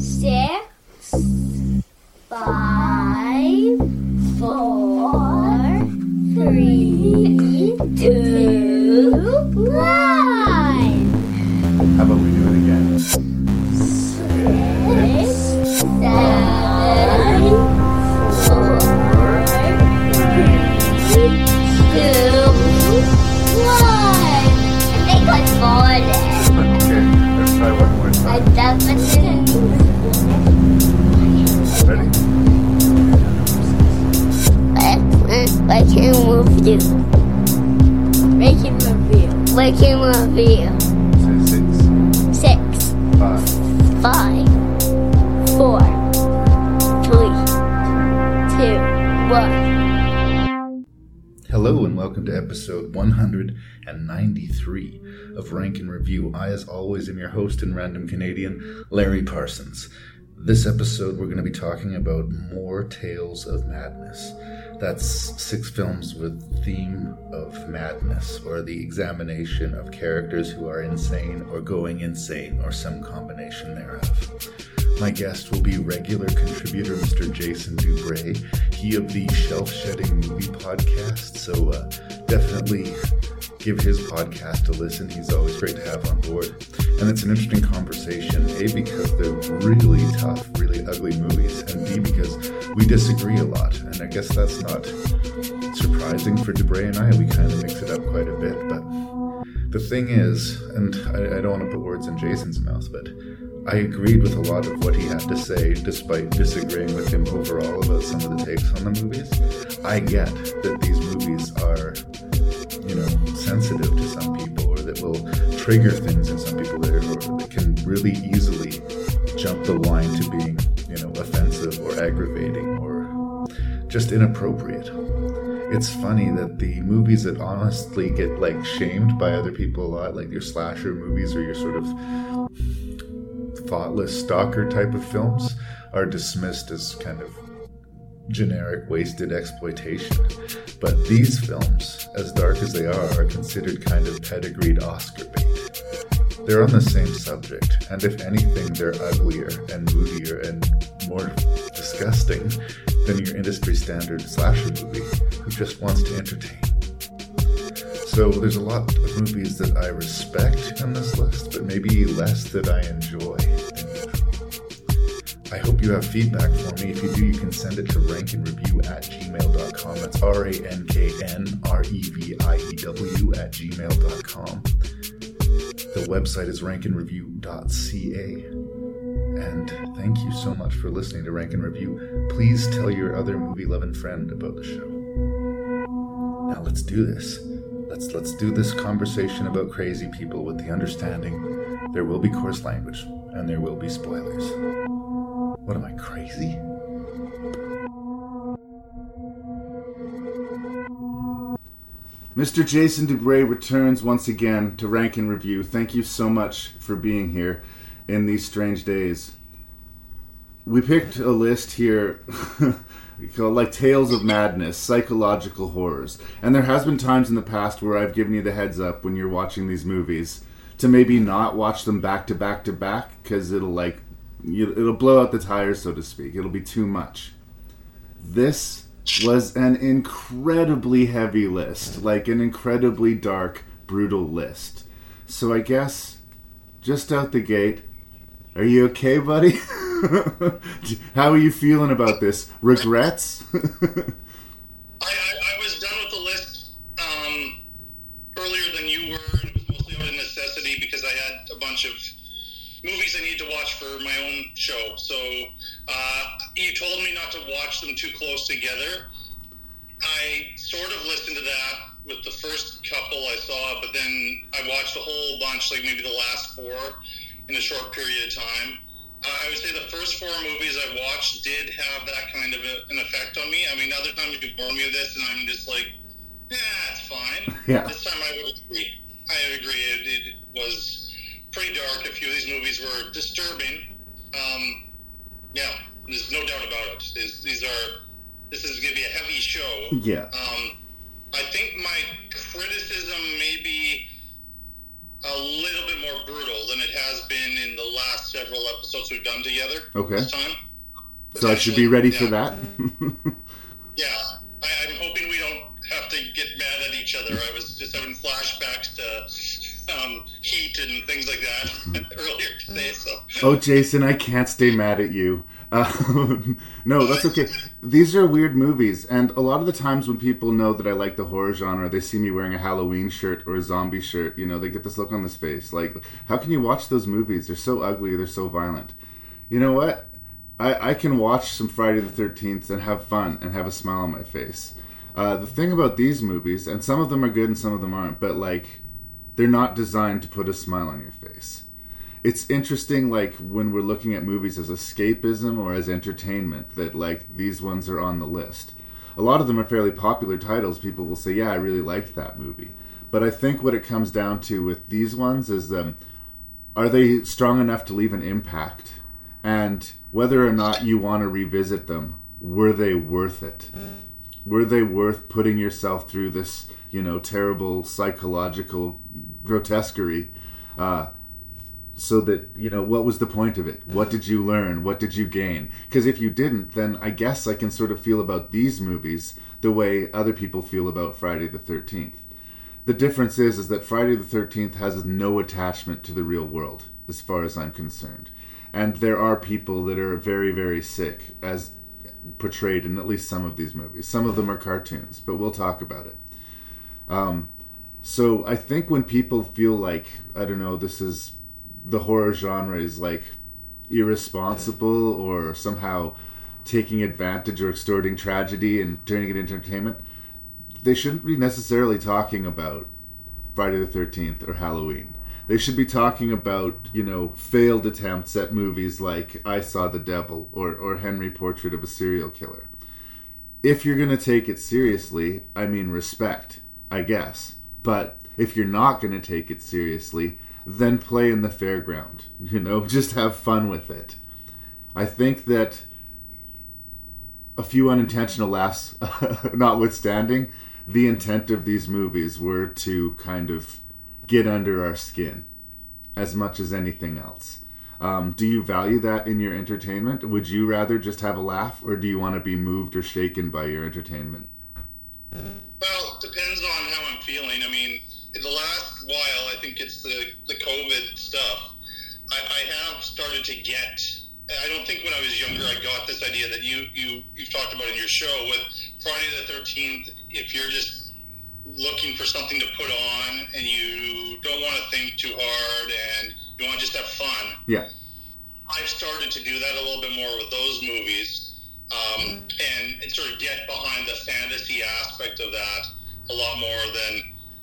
six, five, four, three, two, one. How about we do it again? Six, seven, four, three, two, one. I think I fallen. Okay, let's try one more time. I definitely. I can move you. Making review. Making review. Two. One. Hello and welcome to episode 193 of Rank and Review. I, as always, am your host and random Canadian, Larry Parsons. This episode, we're going to be talking about more Tales of Madness. That's six films with theme of madness, or the examination of characters who are insane or going insane, or some combination thereof. My guest will be regular contributor Mr. Jason Dubray, he of the Shelf Shedding Movie Podcast. So uh, definitely give his podcast a listen. He's always great to have on board. And it's an interesting conversation, A, because they're really tough, really ugly movies, and B, because we disagree a lot. And I guess that's not surprising for Dubray and I. We kind of mix it up quite a bit, but the thing is, and I, I don't want to put words in Jason's mouth, but I agreed with a lot of what he had to say, despite disagreeing with him overall about some of the takes on the movies. I get that these movies are, you know, sensitive to some people, or that will trigger things in some people that, are, that can really easily jump the line to being, you know, offensive or aggravating or just inappropriate. It's funny that the movies that honestly get like shamed by other people a lot, like your slasher movies or your sort of thoughtless stalker type of films, are dismissed as kind of generic wasted exploitation. But these films, as dark as they are, are considered kind of pedigreed Oscar bait. They're on the same subject, and if anything, they're uglier and moodier and more disgusting than your industry standard slasher movie who just wants to entertain. So there's a lot of movies that I respect on this list, but maybe less that I enjoy. I hope you have feedback for me. If you do, you can send it to rankandreview at gmail.com. That's R A N K N R E V I E W at gmail.com. The website is rankandreview.ca. And thank you so much for listening to Rank and Review. Please tell your other movie loving friend about the show. Now let's do this. Let's let's do this conversation about crazy people with the understanding there will be coarse language and there will be spoilers. What am I crazy? Mr. Jason Dubray returns once again to Rank and Review. Thank you so much for being here in these strange days. We picked a list here called like Tales of Madness, Psychological Horrors. And there has been times in the past where I've given you the heads up when you're watching these movies to maybe not watch them back to back to back because it'll like it'll blow out the tires so to speak. It'll be too much. This was an incredibly heavy list, like an incredibly dark, brutal list. So I guess just out the gate, are you okay, buddy? How are you feeling about this? Regrets? I, I, I was done with the list um, earlier than you were, it was mostly out of necessity because I had a bunch of movies I need to watch for my own show. So uh, you told me not to watch them too close together. I sort of listened to that with the first couple I saw, but then I watched a whole bunch, like maybe the last four, in a short period of time. Uh, I would say the first four movies I watched did have that kind of a, an effect on me. I mean, other times you warn me of this, and I'm just like, yeah, it's fine. Yeah. This time I would agree. I agree. It, it was pretty dark. A few of these movies were disturbing. Um, yeah, there's no doubt about it. These, these are. This is going to be a heavy show. yeah. Um, I think my criticism may be a little bit more brutal than it has been in the last several episodes we've done together. Okay. This time. So I should be ready Yeah. for that. Yeah, I, I'm hoping we don't have to get mad at each other. I was just having flashbacks to um, heat and things like that earlier today. So oh, Jason, I can't stay mad at you. Uh, no, that's okay. These are weird movies, and a lot of the times when people know that I like the horror genre, they see me wearing a Halloween shirt or a zombie shirt. You know, they get this look on this face, like, how can you watch those movies? They're so ugly, they're so violent. You know what? I, I can watch some Friday the 13th and have fun and have a smile on my face. Uh, the thing about these movies, and some of them are good and some of them aren't, but like, they're not designed to put a smile on your face. It's interesting, like, when we're looking at movies as escapism or as entertainment, that, like, these ones are on the list. A lot of them are fairly popular titles. People will say, yeah, I really liked that movie. But I think what it comes down to with these ones is um, are they strong enough to leave an impact? And whether or not you want to revisit them, were they worth it? Were they worth putting yourself through this, you know, terrible psychological grotesquerie? Uh, so that you know what was the point of it? What did you learn? What did you gain? Because if you didn't then i guess i can sort of feel about these movies the way other people feel about friday the 13th the difference is is that friday the 13th has no attachment to the real world as far as i'm concerned. And there are people that are very very sick as portrayed in at least some of these movies. Some of them are cartoons but we'll talk about it um, so i think when people feel like i don't know this is the horror genre is like irresponsible or somehow taking advantage or extorting tragedy and turning it into entertainment, they shouldn't be necessarily talking about Friday the 13th or Halloween. They should be talking about, you know, failed attempts at movies like I Saw the Devil or, or Henry Portrait of a Serial Killer. If you're to take it seriously, I mean, respect, I guess. But if you're not going to take it seriously, then play in the fairground. You know, just have fun with it. I think that a few unintentional laughs notwithstanding, the intent of these movies were to kind of get under our skin as much as anything else. Um, do you value that in your entertainment? Would you rather just have a laugh, or do you want to be moved or shaken by your entertainment? Well, it depends on how I'm feeling. I mean, in the last while, I think it's the, the COVID stuff. I, I have started to get. I don't think when I was younger I got this idea that you you you've talked about in your show with Friday the Thirteenth. If you're just looking for something to put on and you don't want to think too hard and you want to just have fun, Yeah. I've started to do that a little bit more with those movies, um, and, and sort of get behind the fantasy aspect of that a lot more than,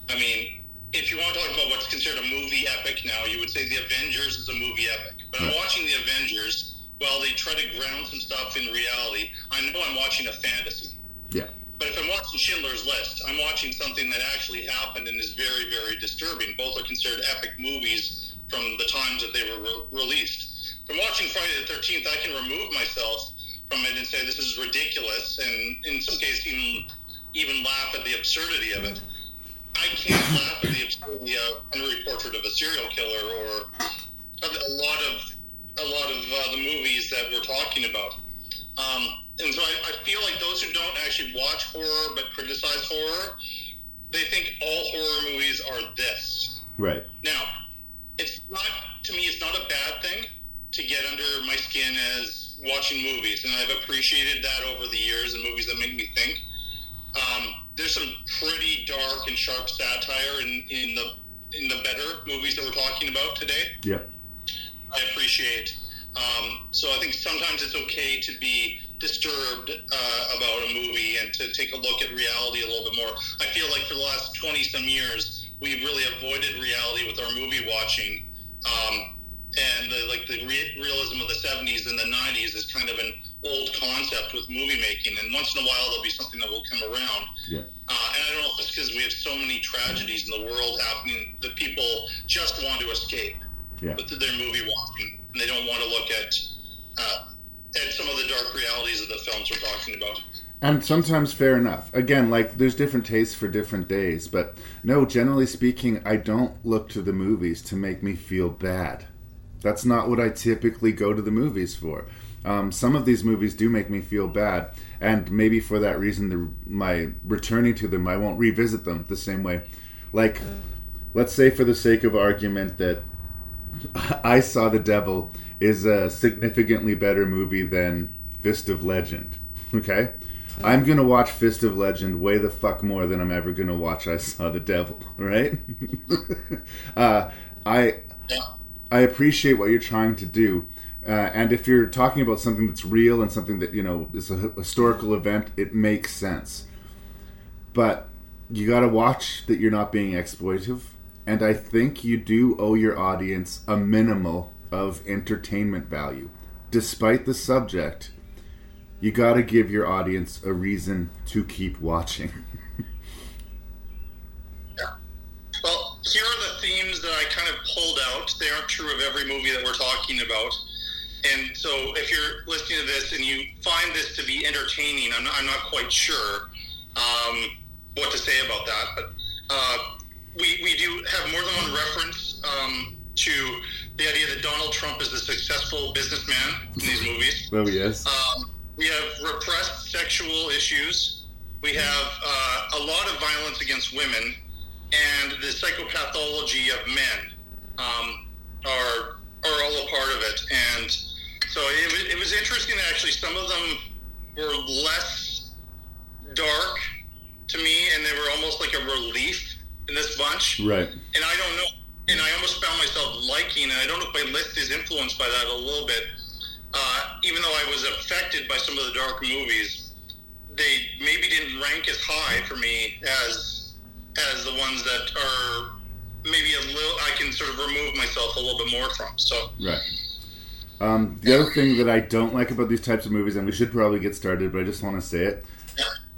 I mean, if you want to talk about what's considered a movie epic now, you would say The Avengers is a movie epic. But I'm watching The Avengers, while they try to ground some stuff in reality, I know I'm watching a fantasy. Yeah. But if I'm watching Schindler's List, I'm watching something that actually happened and is very, very disturbing. Both are considered epic movies from the times that they were re- released. From watching Friday the 13th, I can remove myself from it and say this is ridiculous, and in some cases even even laugh at the absurdity of it. I can't laugh at the absurdity of Henry Portrait of a Serial Killer or a a lot of a lot of uh, the movies that we're talking about. Um, and so I, I feel like those who don't actually watch horror but criticize horror, they think all horror movies are this. Right. Now, it's not to me. It's not a bad thing to get under my skin as watching movies, and I've appreciated that over the years. And movies that make me think. Um, there's some pretty dark and sharp satire in, in the in the better movies that we're talking about today. Yeah. I appreciate. Um, so I think sometimes it's okay to be disturbed uh, about a movie and to take a look at reality a little bit more. I feel like for the last 20 some years, we've really avoided reality with our movie watching. Um, and the, like the re- realism of the 70s and the 90s is kind of an old concept with movie making. And once in a while, there'll be something that will come around. Yeah. Uh, and I don't know if it's because we have so many tragedies in the world happening that people just want to escape Yeah. with their movie watching, and they don't want to look at uh, at some of the dark realities of the films we're talking about. And sometimes fair enough. Again, like there's different tastes for different days, but no, generally speaking, I don't look to the movies to make me feel bad. That's not what I typically go to the movies for. Um, some of these movies do make me feel bad, and maybe for that reason, the, my returning to them, I won't revisit them the same way. Like, let's say for the sake of argument that I Saw the Devil is a significantly better movie than Fist of Legend. Okay? I'm gonna watch Fist of Legend way the fuck more than I'm ever gonna watch I Saw the Devil, right? uh, I I appreciate what you're trying to do, uh, and if you're talking about something that's real and something that you know is a historical event, it makes sense. But you got to watch that you're not being exploitive, and I think you do owe your audience a minimal of entertainment value, despite the subject you got to give your audience a reason to keep watching. yeah. Well, here are the themes that I kind of pulled out. They aren't true of every movie that we're talking about. And so if you're listening to this and you find this to be entertaining, I'm not, I'm not quite sure um, what to say about that. But uh, we, we do have more than one reference um, to the idea that Donald Trump is a successful businessman in these movies. Oh, yes. Um, we have repressed sexual issues. We have uh, a lot of violence against women, and the psychopathology of men um, are are all a part of it. And so it, was- it was interesting. Actually, some of them were less dark to me, and they were almost like a relief in this bunch. Right. And I don't know. And I almost found myself liking, and I don't know if my list is influenced by that a little bit. Uh, even though I was affected by some of the dark movies, they maybe didn't rank as high for me as as the ones that are maybe a little I can sort of remove myself a little bit more from. So Right. Um, the other thing that I don't like about these types of movies, and we should probably get started, but I just want to say it.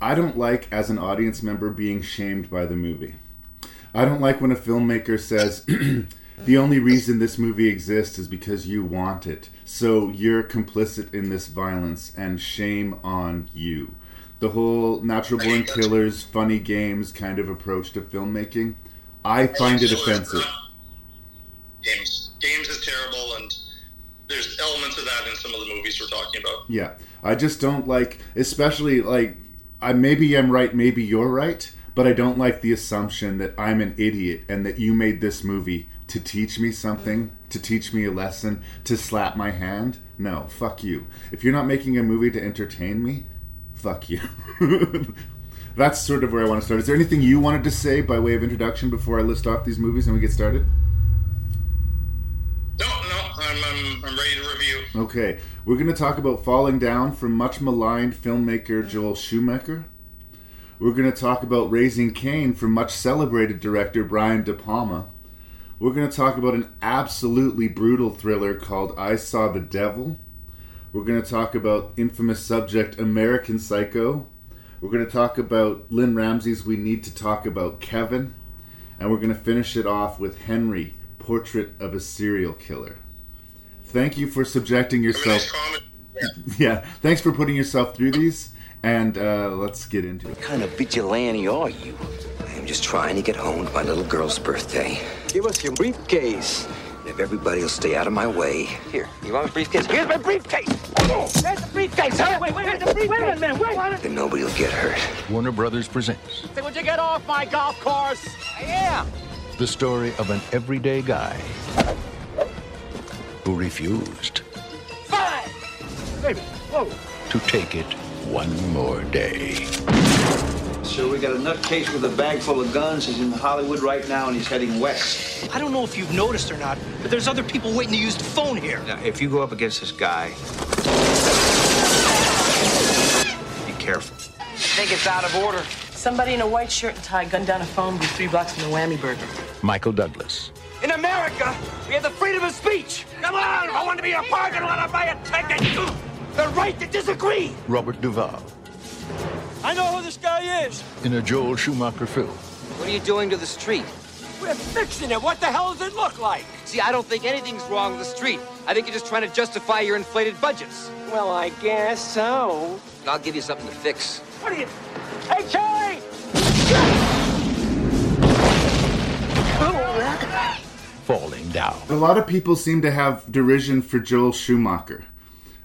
I don't like, as an audience member, being shamed by the movie. I don't like when a filmmaker says, the only reason this movie exists is because you want it. So you're complicit in this violence, and shame on you. The whole natural born killers, funny games kind of approach to filmmaking, I find it offensive. Games, games is terrible, and there's elements of that in some of the movies we're talking about. Yeah, I just don't like, especially like, I maybe I'm right, maybe you're right, but I don't like the assumption that I'm an idiot and that you made this movie to teach me something, to teach me a lesson, to slap my hand. No, fuck you. If you're not making a movie to entertain me, fuck you. That's sort of where I want to start. Is there anything you wanted to say by way of introduction before I list off these movies and we get started? No, no, I'm I'm, I'm ready to review. Okay, we're going to talk about Falling Down from much maligned filmmaker Joel Schumacher. We're going to talk about Raising Cain from much celebrated director Brian De Palma. We're going to talk about an absolutely brutal thriller called I Saw the Devil. We're going to talk about infamous subject American Psycho. We're going to talk about Lynne Ramsay's We Need to Talk About Kevin. And we're going to finish it off with Henry, Portrait of a Serial Killer. Thank you for subjecting yourself. Yeah. Yeah, thanks for putting yourself through these. And uh, let's get into it. What kind of vigilante are you? I am just trying to get home to my little girl's birthday. Give us your briefcase. If everybody will stay out of my way. Here, you want my briefcase? Here's my briefcase. There's the briefcase, huh? Wait, wait, wait, the briefcase. Wait a minute, wait. Then nobody will get hurt. Warner Brothers presents Say, would you get off my golf course? I am. the story of an everyday guy who refused Five. Baby, whoa. to take it one more day. So we got a nutcase with a bag full of guns. He's in Hollywood right now, and he's heading west. I don't know if you've noticed or not, but there's other people waiting to use the phone here. Now, if you go up against this guy, be careful. I think it's out of order. Somebody in a white shirt and tie gunned down a phone booth three blocks from the Whammy Burger. Michael Douglas, In America, we have the freedom of speech. Come on, I want to be in a parking lot, I'll buy a ticket. The right to disagree. Robert Duvall, I know who this guy is. in a Joel Schumacher film. What are you doing to the street? We're fixing it. What the hell does it look like? See, I don't think anything's wrong with the street. I think you're just trying to justify your inflated budgets. Well, I guess so. I'll give you something to fix. What are you? Hey, Charlie! Falling down. A lot of people seem to have derision for Joel Schumacher.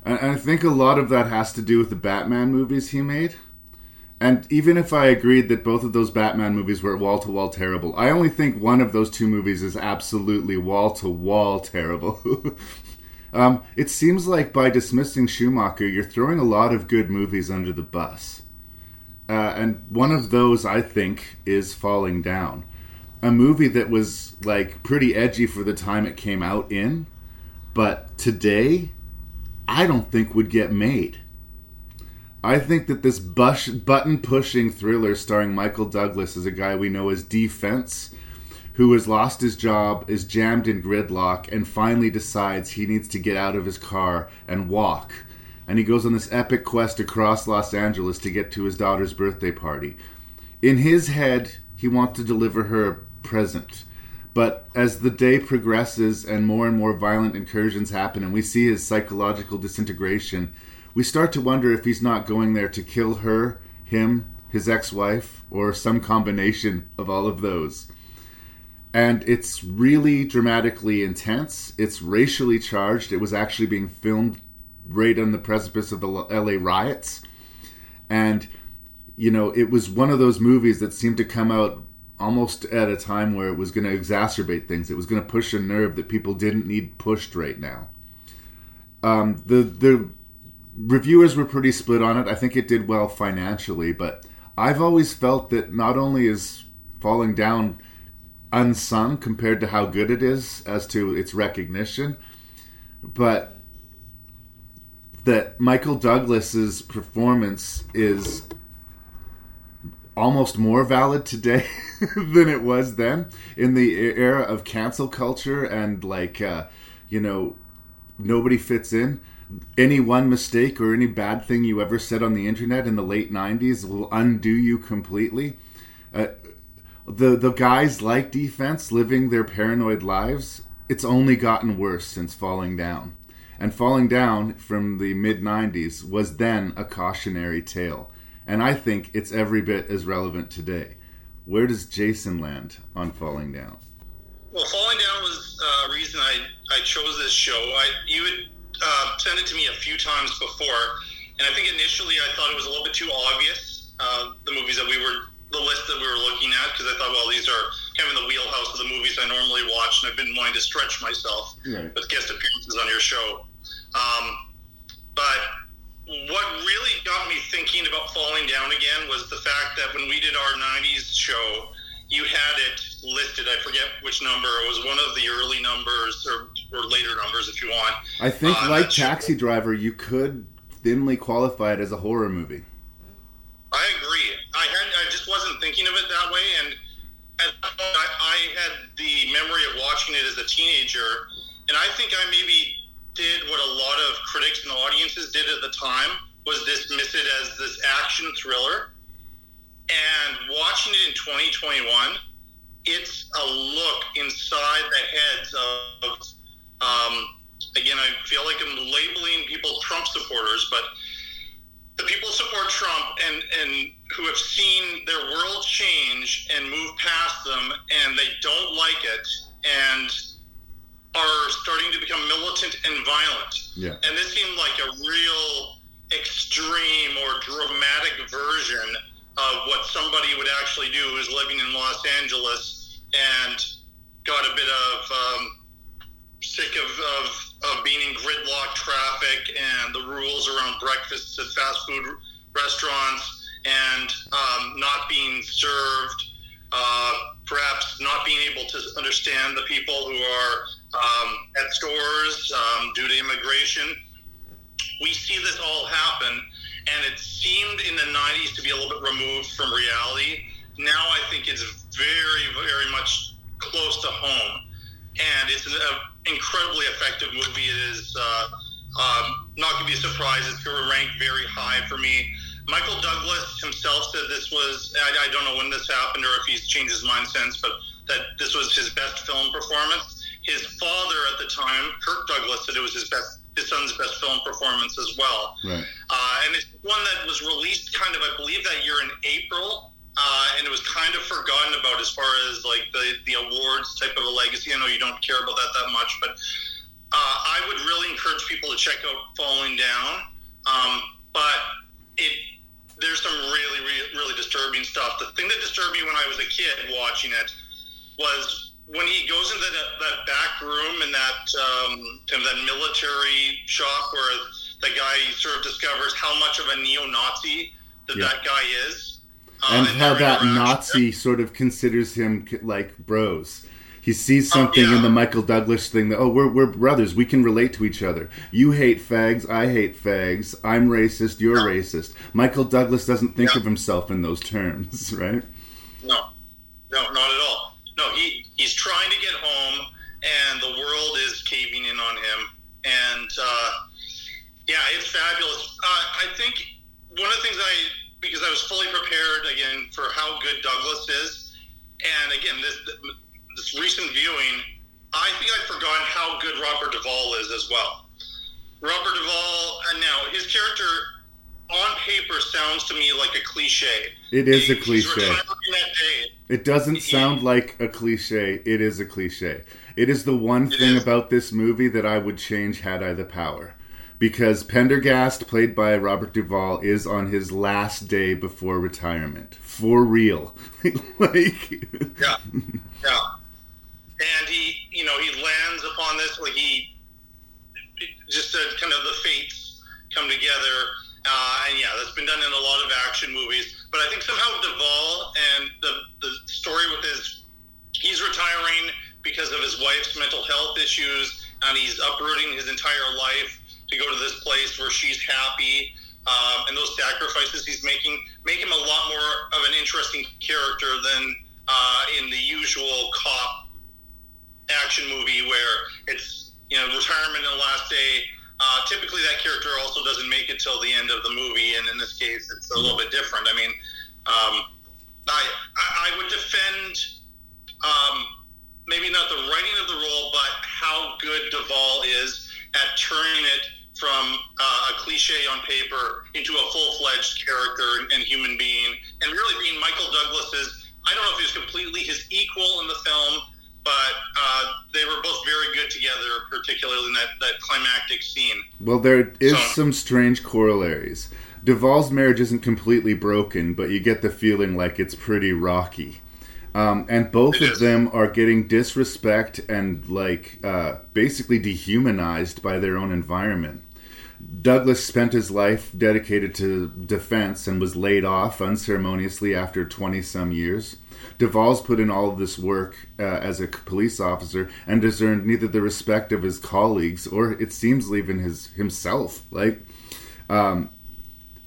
And and I think a lot of that has to do with the Batman movies he made. And even if I agreed that both of those Batman movies were wall to wall terrible, I only think one of those two movies is absolutely wall to wall terrible. um, it seems like by dismissing Schumacher, you're throwing a lot of good movies under the bus. Uh, and one of those, I think, is Falling Down. A movie that was like pretty edgy for the time it came out in, but today, I don't think would get made. I think that this bush, button pushing thriller starring Michael Douglas as a guy we know as D-Fens, who has lost his job, is jammed in gridlock, and finally decides he needs to get out of his car and walk. And he goes on this epic quest across Los Angeles to get to his daughter's birthday party. In his head, he wants to deliver her a present. But as the day progresses and more and more violent incursions happen, and we see his psychological disintegration, we start to wonder if he's not going there to kill her, him, his ex wife, or some combination of all of those. And it's really dramatically intense. It's racially charged. It was actually being filmed right on the precipice of the LA riots. And, you know, it was one of those movies that seemed to come out almost at a time where it was going to exacerbate things. It was going to push a nerve that people didn't need pushed right now. Um, the the reviewers were pretty split on it. I think it did well financially, but I've always felt that not only is Falling Down unsung compared to how good it is as to its recognition, but that Michael Douglas's performance is almost more valid today than it was then in the era of cancel culture and like uh, you know nobody fits in any one mistake or any bad thing you ever said on the internet in the late 90s will undo you completely. Uh, the the guys like D-Fens living their paranoid lives it's only gotten worse since falling down. And falling down from the mid 90s was then a cautionary tale. And i think it's every bit as relevant today. Where does jason land on falling down? Well, Falling Down was uh, a reason I, I chose this show. I you had uh, sent it to me a few times before, and I think initially I thought it was a little bit too obvious. Uh, the movies that we were, the list that we were looking at, because I thought, well, these are kind of in the wheelhouse of the movies I normally watch, and I've been wanting to stretch myself Right. with guest appearances on your show. Um, but what really got me thinking about falling down again was the fact that when we did our 90s show, you had it listed. I forget which number. It was one of the early numbers or, or later numbers, if you want. i think Uh, like taxi driver you could thinly qualify it as a horror movie I agree. I had I just wasn't thinking of it that way, and at that point, I, I had the memory of watching it as a teenager, and I think I maybe did what a lot of critics and audiences did at the time was dismiss it as this action thriller. And watching it in 2021, it's a look inside the heads of, um, again, I feel like I'm labeling people Trump supporters, but the people who support Trump and, and who have seen their world change and move past them and they don't like it and are starting to become militant and violent. Yeah. And this seemed like a real extreme or dramatic version of what somebody would actually do who's living in Los Angeles and got a bit of um, sick of, of, of being in gridlock traffic and the rules around breakfasts at fast food restaurants and um, not being served, uh, perhaps not being able to understand the people who are um, at stores um, due to immigration. We see this all happen, and it seemed in the 90s to be a little bit removed from reality. Now I think it's very, very much close to home and it's an incredibly effective movie. It is uh, um, not going to be a surprise. It's going to rank very high for me. Michael Douglas himself said this was, I, I don't know when this happened or if he's changed his mind since, but that this was his best film performance. His father at the time, Kirk Douglas, said it was his best his son's best film performance as well. Right. Uh, and it's one that was released kind of, I believe, that year in April. Uh, and it was kind of forgotten about as far as like the, the awards type of a legacy. I know you don't care about that that much, but uh, I would really encourage people to check out Falling Down. Um, but it there's some really, really, really disturbing stuff. The thing that disturbed me when I was a kid watching it was when he goes into that, that back room in that um, kind of that military shop where the guy sort of discovers how much of a neo-Nazi that Yeah. that guy is. Uh, and how that. Nazi sort of considers him like bros. He sees Oh, something yeah. in the Michael Douglas thing that oh we're we're brothers we can relate to each other. You hate fags, I hate fags. I'm racist, you're racist. Michael Douglas doesn't think Yeah. of himself in those terms, right? No, no, not at all. No, he he's trying to get home, and the world is caving in on him. And uh, yeah, it's fabulous. Uh, I think one of the things I because I was fully prepared again for how good Douglas is, and again this this recent viewing, I think I'd forgotten how good Robert Duvall is as well. Robert Duvall, and now his character on paper sounds to me like a cliche. It is a cliche. retiring that day. It doesn't sound like a cliche. It is a cliche. It is the one It thing is. about this movie that I would change had I the power. Because Pendergast, played by Robert Duvall, is on his last day before retirement. For real. like, Yeah, yeah. And he, you know, he lands upon this. Like he just uh, kind of the fates come together. Uh, and yeah, that's been done in a lot of action movies. But I think somehow Duvall and the the story with his he's retiring because of his wife's mental health issues, and he's uprooting his entire life to go to this place where she's happy. Um, and those sacrifices he's making make him a lot more of an interesting character than uh, in the usual cop action movie where it's you know retirement and the last day. Uh, typically, that character also doesn't make it till the end of the movie, and in this case, it's a little bit different. I mean, um, I I I would defend um, maybe not the writing of the role, but how good Duvall is at turning it from uh, a cliche on paper into a full-fledged character and, human being, and really being Michael Douglas's. I don't know if he was completely his equal in the film, but uh, they were both very good together, particularly in that, that climactic scene. well, there is So- some strange corollaries. Duvall's marriage isn't completely broken, but you get the feeling like it's pretty rocky. Um, and both of them are getting disrespect and like uh, basically dehumanized by their own environment. Douglas spent his life dedicated to defense and was laid off unceremoniously after 20 some years. Duvall's put in all of this work uh, as a police officer and has earned neither the respect of his colleagues or it seems even his himself. Like, um,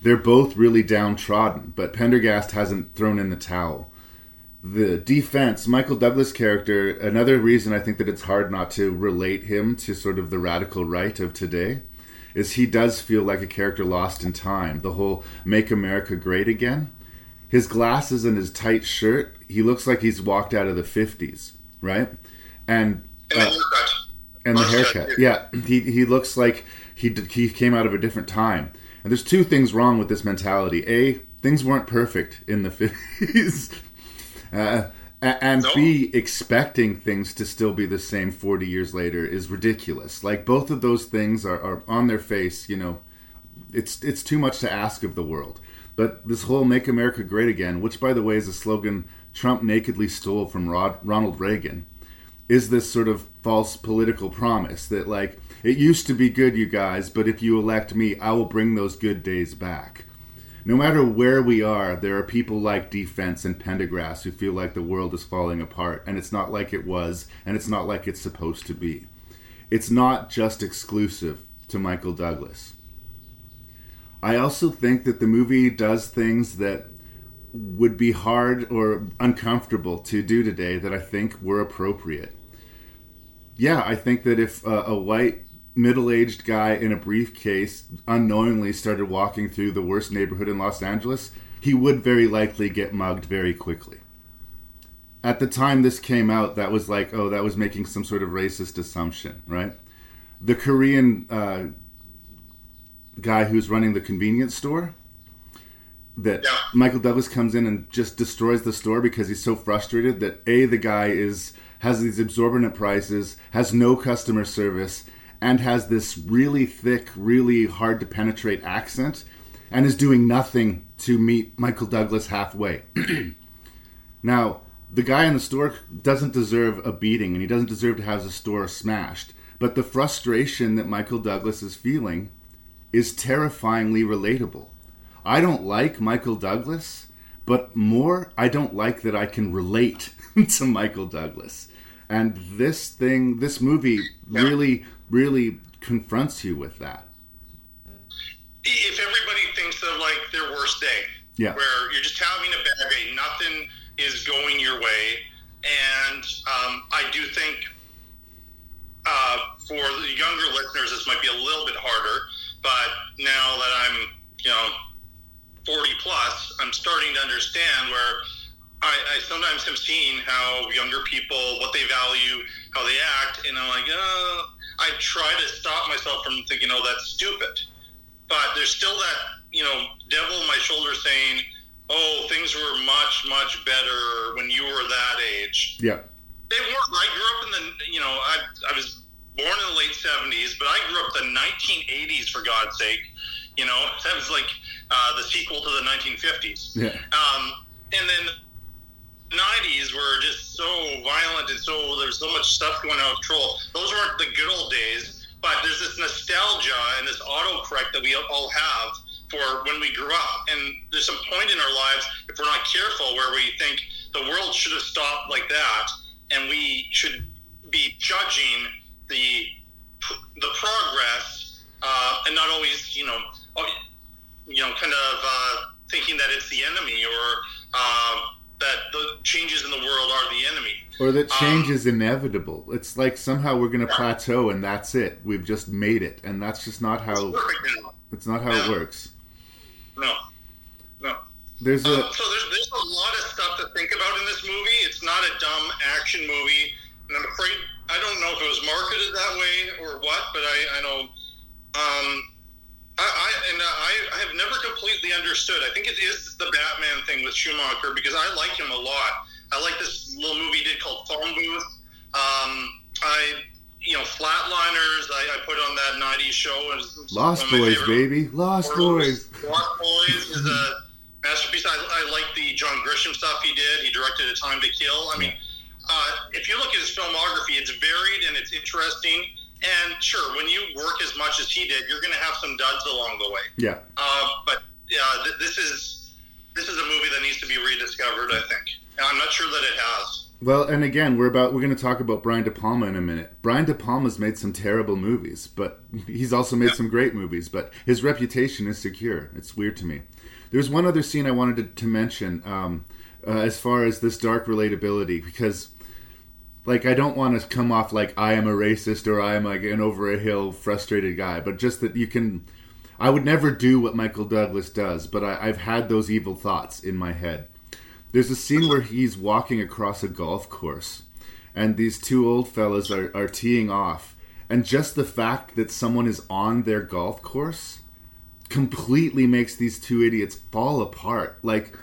they're both really downtrodden, but Pendergast hasn't thrown in the towel the D-Fens michael douglas character another reason i think that it's hard not to relate him to sort of the radical right of today is he does feel like a character lost in time the whole make america great again his glasses and his tight shirt he looks like he's walked out of the 50s right and And the uh, haircut. and the haircut. yeah. Yeah, he he looks like he did, he came out of a different time. And there's two things wrong with this mentality. A, things weren't perfect in the 50s. Uh, and No. B, expecting things to still be the same 40 years later is ridiculous. Like both of those things are, are on their face, you know, it's it's too much to ask of the world. But this whole "Make America Great Again," which by the way is a slogan Trump nakedly stole from Rod, Ronald Reagan, is this sort of false political promise that like it used to be good, you guys, but if you elect me, I will bring those good days back. No matter where we are, there are people like D-Fens and Pendergast who feel like the world is falling apart, and it's not like it was, and it's not like it's supposed to be. It's not just exclusive to Michael Douglas. I also think that the movie does things that would be hard or uncomfortable to do today that I think were appropriate. Yeah, I think that if uh, a white middle-aged guy in a briefcase unknowingly started walking through the worst neighborhood in Los Angeles, he would very likely get mugged very quickly. At the time this came out, that was like, oh, that was making some sort of racist assumption, right? the Korean uh, guy who's running the convenience store. That Yeah. Michael Douglas comes in and just destroys the store because he's so frustrated that a the guy is has these exorbitant prices, has no customer service, and has this really thick, really hard to penetrate accent, and is doing nothing to meet Michael Douglas halfway. Now, the guy in the store doesn't deserve a beating and he doesn't deserve to have his store smashed. But the frustration that Michael Douglas is feeling is terrifyingly relatable. I don't like Michael Douglas, but more, I don't like that I can relate to Michael Douglas. And this thing, this movie really, really confronts you with that. if everybody thinks of like their worst day, Yeah. where you're just having a bad day, nothing is going your way, and um, I do think uh, for the younger listeners, this might be a little bit harder. But now that I'm, you know, 40 plus, I'm starting to understand where I, I sometimes have seen how younger people, what they value, how they act, and I'm like, uh, I try to stop myself from thinking, oh, that's stupid. But there's still that, you know, devil in my shoulder saying, oh, things were much, much better when you were that age. Yeah. They weren't. I grew up in the, you know, I, I was born in the late 70s, but I grew up in the 1980s, for God's sake. You know, that was like uh, the sequel to the 1950s. Yeah. Um, and then 90s were just so violent and so there's so much stuff going out of control. Those weren't the good old days, but there's this nostalgia and this autocorrect that we all have for when we grew up. And there's some point in our lives, if we're not careful, where we think the world should have stopped like that, and we should be judging the the progress uh, and not always, you know, oh, you know, kind of uh, thinking that it's the enemy or uh, that the changes in the world are the enemy. Or that change is inevitable. It's like somehow we're going to plateau and that's it. We've just made it, and that's just not how. It's not how it works. No, no. There's a Um, so there's there's a lot of stuff to think about in this movie. It's not a dumb action movie, and I'm afraid I don't know if it was marketed that way or what, but I, I know. Um, I, I and I, I have never completely understood. I think it is the Batman thing with Schumacher because I like him a lot. I like this little movie he did called Phone Booth. Um, I, you know, Flatliners. I, I put on that '90s show. Lost one of my Boys, baby. Lost Boys. Lost Boys is a masterpiece. I, I like the John Grisham stuff he did. He directed A Time to Kill. I mean, uh, if you look at his filmography, it's varied and it's interesting. And sure, when you work as much as he did, you're going to have some duds along the way. Yeah. Uh, but yeah, th- this is this is a movie that needs to be rediscovered. I think. And I'm not sure that it has. Well, and again, we're about we're going to talk about Brian De Palma in a minute. Brian De Palma's made some terrible movies, but he's also made some great movies. But his reputation is secure. It's weird to me. There's one other scene I wanted to, to mention um, uh, as far as this dark relatability because, like, I don't want to come off like I am a racist or I am like an over a hill frustrated guy, but just that you can. I would never do what Michael Douglas does, but I, I've had those evil thoughts in my head. There's a scene where he's walking across a golf course, and these two old fellas are, are teeing off, and just the fact that someone is on their golf course completely makes these two idiots fall apart. Like,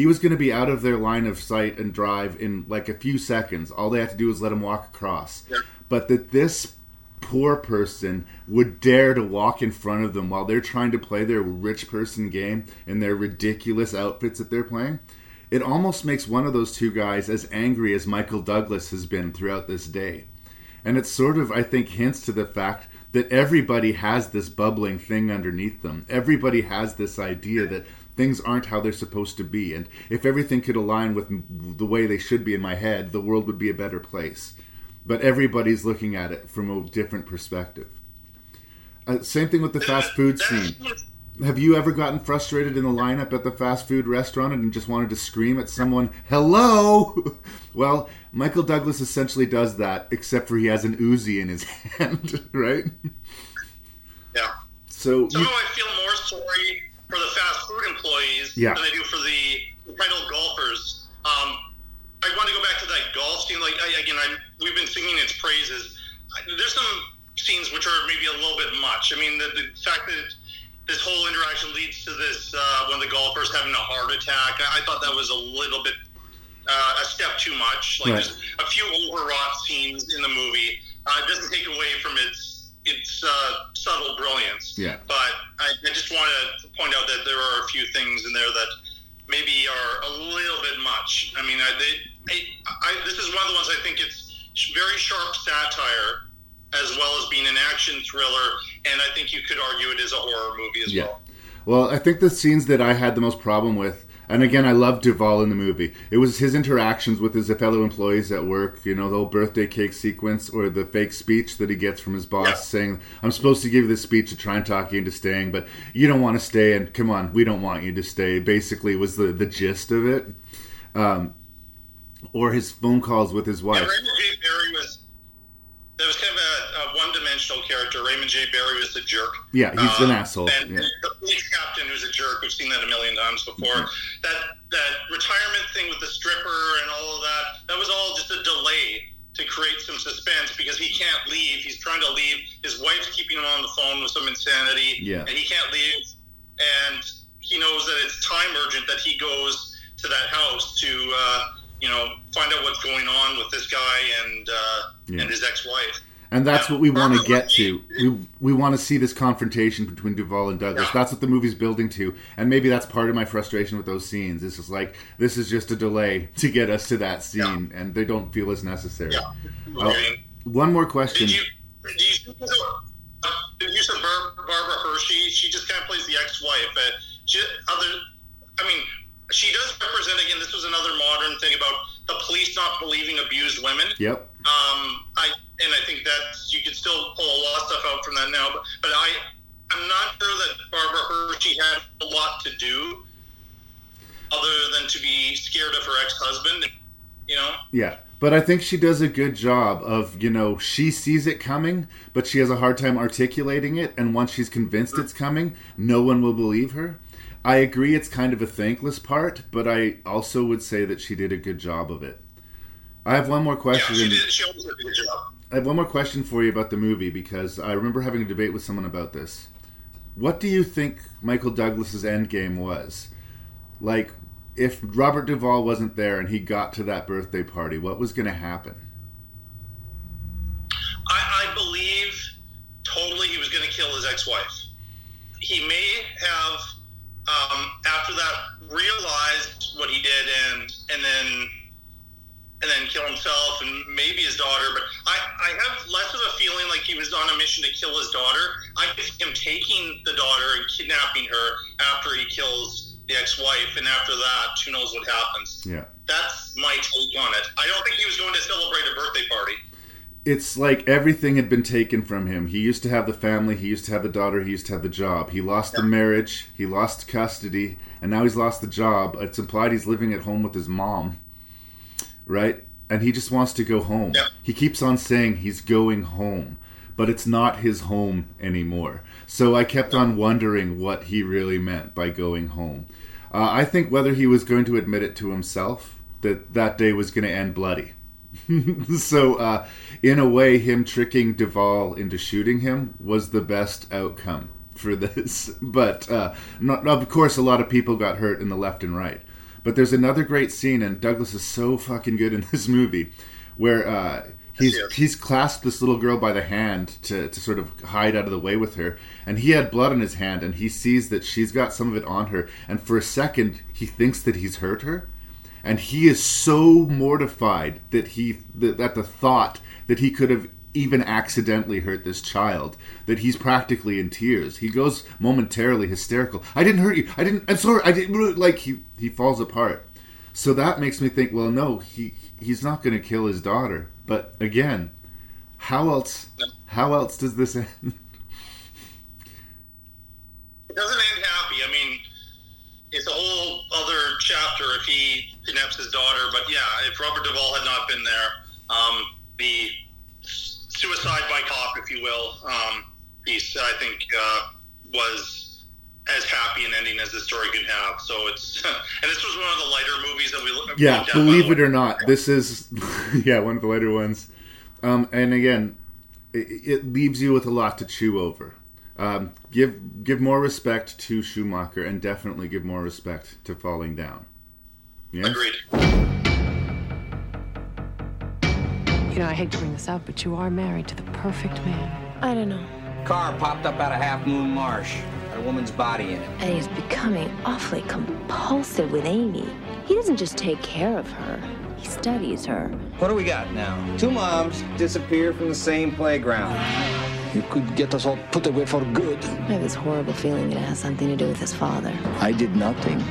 he was going to be out of their line of sight and drive in like a few seconds. All they had to do was let him walk across. But that this poor person would dare to walk in front of them while they're trying to play their rich person game in their ridiculous outfits that they're playing. It almost makes one of those two guys as angry as Michael Douglas has been throughout this day. And it sort of, I think, hints to the fact that everybody has this bubbling thing underneath them. Everybody has this idea that things aren't how they're supposed to be. And if everything could align with the way they should be in my head, the world would be a better place. But everybody's looking at it from a different perspective. Uh, same thing with the fast food scene. Have you ever gotten frustrated in the lineup at the fast food restaurant and just wanted to scream at someone, hello? well, Michael Douglas essentially does that, except for he has an Uzi in his hand, right? Yeah. So, you, I feel more sorry for the fast food employees Yeah. than I do for the entitled golfers. Um, I want to go back to that golf scene. Like I, again, I we've been singing its praises. There's some scenes which are maybe a little bit much. I mean, the, the fact that this whole interaction leads to this uh, one of the golfers having a heart attack. I, I thought that was a little bit uh, a step too much. Like Right. there's a few overwrought scenes in the movie. Uh, it doesn't take away from its its uh, subtle brilliance. Yeah. But I, I just want to point out that there are a few things in there that maybe are a little bit much. I mean, I, they, I, I, this is one of the ones I think it's very sharp satire as well as being an action thriller, and I think you could argue it is a horror movie as Yeah. well. Well, I think the scenes that I had the most problem with, and again, I love Duvall in the movie. It was his interactions with his fellow employees at work. You know, the whole birthday cake sequence or the fake speech that he gets from his boss Yeah. saying, "I'm supposed to give you this speech to try and talk you into staying, but you don't want to stay, and come on, we don't want you to stay." Basically, was the the gist of it. Um, or his phone calls with his Yeah, wife. Barry was there was kind of a, a one-dimensional character. Raymond J. Barry was the jerk. Yeah, he's an Uh, asshole. And Yeah. the police captain who's a jerk. We've seen that a million times before. That that retirement thing with the stripper and all of that. That was all just a delay to create some suspense because he can't leave. He's trying to leave. His wife's keeping him on the phone with some insanity. Yeah. And he can't leave. And he knows that it's time urgent that he goes to that house to. Uh, you know, find out what's going on with this guy and uh, Yeah. and his ex-wife. And that's what we want to get to. We we want to see this confrontation between Duvall and Douglas. Yeah. That's what the movie's building to, and maybe that's part of my frustration with those scenes. It's just like this is just a delay to get us to that scene, and they don't feel as necessary. Yeah. Oh, one more question. Did you did you uh, did you Barbara Hershey? She just kind of plays the ex-wife. Uh, she, other, I mean, she does represent again. This was another modern thing about the police not believing abused women. Yep. Um, I and I think that you can still pull a lot of stuff out from that now. But but I I'm not sure that Barbara Hershey had a lot to do, other than to be scared of her ex-husband. You know. Yeah. But I think she does a good job of, you know, she sees it coming, but she has a hard time articulating it. And once she's convinced it's coming, no one will believe her. I agree it's kind of a thankless part, but I also would say that she did a good job of it. I have one more Yeah, question. she did. She always did a good job. I have one more question for you about the movie because I remember having a debate with someone about this. What do you think Michael Douglas's endgame was? Like, if Robert Duvall wasn't there and he got to that birthday party, what was going to happen? I, I believe totally he was going to kill his ex-wife. He may have, um, after that, realized what he did and and then and then kill himself and maybe his daughter. But I, I have less of a feeling like he was on a mission to kill his daughter. I think him taking the daughter and kidnapping her after he kills the ex-wife, and after that, who knows what happens. Yeah. That's my take on it. I don't think he was going to celebrate a birthday party. It's like everything had been taken from him. He used to have the family, he used to have the daughter, he used to have the job. He lost the marriage, he lost custody, and now he's lost the job. It's implied he's living at home with his mom. Right? And he just wants to go home. Yeah. He keeps on saying he's going home, but it's not his home anymore. So I kept on wondering what he really meant by going home. Uh, I think whether he was going to admit it to himself that that day was going to end bloody. so, uh, in a way, him tricking Duvall into shooting him was the best outcome for this. But uh, not, of course, a lot of people got hurt in the left and right. But there's another great scene, and Douglas is so fucking good in this movie, where uh, he's Yes, he's clasped this little girl by the hand to, to sort of hide out of the way with her, and he had blood on his hand, and he sees that she's got some of it on her, and for a second he thinks that he's hurt her, and he is so mortified that he that, that the thought that he could have even accidentally hurt this child that he's practically in tears. He goes momentarily hysterical. I didn't hurt you. I didn't i'm sorry. I didn't like he he falls apart. So that makes me think well no he he's not going to kill his daughter. But again how else how else does this end? It doesn't end happy. I mean, it's a whole other chapter if he kidnaps his daughter. But yeah, if Robert Duvall had not been there, um, the suicide by cop, if you will, um, piece, I think, uh, was as happy an ending as the story could have. So it's, and this was one of the lighter movies that we looked yeah at, believe it or not this is yeah one of the lighter ones um, and again it, it leaves you with a lot to chew over. Um, give give more respect to Schumacher, and definitely give more respect to Falling Down. Yes? Agreed. You know, I hate to bring this up, but you are married to the perfect man. I don't know. Car popped up out of Half Moon Marsh. Got a woman's body in it. And he's becoming awfully compulsive with Amy. He doesn't just take care of her, he studies her. What do we got now? Two moms disappear from the same playground. You could get us all put away for good. I have this horrible feeling that it has something to do with his father. I did nothing.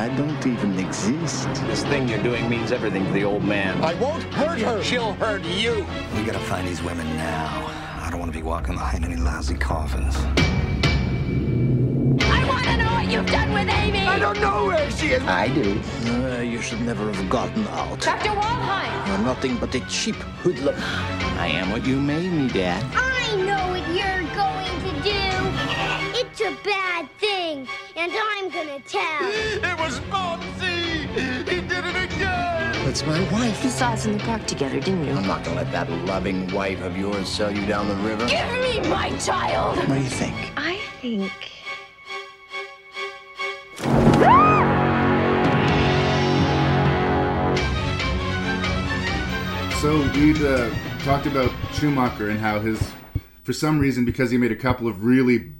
I don't even exist. This thing you're doing means everything to the old man. I won't hurt her. She'll hurt you. We gotta find these women now. I don't want to be walking behind any lousy coffins. I want to know what you've done with Amy! I don't know where she is. I do. Uh, you should never have gotten out. Dr. Waldheim! You're nothing but a cheap hoodlum. I am what you made me, Dad. I know what you're going to do! It's a bad thing, and I'm gonna tell. It was Fonzie! He did it again! That's my wife. You saw us in the park together, didn't you? I'm not gonna let that loving wife of yours sell you down the river. Give me my child! What do you think? I think. So we'd uh, talked about Schumacher and how his, for some reason, because he made a couple of really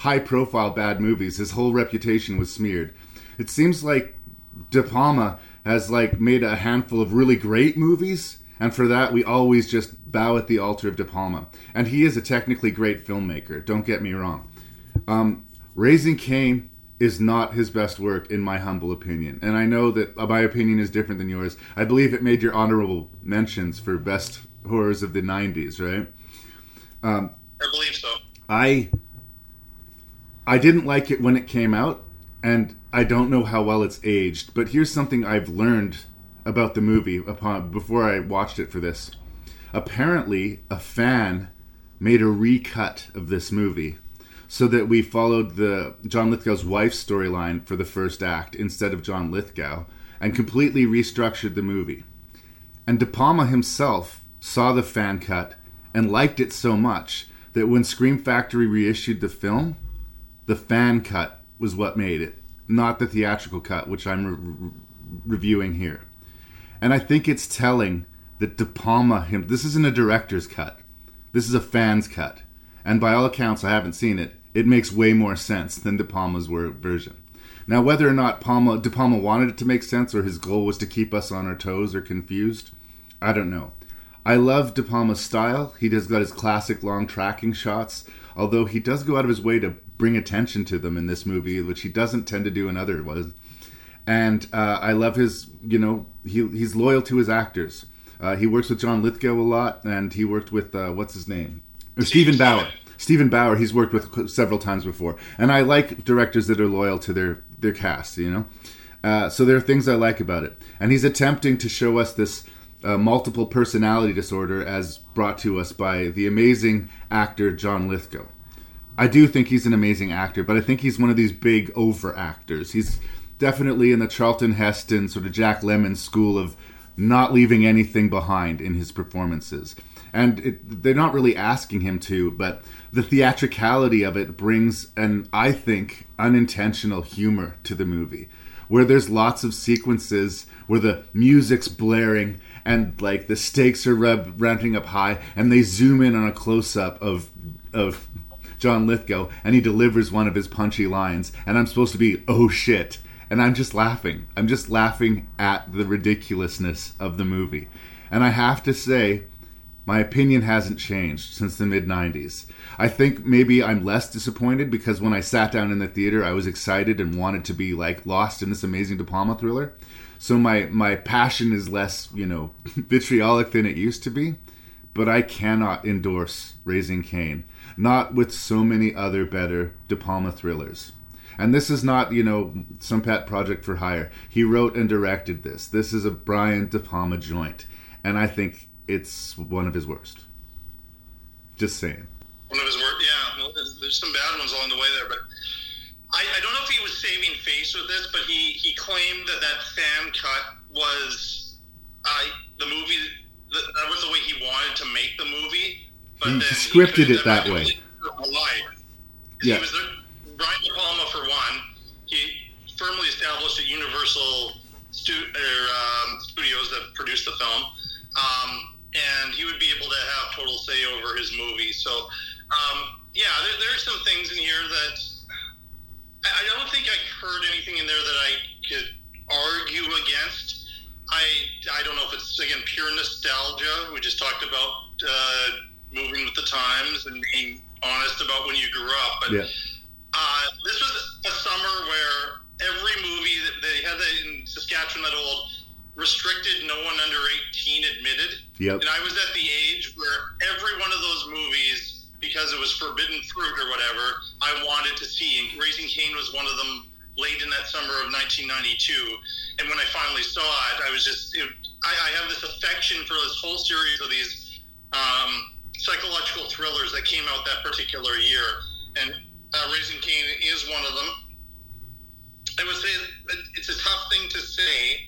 high-profile bad movies, his whole reputation was smeared. It seems like De Palma has like made a handful of really great movies, and for that we always just bow at the altar of De Palma. And he is a technically great filmmaker. Don't get me wrong. Um, Raising Cain is not his best work, in my humble opinion. And I know that my opinion is different than yours. I believe it made your honorable mentions for best horrors of the '90s, right? Um, I believe so. I I didn't like it when it came out, and I don't know how well it's aged. But here's something I've learned about the movie upon before I watched it for this. Apparently, a fan made a recut of this movie so that we followed the John Lithgow's wife's storyline for the first act instead of John Lithgow and completely restructured the movie. And De Palma himself saw the fan cut and liked it so much that when Scream Factory reissued the film, the fan cut was what made it, not the theatrical cut, which I'm re- reviewing here. And I think it's telling that De Palma him this isn't a director's cut. This is a fan's cut. And by all accounts, I haven't seen it. It makes way more sense than De Palma's version. Now, whether or not Palma, De Palma wanted it to make sense or his goal was to keep us on our toes or confused, I don't know. I love De Palma's style. He has got his classic long tracking shots, although he does go out of his way to bring attention to them in this movie, which he doesn't tend to do in other ones. And uh, I love his, you know, he, he's loyal to his actors. Uh, he works with John Lithgow a lot, and he worked with, uh, what's his name? Steven Bauer. Steven Bauer, he's worked with several times before, and I like directors that are loyal to their their cast. You know, uh, so there are things I like about it, and he's attempting to show us this uh, multiple personality disorder as brought to us by the amazing actor John Lithgow. I do think he's an amazing actor, but I think he's one of these big over actors. He's definitely in the Charlton Heston sort of Jack Lemmon school of not leaving anything behind in his performances. And it, they're not really asking him to, but the theatricality of it brings an, I think, unintentional humor to the movie. Where there's lots of sequences where the music's blaring and like the stakes are rev- ramping up high, and they zoom in on a close up of of John Lithgow, and he delivers one of his punchy lines, and I'm supposed to be oh shit, and I'm just laughing. I'm just laughing at the ridiculousness of the movie, and I have to say, my opinion hasn't changed since the mid 90s. I think maybe I'm less disappointed because when I sat down in the theater, I was excited and wanted to be like lost in this amazing De Palma thriller. So my my passion is less, you know, vitriolic than it used to be. But I cannot endorse Raising Cain, not with so many other better De Palma thrillers. And this is not, you know, some pet project for hire. He wrote and directed this. This is a Brian De Palma joint, and I think it's one of his worst. Just saying. One of his worst, yeah. Well, there's some bad ones along the way there, but I, I don't know if he was saving face with this, but he, he claimed that that fan cut was uh, the movie that, that was the way he wanted to make the movie. But He then scripted couldn't it that way. Yeah. He was the, Brian De Palma for one. He firmly established at Universal stu- or, um, Studios that produced the film, um, and he would be able to have total say over his movie. So, um, yeah, there, are some things in here that I, I don't think I heard anything in there that I could argue against. I I don't know if it's again pure nostalgia. We just talked about uh, moving with the times and being honest about when you grew up, but. Yeah. Uh, this was a summer where every movie that they had that in Saskatchewan that old restricted no one under 18 admitted. Yep. And I was at the age where every one of those movies, because it was forbidden fruit or whatever, I wanted to see. And Raising Cain was one of them late in that summer of 1992. And when I finally saw it, I was just, it, I, I have this affection for this whole series of these um, psychological thrillers that came out that particular year. And uh, Raising Cain is one of them. I would say it's a tough thing to say,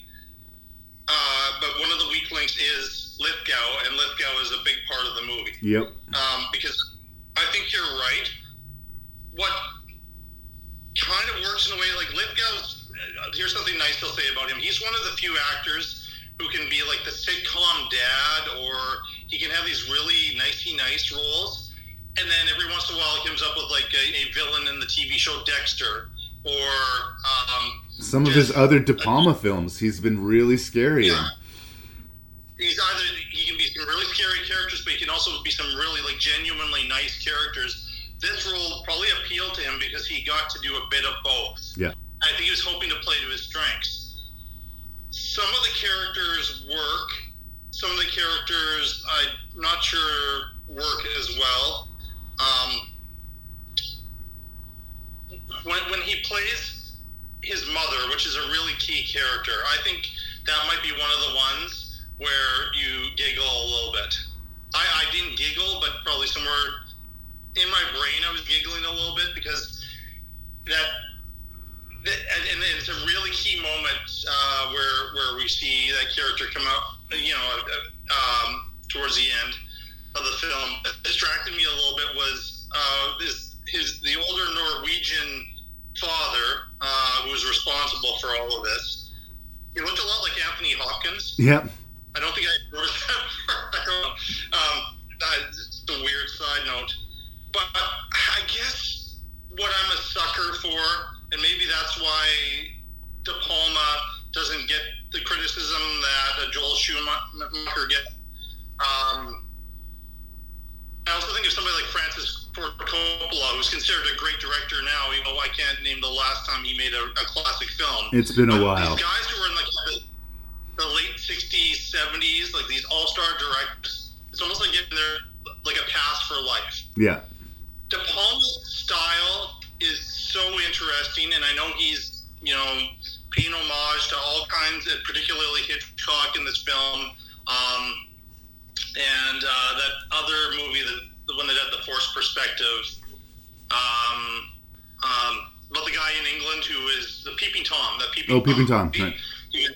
uh, but one of the weak links is Lithgow, and Lithgow is a big part of the movie. Yep. Um, because I think you're right. What kind of works in a way like Lithgow's. Uh, here's something nice to say about him. He's one of the few actors who can be like the sitcom dad, or he can have these really nicey nice roles. And then every once in a while, he comes up with like a, a villain in the TV show Dexter, or um, Some of his other De Palma films, he's been really scary in. he's either he can be some really scary characters, but he can also be some really like genuinely nice characters. This role probably appealed to him because he got to do a bit of both. Yeah. I think he was hoping to play to his strengths. Some of the characters work. Some of the characters I'm not sure work as well. Um, when, when he plays his mother, which is a really key character, I think that might be one of the ones where you giggle a little bit. I, I didn't giggle, but probably somewhere in my brain I was giggling a little bit because that, and it's a really key moment uh, where where we see that character come out, you know, uh, um, towards the end of the film. What distracted me a little bit was uh, this his the older Norwegian father uh, who was responsible for all of this. He looked a lot like Anthony Hopkins. Yep. I don't think I noticed that. I don't know. Um, that's a weird side note. But I guess what I'm a sucker for, and maybe that's why De Palma doesn't get the criticism that Joel Schumacher gets. Um, I also think of somebody like Francis Ford Coppola, who's considered a great director now. You know, I can't name the last time he made a, a classic film. It's been a But while. These guys who were in like the, the late '60s, '70s, like these all-star directors, it's almost like getting their like a pass for life. Yeah. De Palma's style is so interesting, and I know he's you know paying homage to all kinds, of, particularly Hitchcock in this film, um, and uh, that other movie, that the one that had the forced perspective, um, um, about the guy in England who is the Peeping Tom. That Peeping Oh, Peeping Tom. Right. yeah,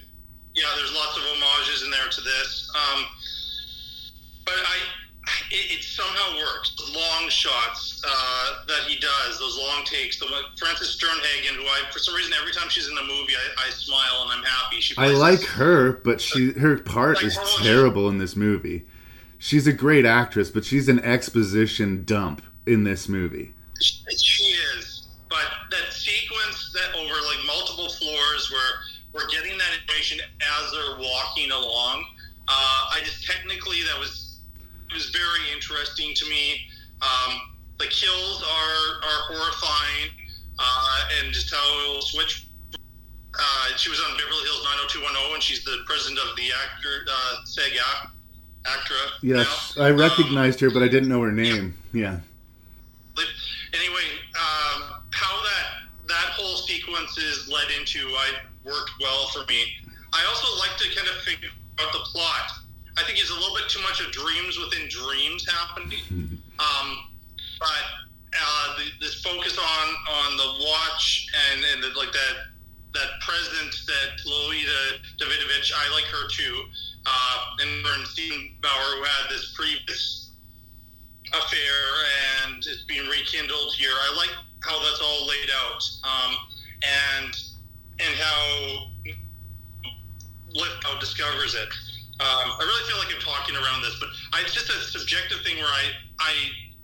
there's lots of homages in there to this. Um, but I, it, it somehow works. The long shots uh, that he does, those long takes. The Frances Sternhagen, who I, for some reason, every time she's in the movie, I, I smile and I'm happy. She I like this- her, but she her part is terrible in this movie. She's a great actress, but she's an exposition dump in this movie. She is, but that sequence that over like multiple floors where we're getting that information as they're walking along. Uh, I just technically that was it was very interesting to me. Um, the kills are are horrifying, uh, and just how it will switch. Uh, she was on Beverly Hills 90210, and she's the president of the actor uh, SAG act, ACTRA. Yes, I recognized her, but I didn't know her name. Yeah. anyway, um, how that that whole sequence is led into, I worked well for me. I also like to kind of figure out the plot. I think he's a little bit too much of dreams within dreams happening. Um, but uh, the, this focus on on the watch and and the, like that that presence that Lolita Davidovich, I like her too. Uh, and Steven Bauer, who had this previous affair, and it's being rekindled here. I like how that's all laid out, um, and and how Lithgow discovers it. Um, I really feel like I'm talking around this, but I, it's just a subjective thing where I, I,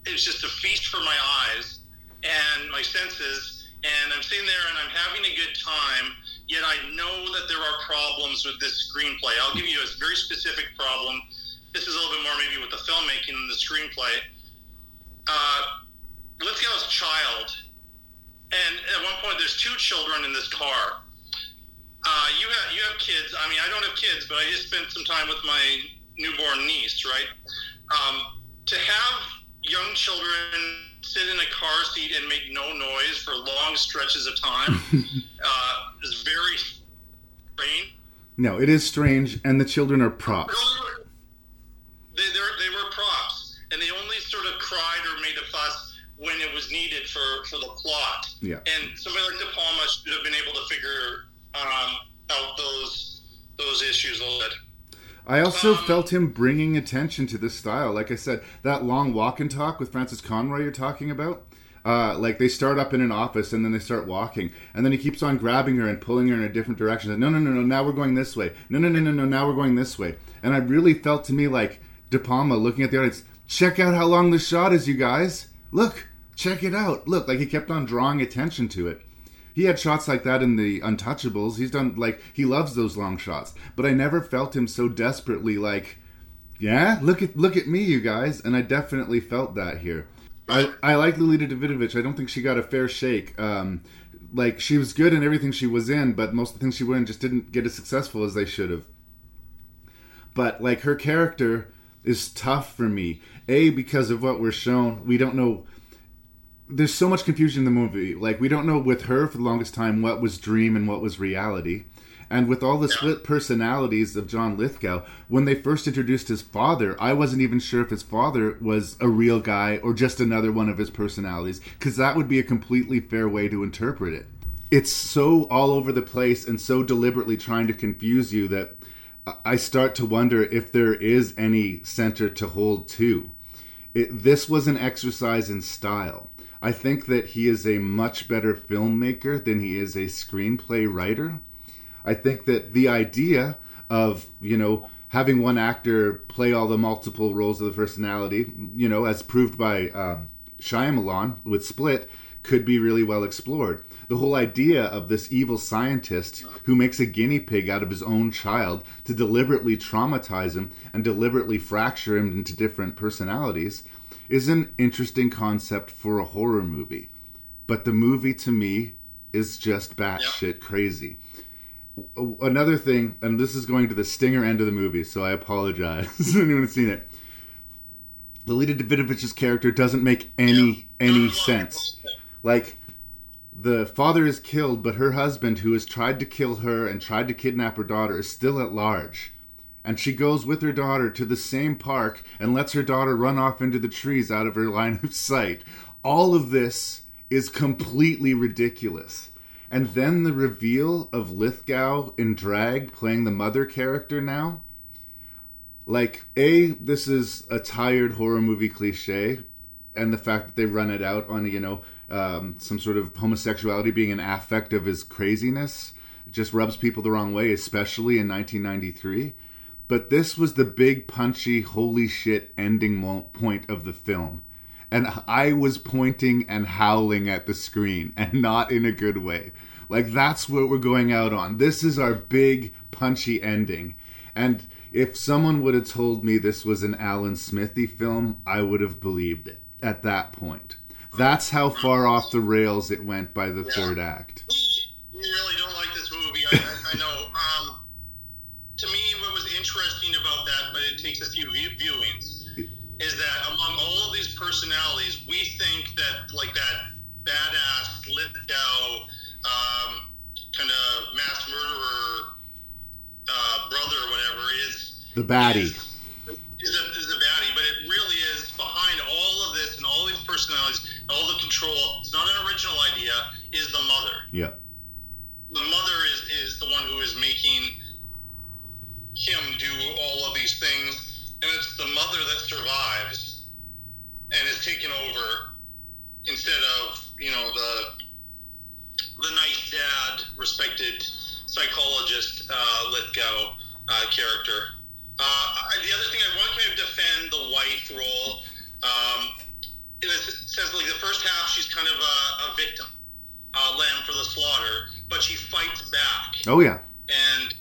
it's just a feast for my eyes and my senses, and I'm sitting there and I'm having a good time. Yet I know that there are problems with this screenplay. I'll give you a very specific problem. This is a little bit more maybe with the filmmaking than the screenplay. Uh, Lithgow's child, and at one point there's two children in this car uh, you have you have kids. I mean, I don't have kids, but I just spent some time with my newborn niece. Right. Um, to have young children sit in a car seat and make no noise for long stretches of time uh, is very strange. No, it is strange, and the children are props. They, they were props, and they only sort of cried or made a fuss when it was needed for, for the plot. Yeah. And somebody like De Palma should have been able to figure um, out those those issues a little bit. I also um, felt him bringing attention to this style. Like I said, that long walk and talk with Frances Conroy you're talking about. Uh, like they start up in an office and then they start walking, and then he keeps on grabbing her and pulling her in a different direction. no, no, no, no. Now we're going this way. No, no, no, no, no. Now we're going this way. And I really felt to me like De Palma looking at the audience. Check out how long the shot is, you guys. Look, check it out. Look, like he kept on drawing attention to it. He had shots like that in the Untouchables. He's done like he loves those long shots, but I never felt him so desperately like, yeah, look at look at me, you guys, and I definitely felt that here. I, I like Lolita Davidovich. I don't think she got a fair shake. Um, like she was good in everything she was in, but most of the things she in just didn't get as successful as they should have. But like her character is tough for me. A because of what we're shown. We don't know there's so much confusion in the movie. Like we don't know with her for the longest time what was dream and what was reality. And with all the split personalities of John Lithgow, when they first introduced his father, I wasn't even sure if his father was a real guy or just another one of his personalities, because that would be a completely fair way to interpret it. It's so all over the place and so deliberately trying to confuse you that I start to wonder if there is any center to hold to. It, this was an exercise in style I think that he is a much better filmmaker than he is a screenplay writer. I think that the idea of, you know, having one actor play all the multiple roles of the personality, you know, as proved by uh, Shyamalan with Split, could be really well explored. The whole idea of this evil scientist who makes a guinea pig out of his own child to deliberately traumatize him and deliberately fracture him into different personalities is an interesting concept for a horror movie. But the movie to me is just batshit yep. crazy. Another thing, and this is going to the stinger end of the movie, so I apologize anyone seen it. Lolita Davidovich's character doesn't make any any sense. Like the father is killed, but her husband, who has tried to kill her and tried to kidnap her daughter, is still at large and she goes with her daughter to the same park and lets her daughter run off into the trees out of her line of sight. All of this is completely ridiculous. And then the reveal of Lithgow in drag playing the mother character now. Like, A, this is a tired horror movie cliche, and the fact that they run it out on, you know, um, some sort of homosexuality being an affect of his craziness just rubs people the wrong way, especially in 1993 but this was the big punchy holy shit ending point of the film. And i was pointing and howling at the screen and not in a good way. Like that's what we're going out on. This is our big punchy ending. And if someone would have told me this was an alan Smithee film i would have believed it at that point. That's how far off the rails it went by the yeah. third act like that badass Lithgow, um, kind of mass murderer uh, brother or whatever is the baddie. Is, is, a, is a baddie, but it really is behind all of this and all these personalities, all the control. It's not an original idea. Is the mother? Yeah. The mother is is the one who is making him do all of these things and it's the mother that survives and is taken over instead of you know the the nice dad, respected psychologist uh, Lithgow uh, character. Uh, the other thing I want to kind of defend the wife role. Um, in a sense, like the first half, she's kind of a, a victim, uh, lamb for the slaughter, but she fights back. Oh yeah. And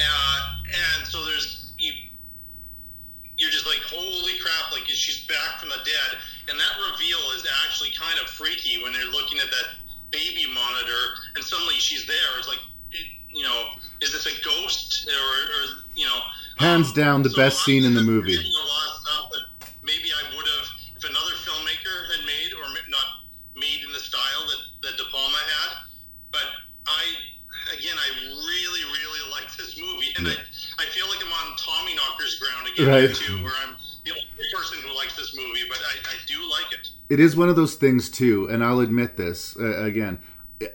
uh, and so there's you, you're just like holy crap, like she's back from the dead, and that reveal is actually kind of freaky when they're looking at that baby monitor, and suddenly she's there. It's like, it, you know, is this a ghost or, or you know? Hands um, down, the so best scene in the movie. A lot of stuff that maybe I would have, if another filmmaker had made, or not made in the style that, that De Palma had. But I, again, I really, really like this movie, and I, I feel like I'm on Tommy Knocker's ground again Right. too, where I'm the only person who likes this movie, but I, I do like it. Is one of those things too, and I'll admit this uh, again.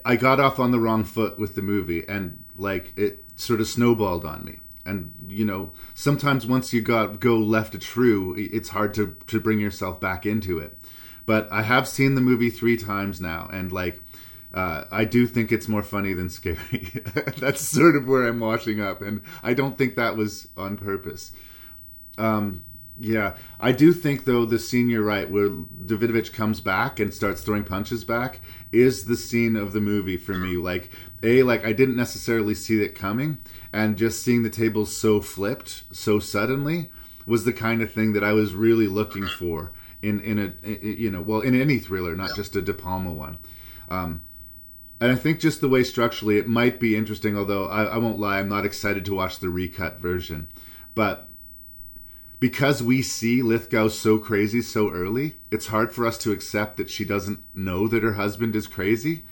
I got off on the wrong foot with the movie, and like it sort of snowballed on me. And you know, sometimes once you got go left of true, it's hard to to bring yourself back into it. But I have seen the movie three times now, and like. Uh, I do think it's more funny than scary. That's sort of where I'm washing up, and I don't think that was on purpose. Um, yeah, I do think though the scene you're right where Davidovich comes back and starts throwing punches back is the scene of the movie for me. Like a like I didn't necessarily see it coming, and just seeing the tables so flipped so suddenly was the kind of thing that I was really looking for in in a i- i- you know well in any thriller, not just a De Palma one. Um, and I think just the way structurally it might be interesting, although I, I won't lie, I'm not excited to watch the recut version. But because we see Lithgow so crazy so early, it's hard for us to accept that she doesn't know that her husband is crazy.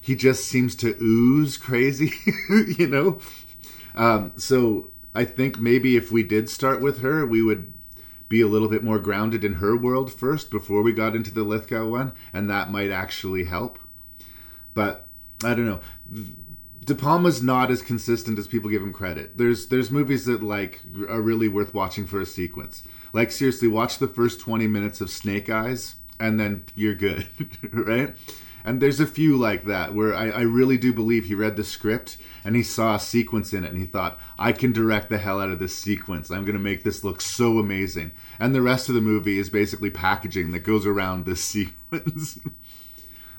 He just seems to ooze crazy, you know? Um, so I think maybe if we did start with her, we would be a little bit more grounded in her world first before we got into the Lithgow one, and that might actually help. But I don't know. De Palma's not as consistent as people give him credit. There's there's movies that like are really worth watching for a sequence. Like seriously, watch the first 20 minutes of Snake Eyes and then you're good, right? And there's a few like that where I, I really do believe he read the script and he saw a sequence in it and he thought, I can direct the hell out of this sequence. I'm going to make this look so amazing. And the rest of the movie is basically packaging that goes around this sequence.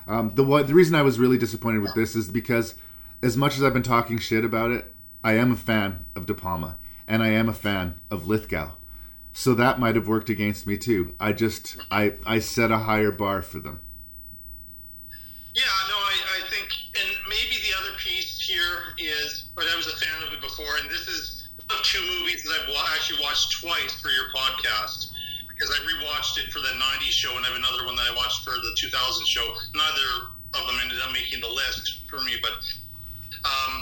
Um, the the reason I was really disappointed with this is because, as much as I've been talking shit about it, I am a fan of De Palma and I am a fan of Lithgow, so that might have worked against me too. I just I I set a higher bar for them. Yeah, no, I, I think, and maybe the other piece here is, but I was a fan of it before, and this is of two movies that I've actually watched twice for your podcast because I rewatched it for the 90s show, and I have another one that I watched for the 2000 show. Neither of them ended up making the list for me, but um,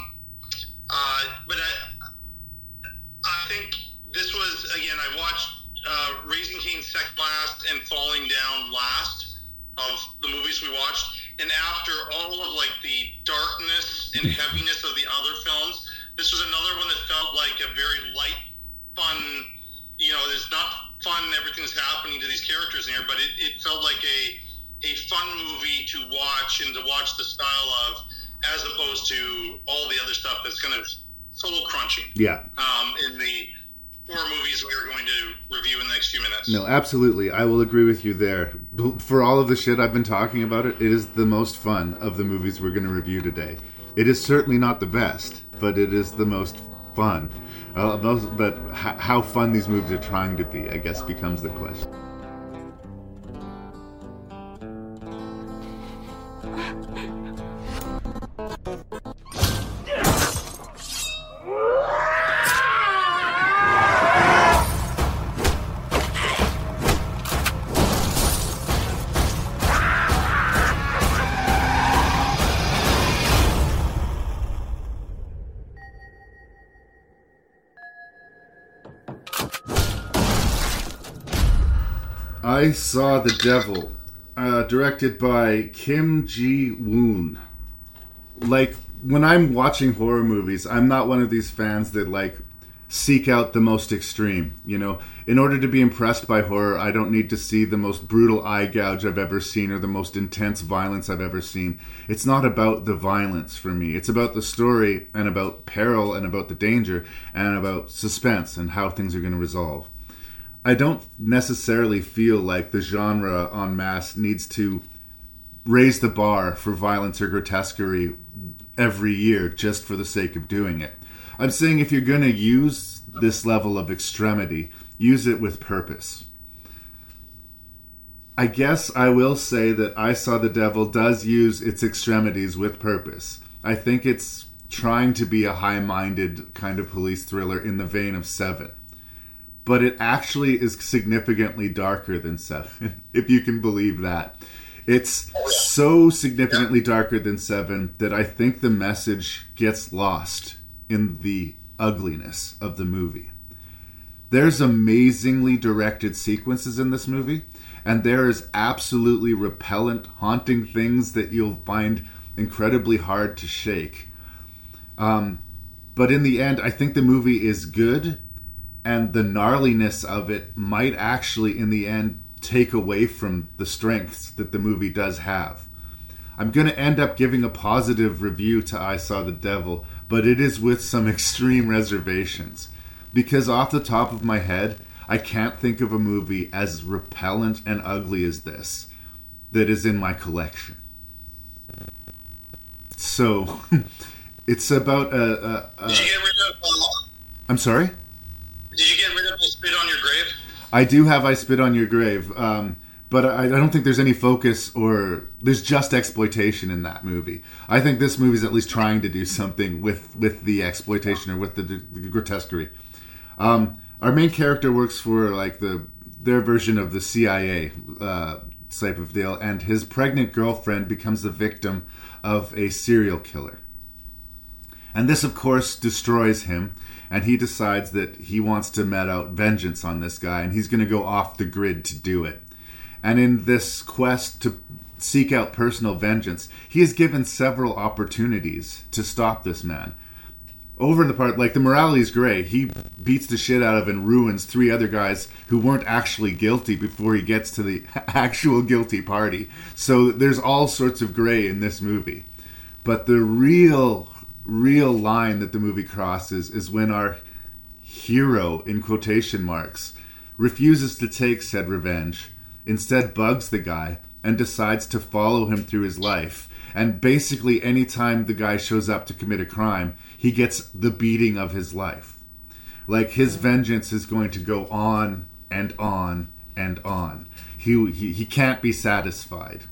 uh, but I, I think this was again. I watched uh, Raising Cain second last and Falling Down last of the movies we watched, and after all of like the darkness and heaviness of the other films, this was another one that felt like a very light, fun. You know, there's not fun. Everything's happening to these characters in here, but it, it felt like a a fun movie to watch and to watch the style of, as opposed to all the other stuff that's kind of soul crunching. Yeah. Um, in the four movies we are going to review in the next few minutes. No, absolutely. I will agree with you there. For all of the shit I've been talking about it, it is the most fun of the movies we're going to review today. It is certainly not the best, but it is the most fun. Uh, most, but h- how fun these movies are trying to be, I guess, becomes the question. I saw The Devil, uh, directed by Kim Jee-woon. Like, when I'm watching horror movies, I'm not one of these fans that, like, seek out the most extreme. You know, in order to be impressed by horror, I don't need to see the most brutal eye gouge I've ever seen or the most intense violence I've ever seen. It's not about the violence for me. It's about the story and about peril and about the danger and about suspense and how things are going to resolve. I don't necessarily feel like the genre en masse needs to raise the bar for violence or grotesquerie every year just for the sake of doing it. I'm saying if you're going to use this level of extremity, use it with purpose. I guess I will say that I Saw the Devil does use its extremities with purpose. I think it's trying to be a high minded kind of police thriller in the vein of Seven. But it actually is significantly darker than Seven, if you can believe that. It's so significantly darker than Seven that I think the message gets lost in the ugliness of the movie. There's amazingly directed sequences in this movie, and there is absolutely repellent, haunting things that you'll find incredibly hard to shake. Um, but in the end, I think the movie is good, and the gnarliness of it might actually, in the end, take away from the strengths that the movie does have. I'm going to end up giving a positive review to I Saw the Devil but it is with some extreme reservations. Because off the top of my head, I can't think of a movie as repellent and ugly as this that is in my collection. So, it's about a. a, a? Uh, I'm sorry. Did you get rid of the spit on your grave? I do have I spit on your grave. Um, but I, I, don't think there's any focus or there's just exploitation in that movie. I think this movie is at least trying to do something with with the exploitation or with the, the grotesquerie. Um, our main character works for like the their version of the CIA uh, type of deal, and his pregnant girlfriend becomes the victim of a serial killer. And this, of course, destroys him, and he decides that he wants to met out vengeance on this guy, and he's going to go off the grid to do it. And in this quest to seek out personal vengeance, he is given several opportunities to stop this man. Over in the part, like the morality is gray. He beats the shit out of and ruins three other guys who weren't actually guilty before he gets to the actual guilty party. So there's all sorts of gray in this movie. But the real, real line that the movie crosses is when our hero, in quotation marks, refuses to take said revenge instead bugs the guy and decides to follow him through his life. And basically, anytime the guy shows up to commit a crime, he gets the beating of his life. Like his vengeance is going to go on and on and on. He, he, he can't be satisfied.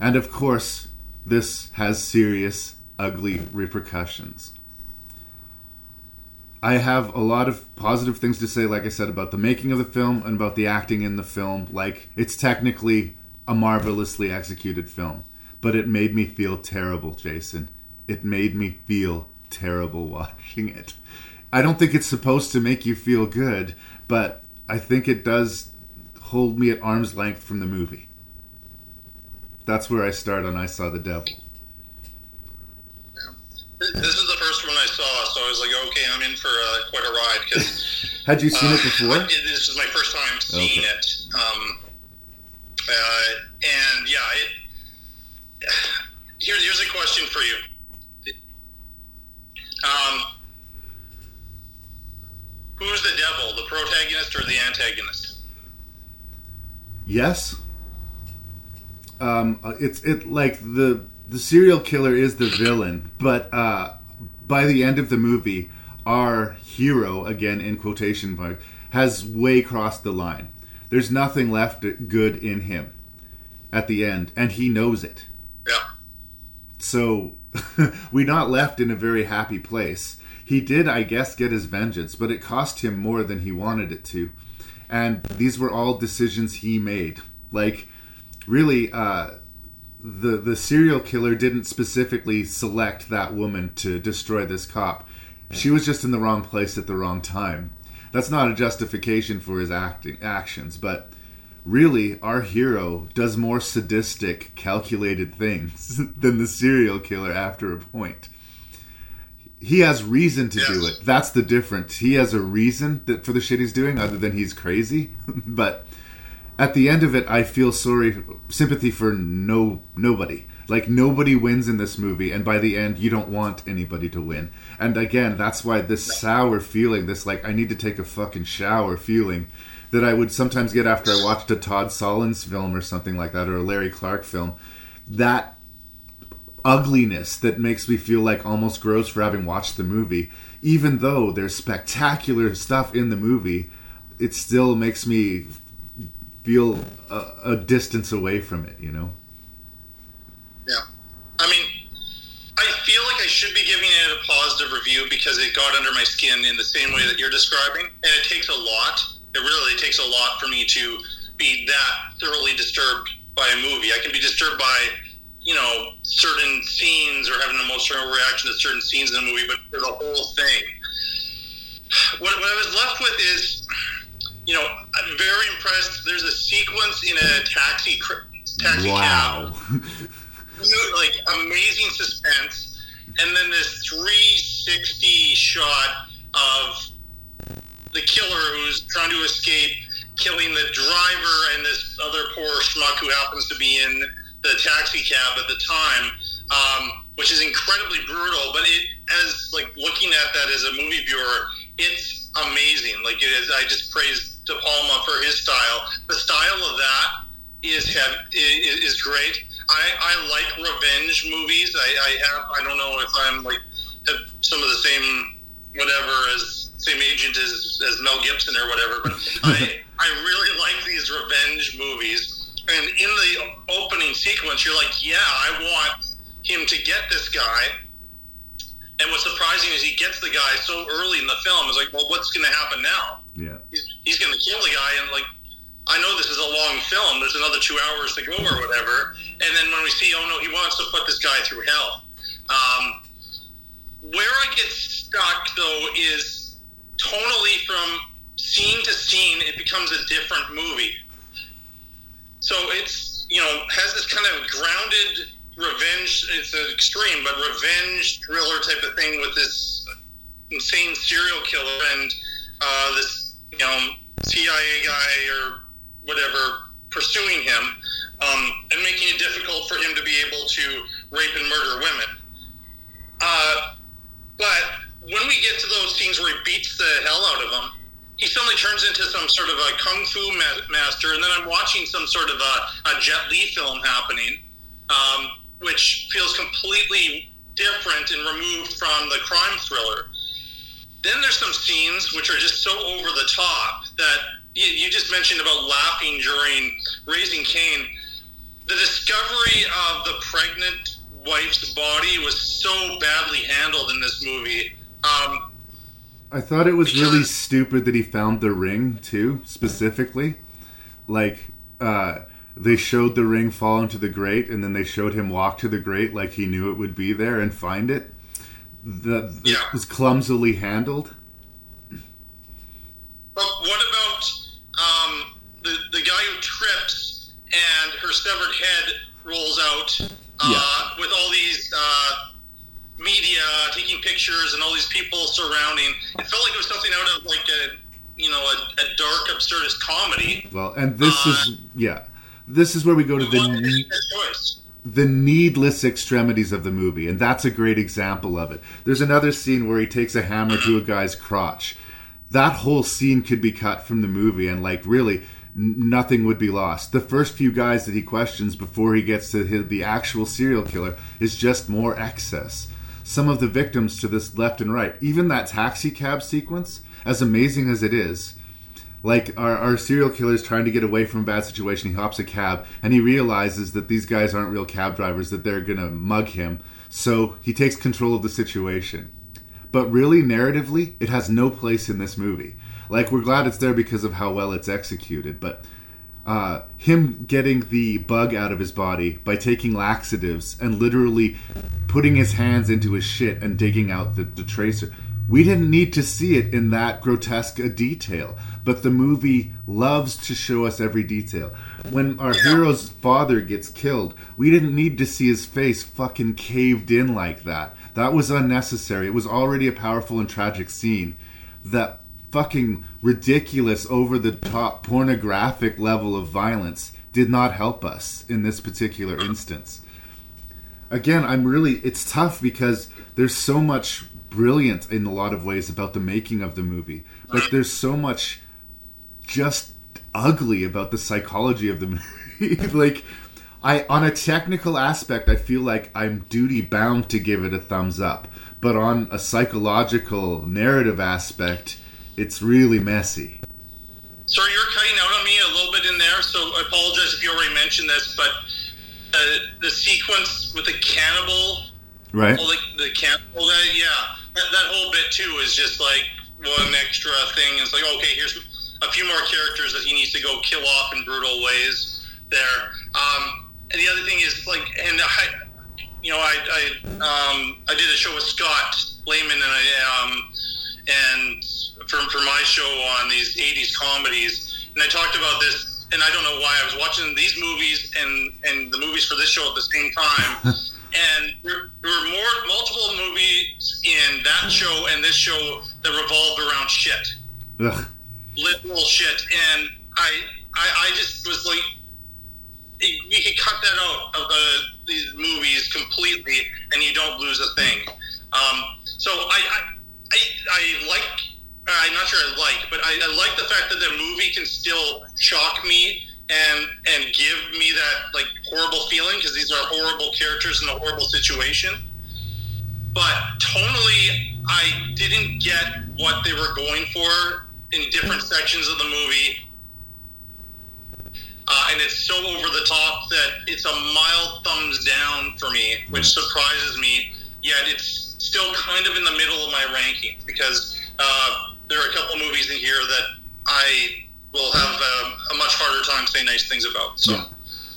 And of course, this has serious, ugly repercussions. I have a lot of positive things to say, like I said, about the making of the film and about the acting in the film. Like, it's technically a marvelously executed film, but it made me feel terrible, Jason. It made me feel terrible watching it. I don't think it's supposed to make you feel good, but I think it does hold me at arm's length from the movie. That's where I start on I Saw the Devil. This is the first one I saw, so I was like, okay, I'm in for uh, quite a ride. Cause, Had you seen uh, it before? I, this is my first time seeing Okay. it. Um, uh, and yeah, it, here, here's a question for you. Um, who's the devil, the protagonist or the antagonist? Yes. Um, uh, it's it like the the serial killer is the villain, but uh, by the end of the movie, our hero, again in quotation mark, has way crossed the line. There's nothing left good in him at the end, and he knows it. Yeah. So we're not left in a very happy place. He did, I guess, get his vengeance, but it cost him more than he wanted it to. And these were all decisions he made. Like, really, uh, the the serial killer didn't specifically select that woman to destroy this cop. She was just in the wrong place at the wrong time. That's not a justification for his acting actions, but really our hero does more sadistic, calculated things than the serial killer after a point. he has reason to do it. That's the difference. He has a reason that, for the shit he's doing, other than he's crazy. but at the end of it, I feel sorry, sympathy for no nobody. Like nobody wins in this movie, and by the end, you don't want anybody to win. And again, that's why this sour feeling, this like I need to take a fucking shower feeling, that I would sometimes get after I watched a Todd Solondz film or something like that, or a Larry Clark film. That ugliness that makes me feel like almost gross for having watched the movie. Even though there's spectacular stuff in the movie, it still makes me feel a, a distance away from it, you know? Yeah. I mean, I feel like I should be giving it a positive review because it got under my skin in the same way that you're describing. And it takes a lot. It really takes a lot for me to be that thoroughly disturbed by a movie. I can be disturbed by you know, certain scenes or having an emotional reaction to certain scenes in the movie, but the whole thing. What, what I was left with is, you know, I'm very impressed. There's a sequence in a taxi taxi wow. cab, like amazing suspense, and then this 360 shot of the killer who's trying to escape, killing the driver and this other poor schmuck who happens to be in the taxi cab at the time, um, which is incredibly brutal. But it, as like looking at that as a movie viewer, it's amazing. Like it is, I just praise De Palma for his style. The style of that is is great. I, I like revenge movies. I, I have I don't know if I'm like have some of the same whatever as same agent as, as Mel Gibson or whatever, but I I really like these revenge movies and in the opening sequence, you're like, yeah, I want him to get this guy. And what's surprising is he gets the guy so early in the film. It's like, well, what's going to happen now? Yeah. He's, he's going to kill the guy. And, like, I know this is a long film. There's another two hours to go or whatever. And then when we see, oh, no, he wants to put this guy through hell. Um, where I get stuck, though, is tonally from scene to scene, it becomes a different movie. So it's you know has this kind of grounded revenge. It's an extreme, but revenge thriller type of thing with this insane serial killer and uh, this you know CIA guy or whatever pursuing him um, and making it difficult for him to be able to rape and murder women. Uh, but when we get to those scenes where he beats the hell out of them he suddenly turns into some sort of a kung fu ma- master, and then I'm watching some sort of a, a Jet Li film happening, um, which feels completely different and removed from the crime thriller. Then there's some scenes which are just so over the top that you, you just mentioned about laughing during Raising Cain. The discovery of the pregnant wife's body was so badly handled in this movie. Um, I thought it was really stupid that he found the ring too, specifically. Like, uh, they showed the ring fall into the grate, and then they showed him walk to the grate like he knew it would be there and find it. That yeah. was clumsily handled. But what about um, the the guy who trips and her severed head rolls out uh, yeah. with all these uh, media taking pictures and all these people surrounding. It felt like it was something out of like a you know a, a dark absurdist comedy. Well, and this uh, is yeah, this is where we go to the the needless extremities of the movie, and that's a great example of it. There's another scene where he takes a hammer to a guy's crotch. That whole scene could be cut from the movie, and like really nothing would be lost. The first few guys that he questions before he gets to his, the actual serial killer is just more excess some of the victims to this left and right. Even that taxi cab sequence, as amazing as it is, like our, our serial killer is trying to get away from a bad situation. He hops a cab and he realizes that these guys aren't real cab drivers, that they're to mug him. So he takes control of the situation. But really, narratively, it has no place in this movie. Like, we're glad it's there because of how well it's executed, but uh, him getting the bug out of his body by taking laxatives and literally putting his hands into his shit and digging out the, the tracer. We didn't need to see it in that grotesque a detail, but the movie loves to show us every detail. When our hero's father gets killed, we didn't need to see his face fucking caved in like that. That was unnecessary. It was already a powerful and tragic scene. That fucking ridiculous, over the top, pornographic level of violence did not help us in this particular instance. Again, I'm really, it's tough because there's so much brilliant in a lot of ways about the making of the movie, but there's so much just ugly about the psychology of the movie. like, I on a technical aspect, I feel like I'm duty bound to give it a thumbs up, but on a psychological narrative aspect, it's really messy. Sorry, you're cutting out on me a little bit in there, so I apologize if you already mentioned this, but uh, the sequence with the cannibal, Right. the, the cannibal guy, yeah, that, that whole bit too is just like one extra thing. It's like, okay, here's a few more characters that he needs to go kill off in brutal ways there. Um, and the other thing is like, and I, you know, I, I, um, I did a show with Scott Lehman and I, um, and for, for my show on these 80s comedies, and I talked about this, and I don't know why I was watching these movies and, and the movies for this show at the same time. and there, there were more multiple movies in that show and this show that revolved around shit, Ugh. literal shit. And I, I, I just was like, you could cut that out of the these movies completely, and you don't lose a thing. Um, so I, I, I, I like. I'm not sure I like, but I, I like the fact that the movie can still shock me and and give me that like horrible feeling because these are horrible characters in a horrible situation. But tonally, I didn't get what they were going for in different sections of the movie. Uh, and it's so over the top that it's a mild thumbs down for me, which surprises me. Yet it's still kind of in the middle of my rankings because uh, there are a couple movies in here that I will have a, a much harder time saying nice things about. So.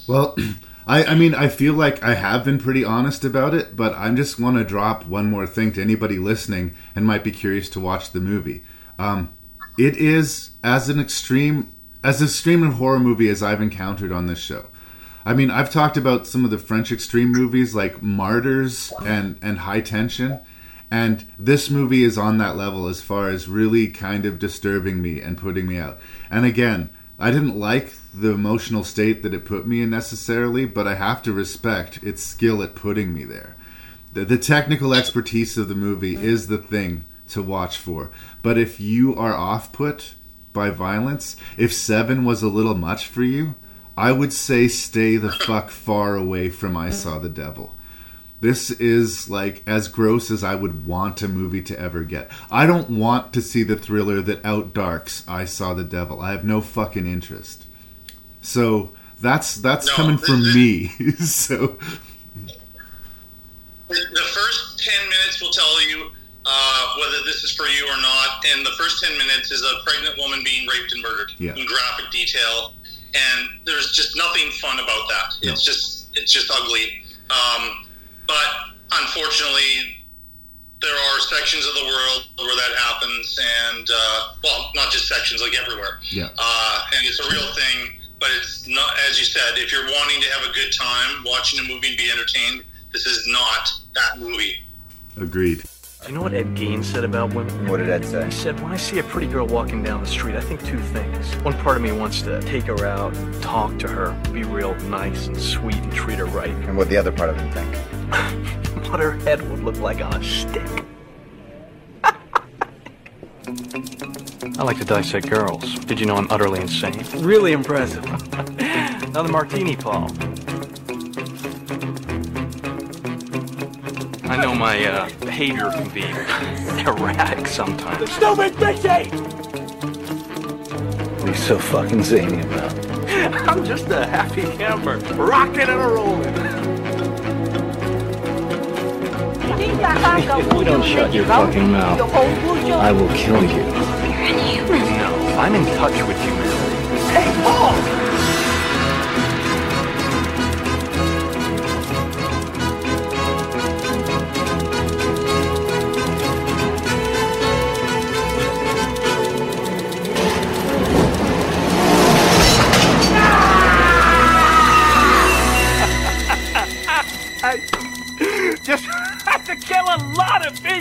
Well, I, I mean, I feel like I have been pretty honest about it, but I just want to drop one more thing to anybody listening and might be curious to watch the movie. Um, it is as an extreme, as extreme a horror movie as I've encountered on this show. I mean, I've talked about some of the French extreme movies like Martyrs and and High Tension, and this movie is on that level as far as really kind of disturbing me and putting me out. And again, I didn't like the emotional state that it put me in necessarily, but I have to respect its skill at putting me there. The, the technical expertise of the movie mm-hmm. is the thing to watch for. But if you are off put by violence, if Seven was a little much for you, I would say stay the fuck far away from I mm-hmm. Saw the Devil. This is like as gross as I would want a movie to ever get. I don't want to see the thriller that outdarks I Saw the Devil. I have no fucking interest. So that's that's No, coming from me. so The first 10 minutes will tell you uh, whether this is for you or not. And the first 10 minutes is a pregnant woman being raped and murdered Yeah. in graphic detail. And there's just nothing fun about that. No. It's just it's just ugly. Um, but unfortunately, there are sections of the world where that happens, and uh, well, not just sections, like everywhere. yeah. Uh, and it's a real thing, but it's not, as you said, if you're wanting to have a good time watching a movie and be entertained, this is not that movie. Agreed. Do you know what Ed Gein said about women? What did Ed say? He said, when I see a pretty girl walking down the street, I think two things. One part of me wants to take her out, talk to her, be real nice and sweet and treat her right. And what the other part of him think? What her head would look like on a stick. I like to dissect girls. Did you know I'm utterly insane? Really impressive. Another martini, Paul. I know my uh, behavior can be erratic sometimes. Stupid bitchy! What are you so fucking zany about? I'm just a happy camper, rocking and a rolling. If you don't shut your fucking mouth, I will kill you. No, I'm in touch with humanity.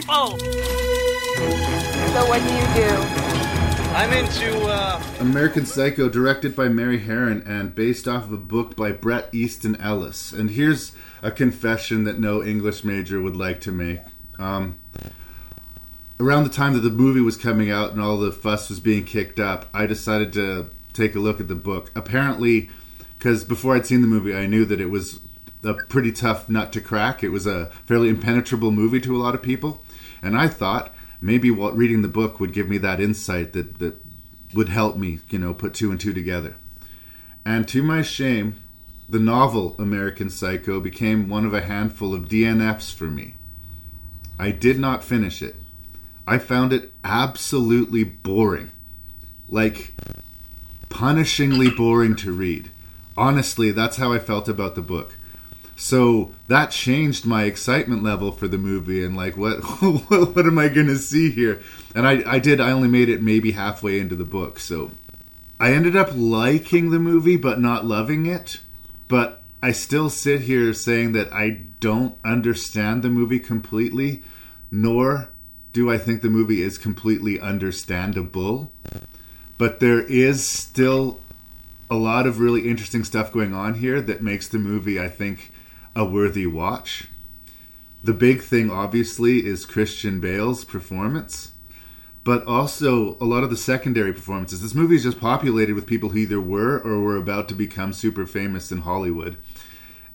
Lot of people. So what do you do? I'm into, uh... American Psycho, directed by Mary Harron and based off of a book by Bret Easton Ellis. And here's a confession that no English major would like to make. Um, around the time that the movie was coming out and all the fuss was being kicked up, I decided to take a look at the book. Apparently, because before I'd seen the movie, I knew that it was a pretty tough nut to crack. It was a fairly impenetrable movie to a lot of people. And I thought maybe reading the book would give me that insight that, that would help me, you know, put two and two together. And to my shame, the novel American Psycho became one of a handful of DNFs for me. I did not finish it. I found it absolutely boring. Like, punishingly boring to read. Honestly, that's how I felt about the book. So that changed my excitement level for the movie and like what what am I going to see here? And I I did I only made it maybe halfway into the book. So I ended up liking the movie but not loving it. But I still sit here saying that I don't understand the movie completely nor do I think the movie is completely understandable. But there is still a lot of really interesting stuff going on here that makes the movie, I think, a worthy watch. The big thing, obviously, is Christian Bale's performance, but also a lot of the secondary performances. This movie is just populated with people who either were or were about to become super famous in Hollywood.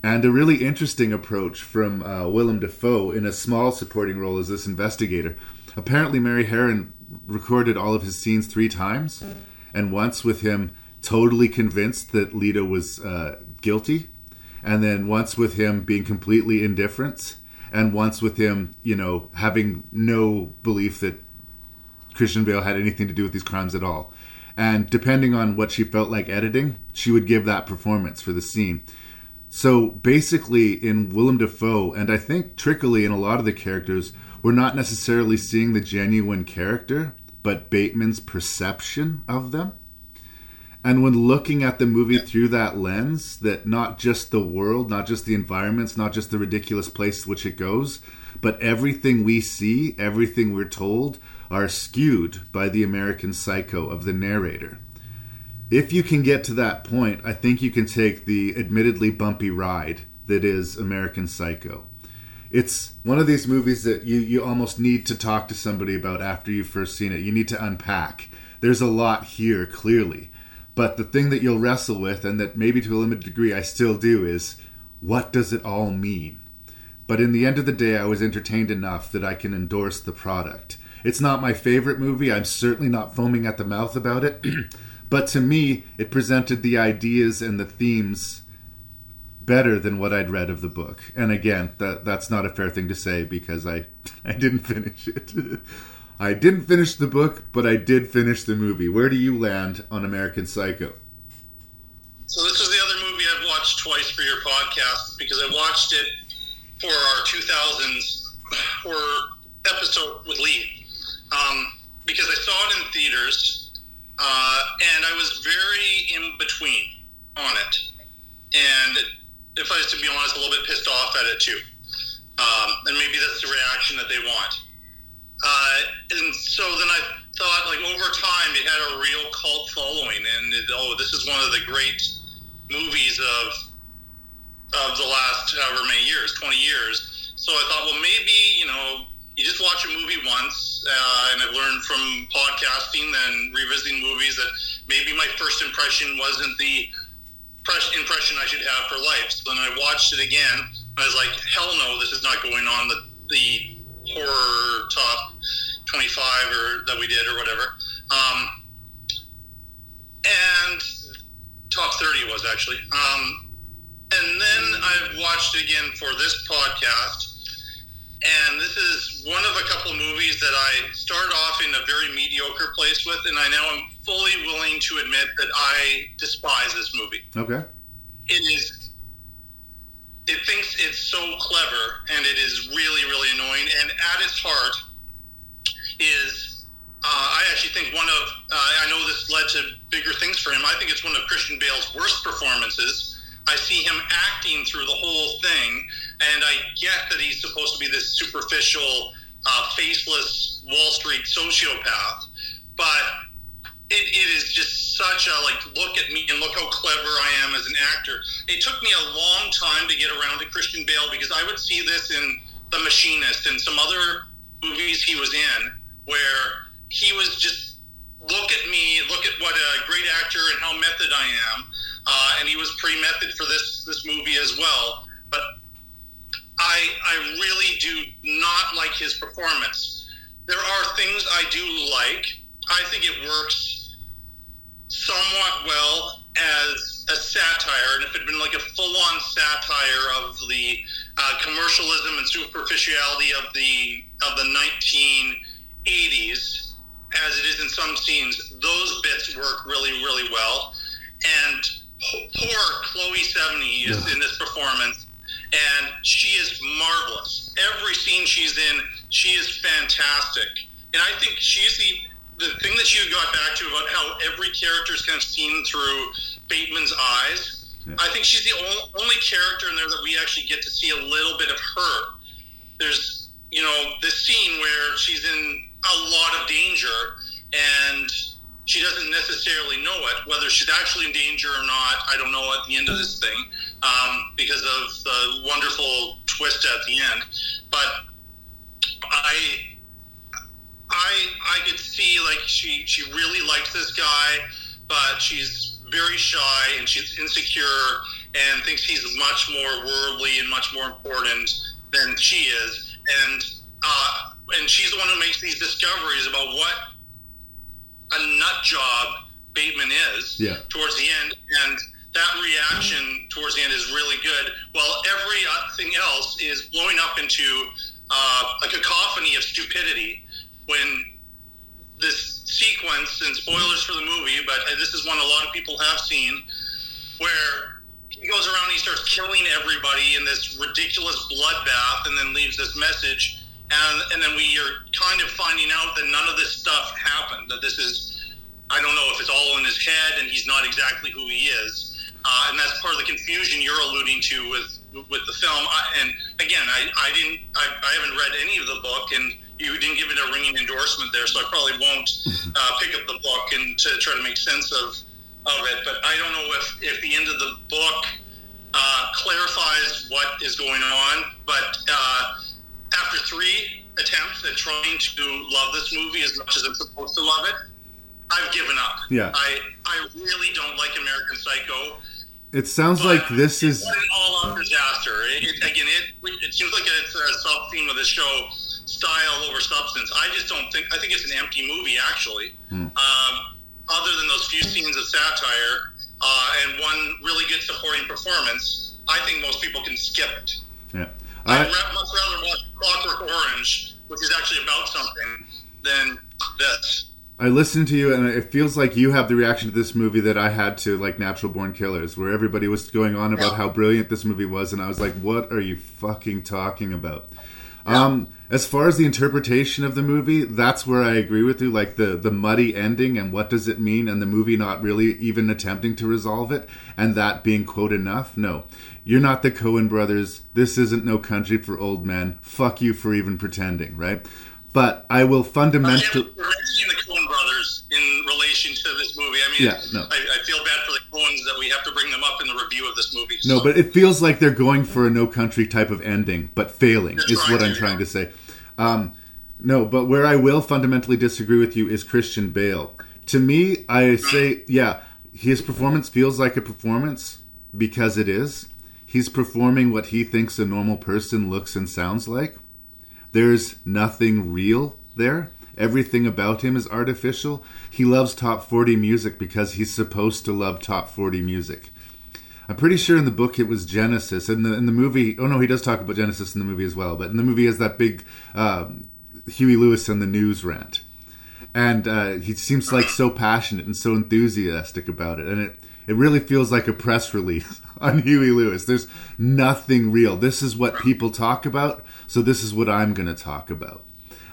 And a really interesting approach from uh, Willem Dafoe in a small supporting role as this investigator. Apparently, Mary Harron recorded all of his scenes three times, and once with him totally convinced that Lita was uh, guilty, and then once with him being completely indifferent, and once with him, you know, having no belief that Christian Bale had anything to do with these crimes at all. And depending on what she felt like editing, she would give that performance for the scene. So basically, in Willem Dafoe, and I think trickily in a lot of the characters, we're not necessarily seeing the genuine character, but Bateman's perception of them. And when looking at the movie through that lens, that not just the world, not just the environments, not just the ridiculous place which it goes, but everything we see, everything we're told, are skewed by the American psycho of the narrator. If you can get to that point, I think you can take the admittedly bumpy ride that is American Psycho. It's one of these movies that you, you almost need to talk to somebody about after you've first seen it. You need to unpack. There's a lot here, clearly but the thing that you'll wrestle with, and that maybe to a limited degree I still do, is what does it all mean? But in the end of the day, I was entertained enough that I can endorse the product. It's not my favorite movie. I'm certainly not foaming at the mouth about it. but to me, it presented the ideas and the themes better than what I'd read of the book. And again, that that's not a fair thing to say because I I didn't finish it. I didn't finish the book, but I did finish the movie. Where do you land on American Psycho? So this is the other movie I've watched twice for your podcast because I watched it for our 2000s or episode with Lee um, because I saw it in theaters uh, and I was very in between on it. And if I was to be honest, a little bit pissed off at it too. Um, and maybe that's the reaction that they want. Uh, and so then I thought, like over time, it had a real cult following, and it, oh, this is one of the great movies of of the last however many years, twenty years. So I thought, well, maybe you know, you just watch a movie once, uh, and I've learned from podcasting and revisiting movies that maybe my first impression wasn't the impression I should have for life. So then I watched it again. I was like, hell no, this is not going on the the horror top 25 or that we did or whatever. Um, and top 30 was actually. Um, and then I've watched again for this podcast. And this is one of a couple movies that I started off in a very mediocre place with, and I now am fully willing to admit that I despise this movie. Okay. It is it thinks it's so clever and it is really really annoying. And at its heart is uh, I actually think one of uh, I know this led to bigger things for him. I think it's one of Christian Bale's worst performances. I see him acting through the whole thing, and I get that he's supposed to be this superficial, uh, faceless Wall Street sociopath, but it, it is just such a like look at me and look how clever I am as an actor. It took me a long time to get around to Christian Bale because I would see this in The Machinist and some other movies he was in where he was just look at me, look at what a great actor and how method I am. Uh, and he was pretty method for this this movie as well. But I I really do not like his performance. There are things I do like. I think it works somewhat well as a satire, and if it had been like a full-on satire of the uh, commercialism and superficiality of the of the 1980s, as it is in some scenes, those bits work really, really well. And poor Chloe Sevigny is Yeah. in this performance, and she is marvelous. Every scene she's in, she is fantastic. And I think she's the the thing that you got back to about how every character is kind of seen through Bateman's eyes. I think she's the only, only character in there that we actually get to see a little bit of her. There's, you know, this scene where she's in a lot of danger and she doesn't necessarily know it. Whether she's actually in danger or not, I don't know at the end of this thing um, because of the wonderful twist at the end. But I I I could see like she she really likes this guy, but she's very shy and she's insecure and thinks he's much more worldly and much more important than she is. And uh, and she's the one who makes these discoveries about what a nut job Bateman is Yeah. towards the end, and that reaction towards the end is really good. While everything else is blowing up into uh, a cacophony of stupidity when this sequence and spoilers for the movie, but this is one a lot of people have seen, where he goes around and he starts killing everybody in this ridiculous bloodbath, and then leaves this message, and and then we are kind of finding out that none of this stuff happened. That this is, I don't know if it's all in his head, and he's not exactly who he is, uh, and that's part of the confusion you're alluding to with with the film. I, and again, I, I didn't, I, I haven't read any of the book, and you didn't give it a ringing endorsement there, so I probably won't uh, pick up the book and to try to make sense of of it. But I don't know if if the end of the book uh, clarifies what is going on. But uh, after three attempts at trying to love this movie as much as I'm supposed to love it, I've given up. Yeah. I I really don't like American Psycho. It sounds like this is an all-out disaster. It, it, again, it it seems like it's a sub theme of the show, style over substance. I just don't think. I think it's an empty movie, actually. Hmm. Um, other than those few scenes of satire uh, and one really good supporting performance, I think most people can skip it. yeah. I'd I, ra- much rather watch Clockwork Orange, which is actually about something, than this. I listened to you, and it feels like you have the reaction to this movie that I had to like Natural Born Killers, where everybody was going on about how brilliant this movie was, and I was like, "What are you fucking talking about?" Um, as far as the interpretation of the movie, that's where I agree with you. Like the the muddy ending and what does it mean, and the movie not really even attempting to resolve it, and that being quote enough. No, you're not the Coen brothers. This isn't no country for old men. Fuck you for even pretending, right? But I will fundamentally. We're in relation to this movie. I mean, Yeah, no. I, I feel bad for the Coens that we have to bring them up in the review of this movie. No, but it feels like they're going for a no country type of ending, but failing They're is trying what I'm yeah. trying to say. Um, no, but where I will fundamentally disagree with you is Christian Bale. To me, I say, yeah, his performance feels like a performance because it is. He's performing what he thinks a normal person looks and sounds like. There's nothing real there. Everything about him is artificial. He loves top 40 music because he's supposed to love top 40 music. I'm pretty sure in the book it was Genesis. In the in the movie, oh no, he does talk about Genesis in the movie as well. But in the movie, has that big um, Huey Lewis and the news rant, and uh, he seems like so passionate and so enthusiastic about it, and it it really feels like a press release on Huey Lewis. There's nothing real. This is what people talk about, so this is what I'm going to talk about.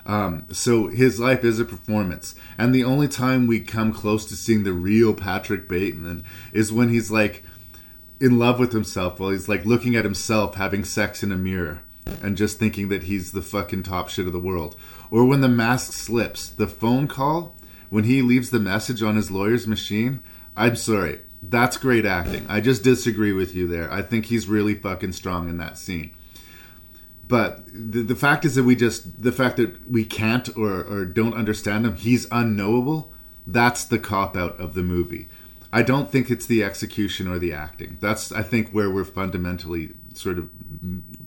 Um, so his life is a performance, and the only time we come close to seeing the real Patrick Bateman is when he's like in love with himself while he's like looking at himself having sex in a mirror and just thinking that he's the fucking top shit of the world. Or when the mask slips, the phone call, when he leaves the message on his lawyer's machine, I'm sorry. That's great acting. I just disagree with you there. I think he's really fucking strong in that scene. But the, the fact is that we just, the fact that we can't or, or don't understand him, he's unknowable, that's the cop out of the movie. I don't think it's the execution or the acting. That's, I think, where we're fundamentally sort of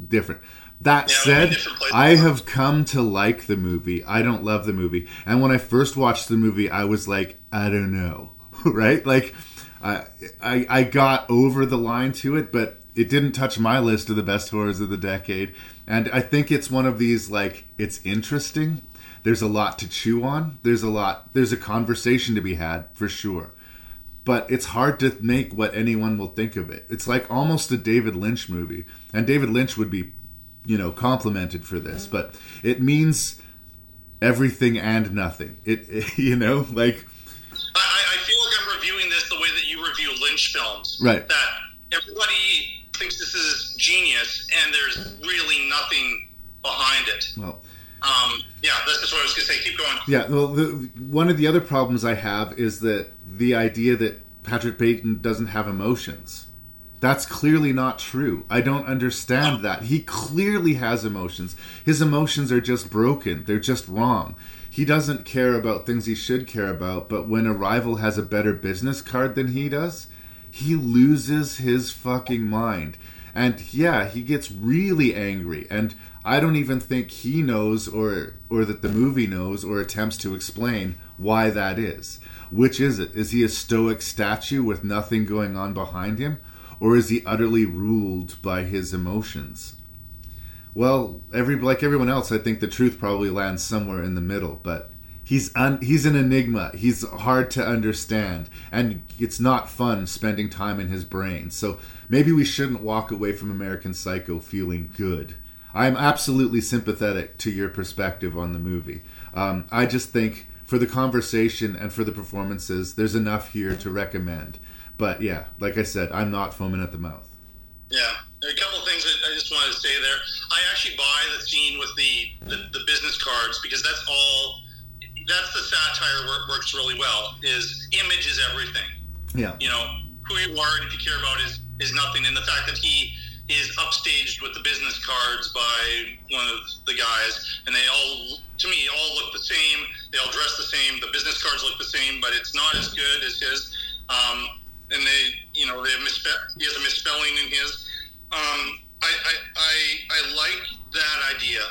different. That Yeah, said, we're different places. I have come to like the movie. I don't love the movie. And when I first watched the movie, I was like, I don't know. right? Like I, I I got over the line to it, but it didn't touch my list of the best horrors of the decade. And I think it's one of these like it's interesting. There's a lot to chew on. There's a lot there's a conversation to be had for sure. But it's hard to make what anyone will think of it. It's like almost a David Lynch movie. And David Lynch would be you know complimented for this but it means everything and nothing it, it- you know like I, I I feel like I'm reviewing this the way that you review Lynch films. Right. That everybody thinks this is genius, and there's really nothing behind it. well Um, yeah, that's just what I was going to say. Keep going. yeah well the, one of the other problems i have is that the idea that patrick bateman doesn't have emotions that's clearly not true i don't understand that he clearly has emotions his emotions are just broken they're just wrong he doesn't care about things he should care about but when a rival has a better business card than he does he loses his fucking mind. And yeah, he gets really angry. And I don't even think he knows or or that the movie knows or attempts to explain why that is. Which is it? Is he a stoic statue with nothing going on behind him? Or is he utterly ruled by his emotions? Well, every like everyone else, I think the truth probably lands somewhere in the middle, but he's un, he's an enigma. He's hard to understand, and it's not fun spending time in his brain. So maybe we shouldn't walk away from American Psycho feeling good. I'm absolutely sympathetic to your perspective on the movie. Um, I just think for the conversation and for the performances, there's enough here to recommend. But yeah, like I said, I'm not foaming at the mouth. Yeah, a couple of things that I just wanted to say there. I actually buy the scene with the, the, the business cards because that's all. That's the satire where it works really well. Is image is everything. Yeah. You know who you are and if you care about is is nothing. And the fact that he is upstaged with the business cards by one of the guys, and they all, to me, all look the same. They all dress the same. The business cards look the same, but it's not as good as his. Um, and they, you know, they have misspell. He has a misspelling in his. Um, I, I, I, I like that idea.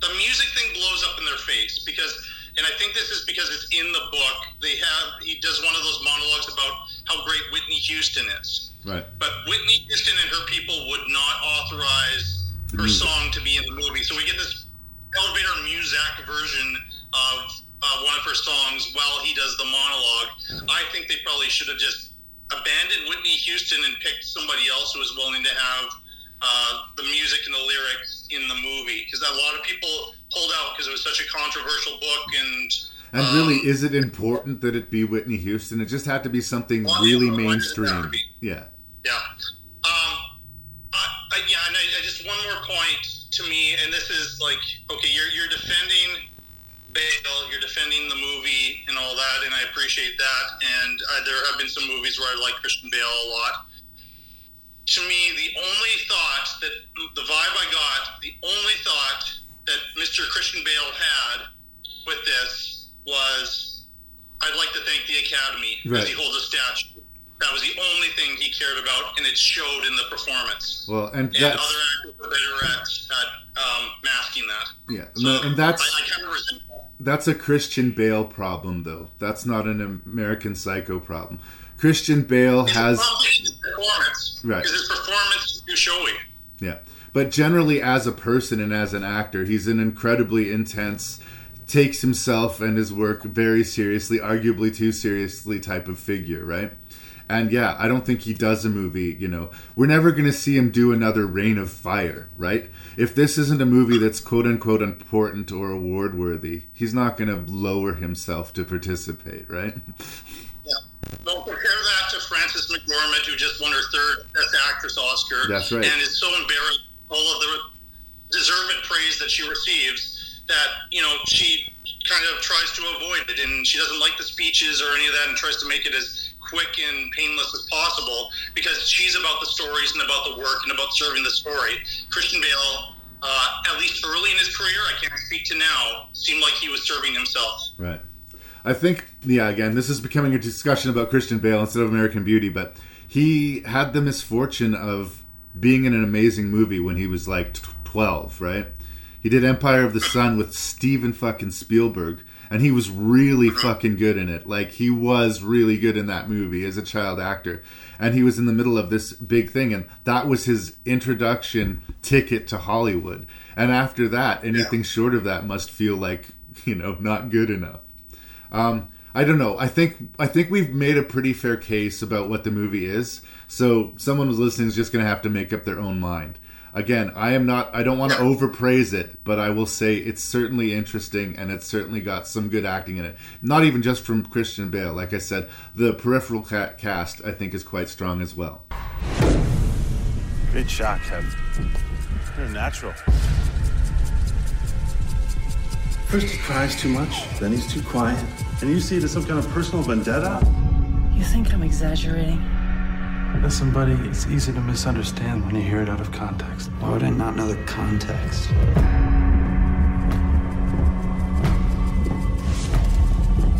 The music thing blows up in their face because, and I think this is because it's in the book. They have he does one of those monologues about how great Whitney Houston is. Right. But Whitney Houston and her people would not authorize The her music. song to be in the movie. So we get this elevator music version of uh, one of her songs while he does the monologue. I think they probably should have just abandoned Whitney Houston and picked somebody else who was willing to have uh, the music and the lyrics in the movie. Because a lot of people pulled out because it was such a controversial book and. And really, is it important that it be Whitney Houston? It just had to be something Well, really why does it have mainstream. Yeah. Yeah. Um, I, I, yeah, and I, I just one more point to me, and this is like, okay, you're you're defending Bale, you're defending the movie and all that, and I appreciate that. And uh, there have been some movies where I like Christian Bale a lot. To me, the only thought that the vibe I got, the only thought that Mr. Christian Bale had with this was, I'd like to thank the Academy because Right. he holds a statue. That was the only thing he cared about, and it showed in the performance. Well, and And other actors are better at, at um, masking that. yeah, no, and that's I, I kind of resent that. that's a Christian Bale problem, though. That's not an American Psycho problem. Christian Bale has Well, his performance, Right. Because his performance is too showy. Yeah. But generally, as a person and as an actor, he's an incredibly intense, takes himself and his work very seriously, arguably too seriously type of figure, right? And yeah, I don't think he does a movie, you know. We're never going to see him do another Reign of Fire, right? If this isn't a movie that's quote unquote important or award worthy, he's not going to lower himself to participate, right? Yeah. Well, compare that to Frances McDormand, who just won her third Best Actress Oscar. That's right. And is so embarrassed all of the deserved praise that she receives that you know she kind of tries to avoid it, and she doesn't like the speeches or any of that, and tries to make it as quick and painless as possible because she's about the stories and about the work and about serving the story. Christian Bale. Uh, at least early in his career, I can't speak to now, seemed like he was serving himself. Right. I think, yeah, again, this is becoming a discussion about Christian Bale instead of American Beauty, but he had the misfortune of being in an amazing movie when he was like 12, right? He did Empire of the Sun with Steven fucking Spielberg, and he was really fucking good in it. Like, he was really good in that movie as a child actor. And he was in the middle of this big thing, and that was his introduction ticket to Hollywood. And after that, anything short of that must feel like, you know, not good enough. Um, I don't know. I think I think we've made a pretty fair case about what the movie is. So someone who's listening is just going to have to make up their own mind. Again, I am not. I don't want to overpraise it, but I will say it's certainly interesting and it's certainly got some good acting in it. Not even just from Christian Bale. Like I said, the peripheral ca- cast I think is quite strong as well. Good shot, Kevin. You're natural. First he cries too much, then he's too quiet. And you see it as some kind of personal vendetta? You think I'm exaggerating? Listen, buddy, it's easy to misunderstand when you hear it out of context. Why would I not know the context?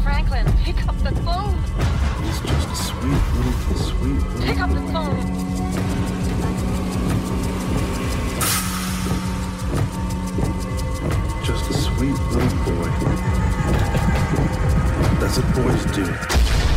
Franklin, pick up the phone. He's just a sweet little, sweet little. Pick up the phone. Just a sweet little boy. That's what boys do.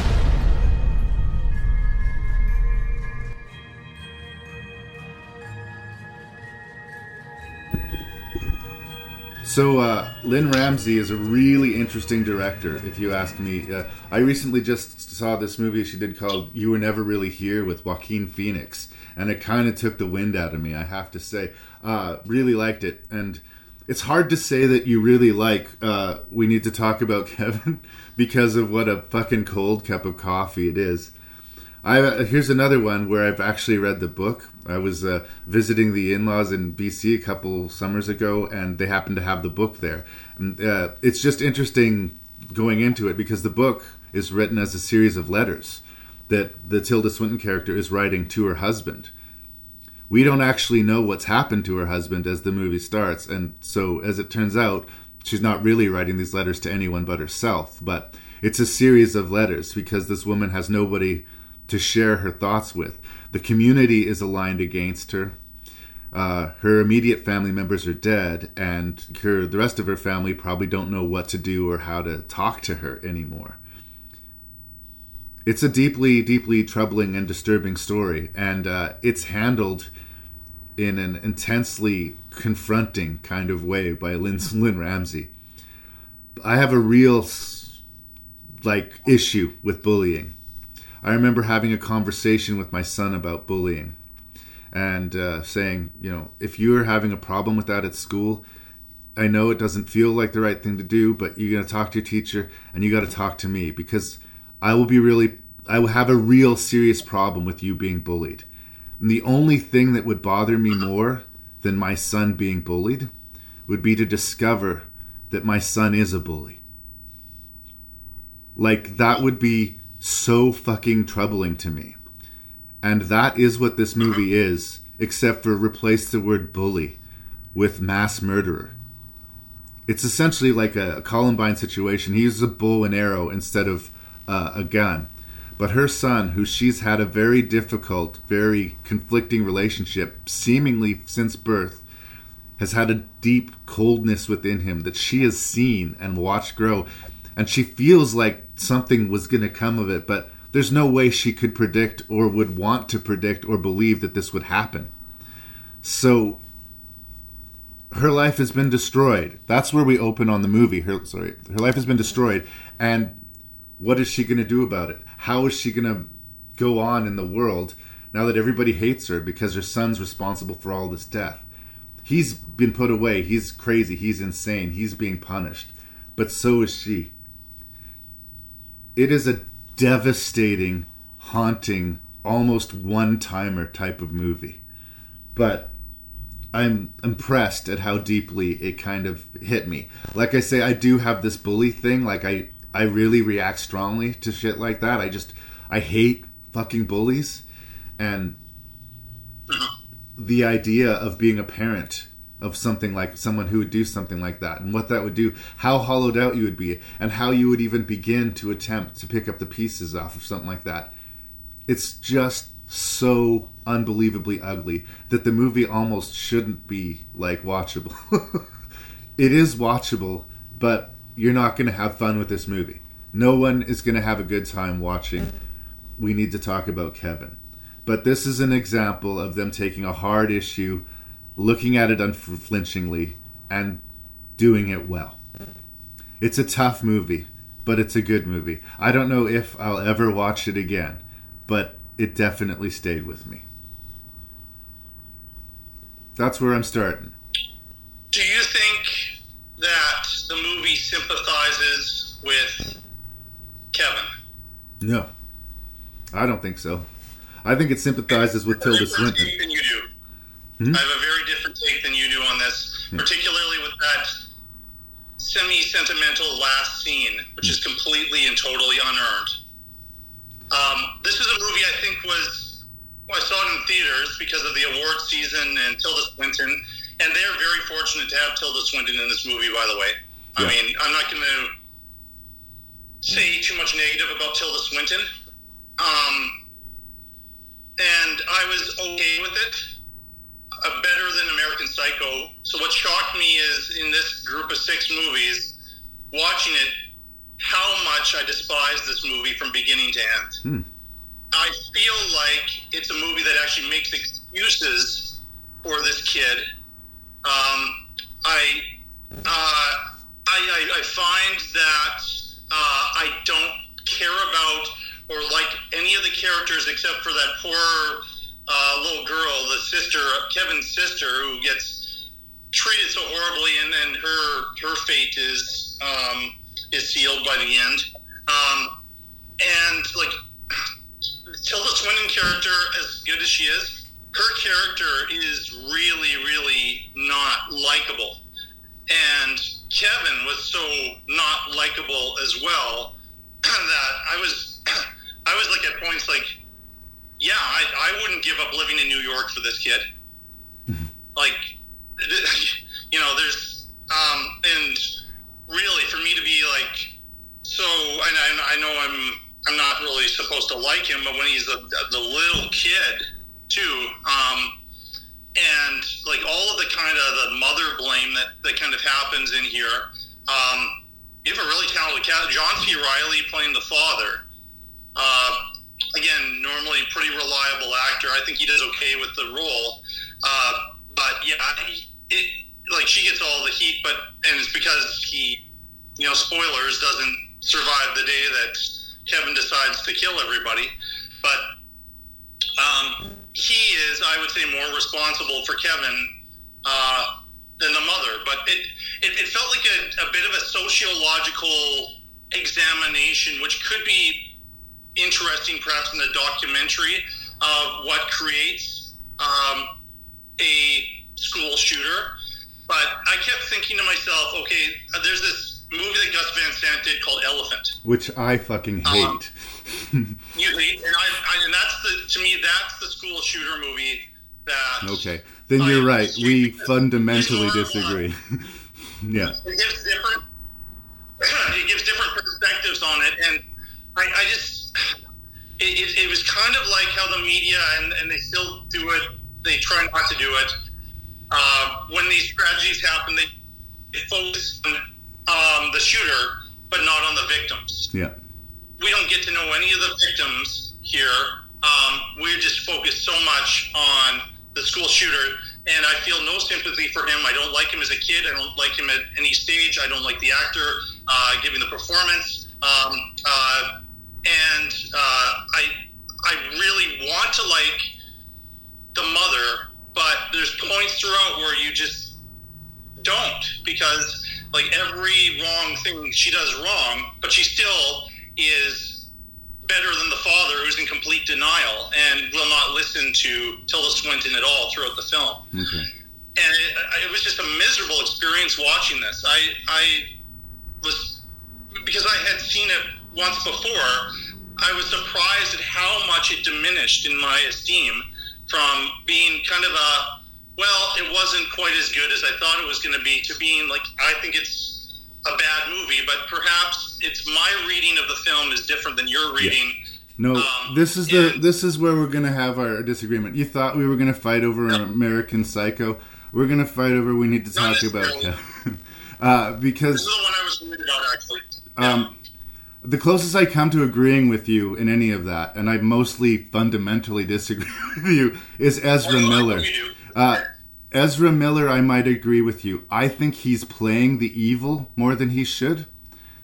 So, uh, Lynne Ramsay is a really interesting director, if you ask me. Uh, I recently just saw this movie she did called You Were Never Really Here with Joaquin Phoenix, and it kind of took the wind out of me, I have to say. Uh, really liked it. And it's hard to say that you really like uh, We Need to Talk About Kevin because of what a fucking cold cup of coffee it is. I uh, here's another one where I've actually read the book. I was uh, visiting the in-laws in BC a couple summers ago, and they happened to have the book there. And uh, it's just interesting going into it because the book is written as a series of letters that the Tilda Swinton character is writing to her husband. We don't actually know what's happened to her husband as the movie starts, and so as it turns out, she's not really writing these letters to anyone but herself. But it's a series of letters because this woman has nobody to share her thoughts with. The community is aligned against her. Uh, her immediate family members are dead, and her, the rest of her family probably don't know what to do or how to talk to her anymore. It's a deeply, deeply troubling and disturbing story, and uh, it's handled in an intensely confronting kind of way by Lynne, Lynne Ramsay. I have a real like issue with bullying. I remember having a conversation with my son about bullying and uh, saying, you know, if you're having a problem with that at school, I know it doesn't feel like the right thing to do, but you're going to talk to your teacher and you got to talk to me because I will be really, I will have a real serious problem with you being bullied. And the only thing that would bother me more than my son being bullied would be to discover that my son is a bully. Like, that would be so fucking troubling to me. And that is what this movie is, except for replace the word bully with mass murderer. It's essentially like a Columbine situation. He uses a bow and arrow instead of uh, a gun. But her son, who she's had a very difficult, very conflicting relationship, seemingly since birth, has had a deep coldness within him that she has seen and watched grow. And she feels like something was going to come of it, but there's no way she could predict or would want to predict or believe that this would happen. So her life has been destroyed. That's where we open on the movie. Her sorry, her life has been destroyed, and what is she going to do about it? How is she going to go on in the world now that everybody hates her because her son's responsible for all this death? He's been put away. He's crazy. He's insane. He's being punished, but so is she. It is a devastating, haunting, almost one timer type of movie. But I'm impressed at how deeply it kind of hit me. Like I say, I do have this bully thing. Like I, I really react strongly to shit like that. I just, I hate fucking bullies, and uh-huh. the idea of being a parent of something like someone who would do something like that and what that would do, how hollowed out you would be, and how you would even begin to attempt to pick up the pieces off of something like that. It's just so unbelievably ugly that the movie almost shouldn't be like watchable. it is watchable, but you're not going to have fun with this movie. No one is going to have a good time watching. We need to talk about Kevin. But this is an example of them taking a hard issue, looking at it unflinchingly, and doing it well. It's a tough movie, but it's a good movie. I don't know if I'll ever watch it again, but it definitely stayed with me. That's where I'm starting. Do you think that the movie sympathizes with Kevin? No, I don't think so. I think it sympathizes with Tilda Swinton. Than you do. Hmm? I have a very different take than you do on this, particularly with that semi-sentimental last scene, which is completely and totally unearned. Um, this is a movie I think was well, I saw it in theaters because of the award season and Tilda Swinton, and they're very fortunate to have Tilda Swinton in this movie. By the way, I mean I'm not going to say too much negative about Tilda Swinton, um, and I was okay with it. Uh, better than American Psycho. So what shocked me is in this group of six movies, watching it, how much I despise this movie from beginning to end. Hmm. I feel like it's a movie that actually makes excuses for this kid. Um, I, uh, I, I, I find that uh, I don't care about or like any of the characters except for that poor uh, little girl, the sister, Kevin's sister, who gets treated so horribly, and then her her fate is um, is sealed by the end. Um, and like Tilda Swinton character, as good as she is, her character is really, really not likable. And Kevin was so not likable as well that I was, I was like at points like, yeah, I, I wouldn't give up living in New York for this kid. like, you know, there's, um, and really for me to be like, so, and I, I know I'm, I'm not really supposed to like him, but when he's the, the little kid too, um, and like all of the kind of the mother blame that, that kind of happens in here. Um, you have a really talented cat, John C. Reilly playing the father. Uh, again, normally pretty reliable actor. I think he does okay with the role. Uh, but yeah, it like she gets all the heat, but and it's because he, you know, spoilers doesn't survive the day that Kevin decides to kill everybody. But um, he is, I would say, more responsible for Kevin uh, than the mother. But it, it, it felt like a, a bit of a sociological examination, which could be interesting, perhaps in the documentary of what creates um, a school shooter. But I kept thinking to myself, okay, uh, there's this movie that Gus Van Sant did called Elephant. Which I fucking hate. You hate, and I, I, and that's the to me that's the school shooter movie that okay, then you're right. We fundamentally disagree. yeah. it gives different it gives different perspectives on it and i, I just it, it, it was kind of like how the media and, and they still do it they try not to do it uh, when these tragedies happen they, they focus on um, the shooter but not on the victims Yeah. we don't get to know any of the victims here. Um, we're just focused so much on the school shooter, and I feel no sympathy for him. I don't like him as a kid. I don't like him at any stage. I don't like the actor uh, giving the performance. Um, uh, and uh, I, I really want to like the mother, but there's points throughout where you just don't because like every wrong thing she does wrong, but she still is better than the father, who's in complete denial and will not listen to Tilda Swinton at all throughout the film. Okay. And it, it was just a miserable experience watching this. I, I was because I had seen it once before. I was surprised at how much it diminished in my esteem from being kind of a well, it wasn't quite as good as I thought it was going to be to being like I think it's a bad movie, but perhaps it's my reading of the film is different than your reading. No, Um, this is the this is where we're gonna have our disagreement. You thought we were gonna fight over American Psycho. We're gonna fight over. We need to talk about uh, because This is the one I was worried about actually. um, the closest I come to agreeing with you in any of that, and I mostly fundamentally disagree with you, is Ezra Miller. Uh, Ezra Miller, I might agree with you. I think he's playing the evil more than he should.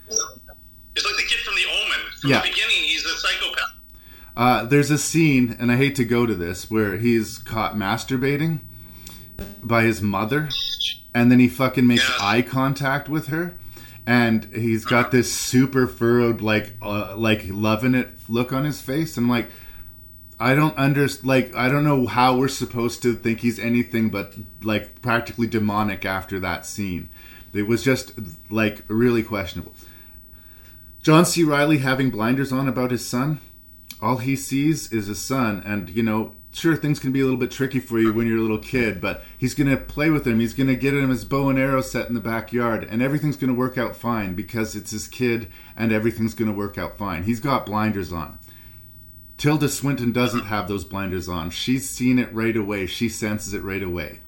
It's like the kid from The Omen. From Yeah. the beginning, he's a psychopath. Uh, there's a scene, and I hate to go to this, where he's caught masturbating by his mother, and then he fucking makes eye contact with her, and he's got this super furrowed, like, uh, like loving it look on his face, and like, I don't under like I don't know how we're supposed to think he's anything but like practically demonic after that scene. It was just like really questionable. John C. Reilly having blinders on about his son. All he sees is his son, and you know, sure things can be a little bit tricky for you when you're a little kid, but he's gonna play with him. He's gonna get him his bow and arrow set in the backyard, and everything's gonna work out fine because it's his kid, and everything's gonna work out fine. He's got blinders on. Tilda Swinton doesn't have those blinders on. She's seen it right away. She senses it right away.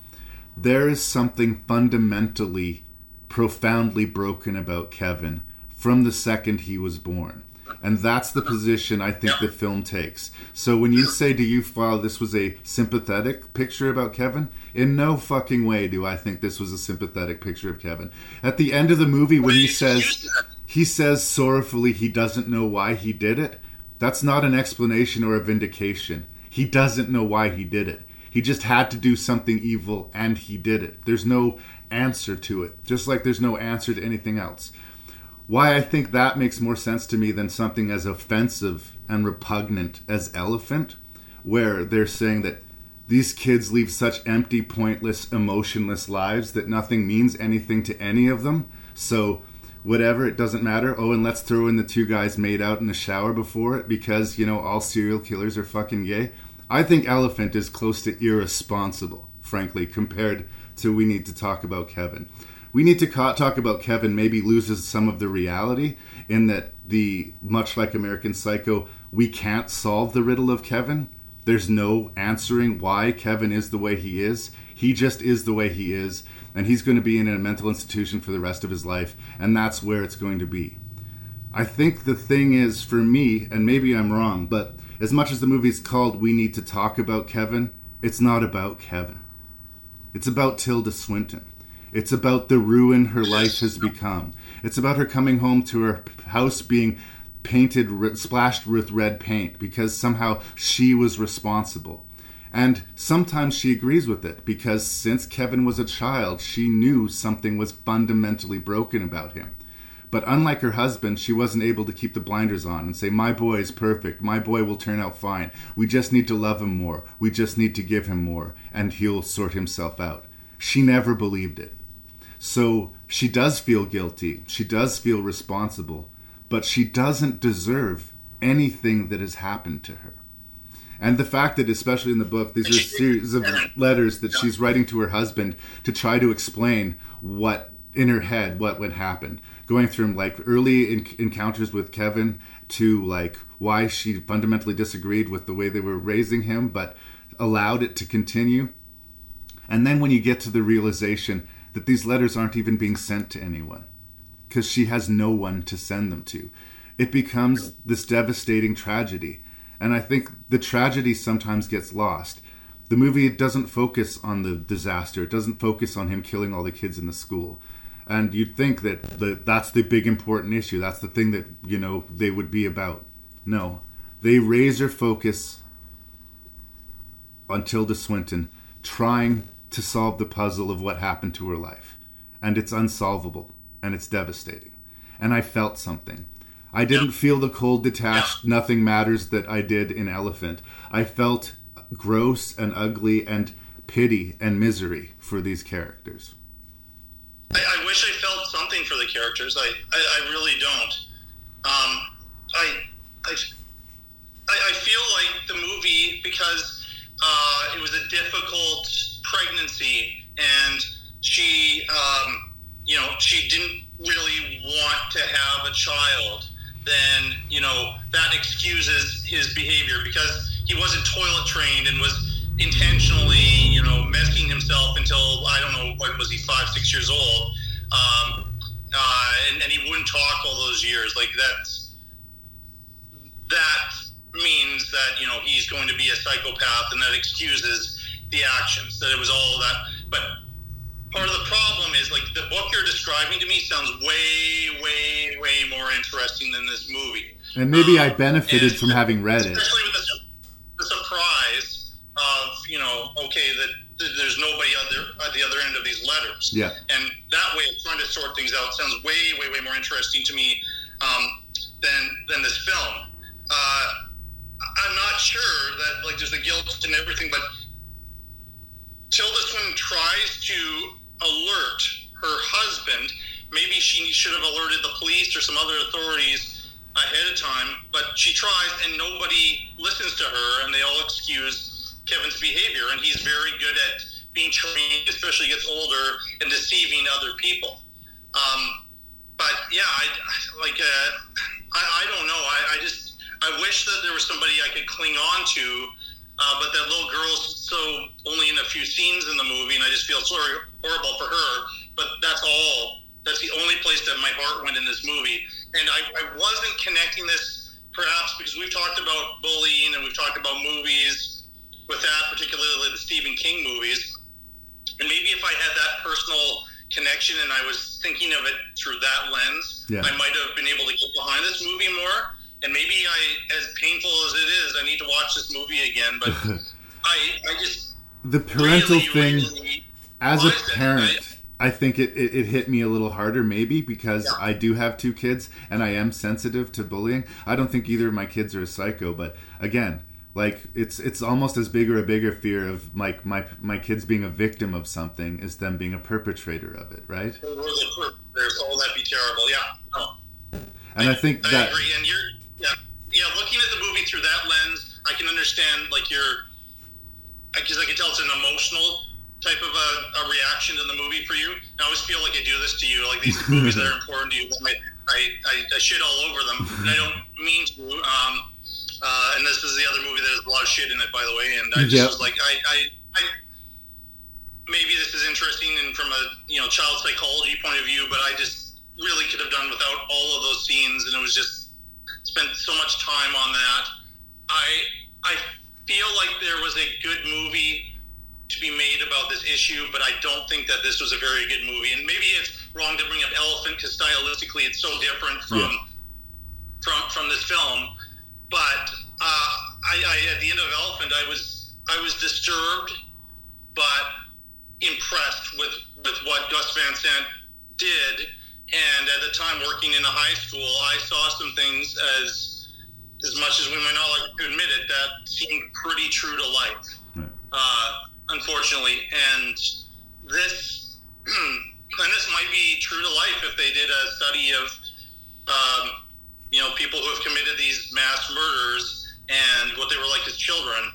There is something fundamentally, profoundly broken about Kevin from the second he was born. And that's the position I think the film takes. So when you say, do you file this was a sympathetic picture about Kevin? In no fucking way do I think this was a sympathetic picture of Kevin. At the end of the movie, when he says, he says sorrowfully he doesn't know why he did it, that's not an explanation or a vindication. He doesn't know why he did it. He just had to do something evil and he did it. There's no answer to it, just like there's no answer to anything else. Why I think that makes more sense to me than something as offensive and repugnant as Elephant, where they're saying that these kids leave such empty, pointless, emotionless lives that nothing means anything to any of them. So whatever, it doesn't matter. Oh, and let's throw in the two guys made out in the shower before it because, you know, all serial killers are fucking gay. I think Elephant is close to irresponsible, frankly, compared to we need to talk about Kevin. We need to ca- talk about Kevin maybe loses some of the reality in that the much like American Psycho, we can't solve the riddle of Kevin. There's no answering why Kevin is the way he is. He just is the way he is, and he's going to be in a mental institution for the rest of his life, and that's where it's going to be. I think the thing is, for me, and maybe I'm wrong, but as much as the movie's called We Need to Talk About Kevin, it's not about Kevin. It's about Tilda Swinton. It's about the ruin her life has become. It's about her coming home to her house being painted, splashed with red paint because somehow she was responsible. And sometimes she agrees with it because since Kevin was a child, she knew something was fundamentally broken about him. But unlike her husband, she wasn't able to keep the blinders on and say, My boy is perfect. My boy will turn out fine. We just need to love him more. We just need to give him more, and he'll sort himself out. She never believed it. So she does feel guilty. She does feel responsible. But she doesn't deserve anything that has happened to her. And the fact that, especially in the book, these are a series of letters that she's writing to her husband to try to explain what in her head what would happen going through like early en- encounters with kevin to like why she fundamentally disagreed with the way they were raising him but allowed it to continue and then when you get to the realization that these letters aren't even being sent to anyone because she has no one to send them to. It becomes this devastating tragedy and i think the tragedy sometimes gets lost. The movie doesn't focus on the disaster. It doesn't focus on him killing all the kids in the school. And you'd think that the, that's the big important issue. That's the thing that you know they would be about. No. They razor focus on tilda swinton trying to solve the puzzle of what happened to her life and it's unsolvable and it's devastating and i felt something I didn't feel the cold detached nothing matters that I did in Elephant. I felt gross and ugly and pity and misery for these characters. I, I wish I felt something for the characters. I, I, I really don't. Um, I, I, I feel like the movie because uh, it was a difficult pregnancy and she, um, you know, she didn't really want to have a child. Then you know that excuses his behavior because he wasn't toilet trained and was intentionally, you know, messing himself until I don't know what was he five, six years old, um, uh, and, and he wouldn't talk all those years. Like that's that means that you know he's going to be a psychopath, and that excuses the actions. That it was all that, but. Part of the problem is like the book you're describing to me sounds way, way, way more interesting than this movie. And maybe I benefited from having read it. Especially with the, the surprise of you know, okay, that that there's nobody other at the other end of these letters. Yeah. And that way of trying to sort things out sounds way, way, way more interesting to me um, than than this film. Uh, I'm not sure that like there's the guilt and everything, but Tilda Swinton tries to alert her husband. Maybe she should have alerted the police or some other authorities ahead of time, but she tries and nobody listens to her, and they all excuse Kevin's behavior, and he's very good at being trained, especially gets older, and deceiving other people. Um, but yeah, I like uh, I, I don't know. I, I just I wish that there was somebody I could cling on to. Uh, but that little girl's so only in a few scenes in the movie, and I just feel so horrible for her. But that's all. That's the only place that my heart went in this movie, and I, I wasn't connecting this perhaps because we've talked about bullying and we've talked about movies with that, particularly the Stephen King movies. And maybe if I had that personal connection and I was thinking of it through that lens, Yeah. I might have been able to get behind this movie more. And maybe I, as painful as it is, I need to watch this movie again. But I, I just the parental really, thing really as a parent right? i think it, it, it hit me a little harder maybe because i do have two kids and i am sensitive to bullying i don't think either of my kids are a psycho but again like it's it's almost as big or a bigger fear of like my my kids being a victim of something as them being a perpetrator of it right There's all that be terrible. Yeah. No. and i think I that agree, and you're yeah. Looking at the movie through that lens, I can understand like your because I can tell it's an emotional type of a, a reaction to the movie for you. And I always feel like I do this to you, like these movies that are important to you. I, I, I, I shit all over them, and I don't mean to. Um, uh, and this is the other movie that has a lot of shit in it, by the way. And I just Yep. was like, I, I, I maybe this is interesting and from a you know child psychology point of view, but I just really could have done without all of those scenes, and it was just spent so much time on that. I I feel like there was a good movie to be made about this issue, but I don't think that this was a very good movie. And maybe it's wrong to bring up Elephant because stylistically it's so different from Yeah. from from this film. But uh, I, I at the end of Elephant, I was I was disturbed, but impressed with with what Gus Van Sant did. And at the time, working in a high school, I saw some things as as much as we might not like to admit it, that seemed pretty true to life. Uh, unfortunately, and this and this might be true to life if they did a study of um, you know people who have committed these mass murders and what they were like as children.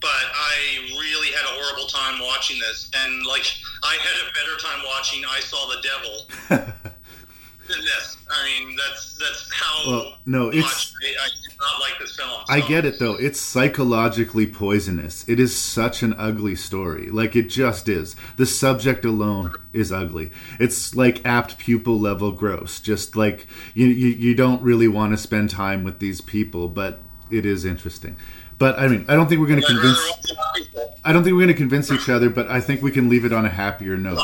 But I really had a horrible time watching this, and like I had a better time watching I Saw the Devil than this. I mean, that's that's how Well, no, it's- I, I did not like this film. I get it though. It's psychologically poisonous. It is such an ugly story. Like it just is. The subject alone is ugly. It's like apt pupil level gross. Just like you you, you don't really want to spend time with these people, but it is interesting. But I mean, I don't think we're going to convince rather watch people. I don't think we're going to convince each other, but I think we can leave it on a happier note.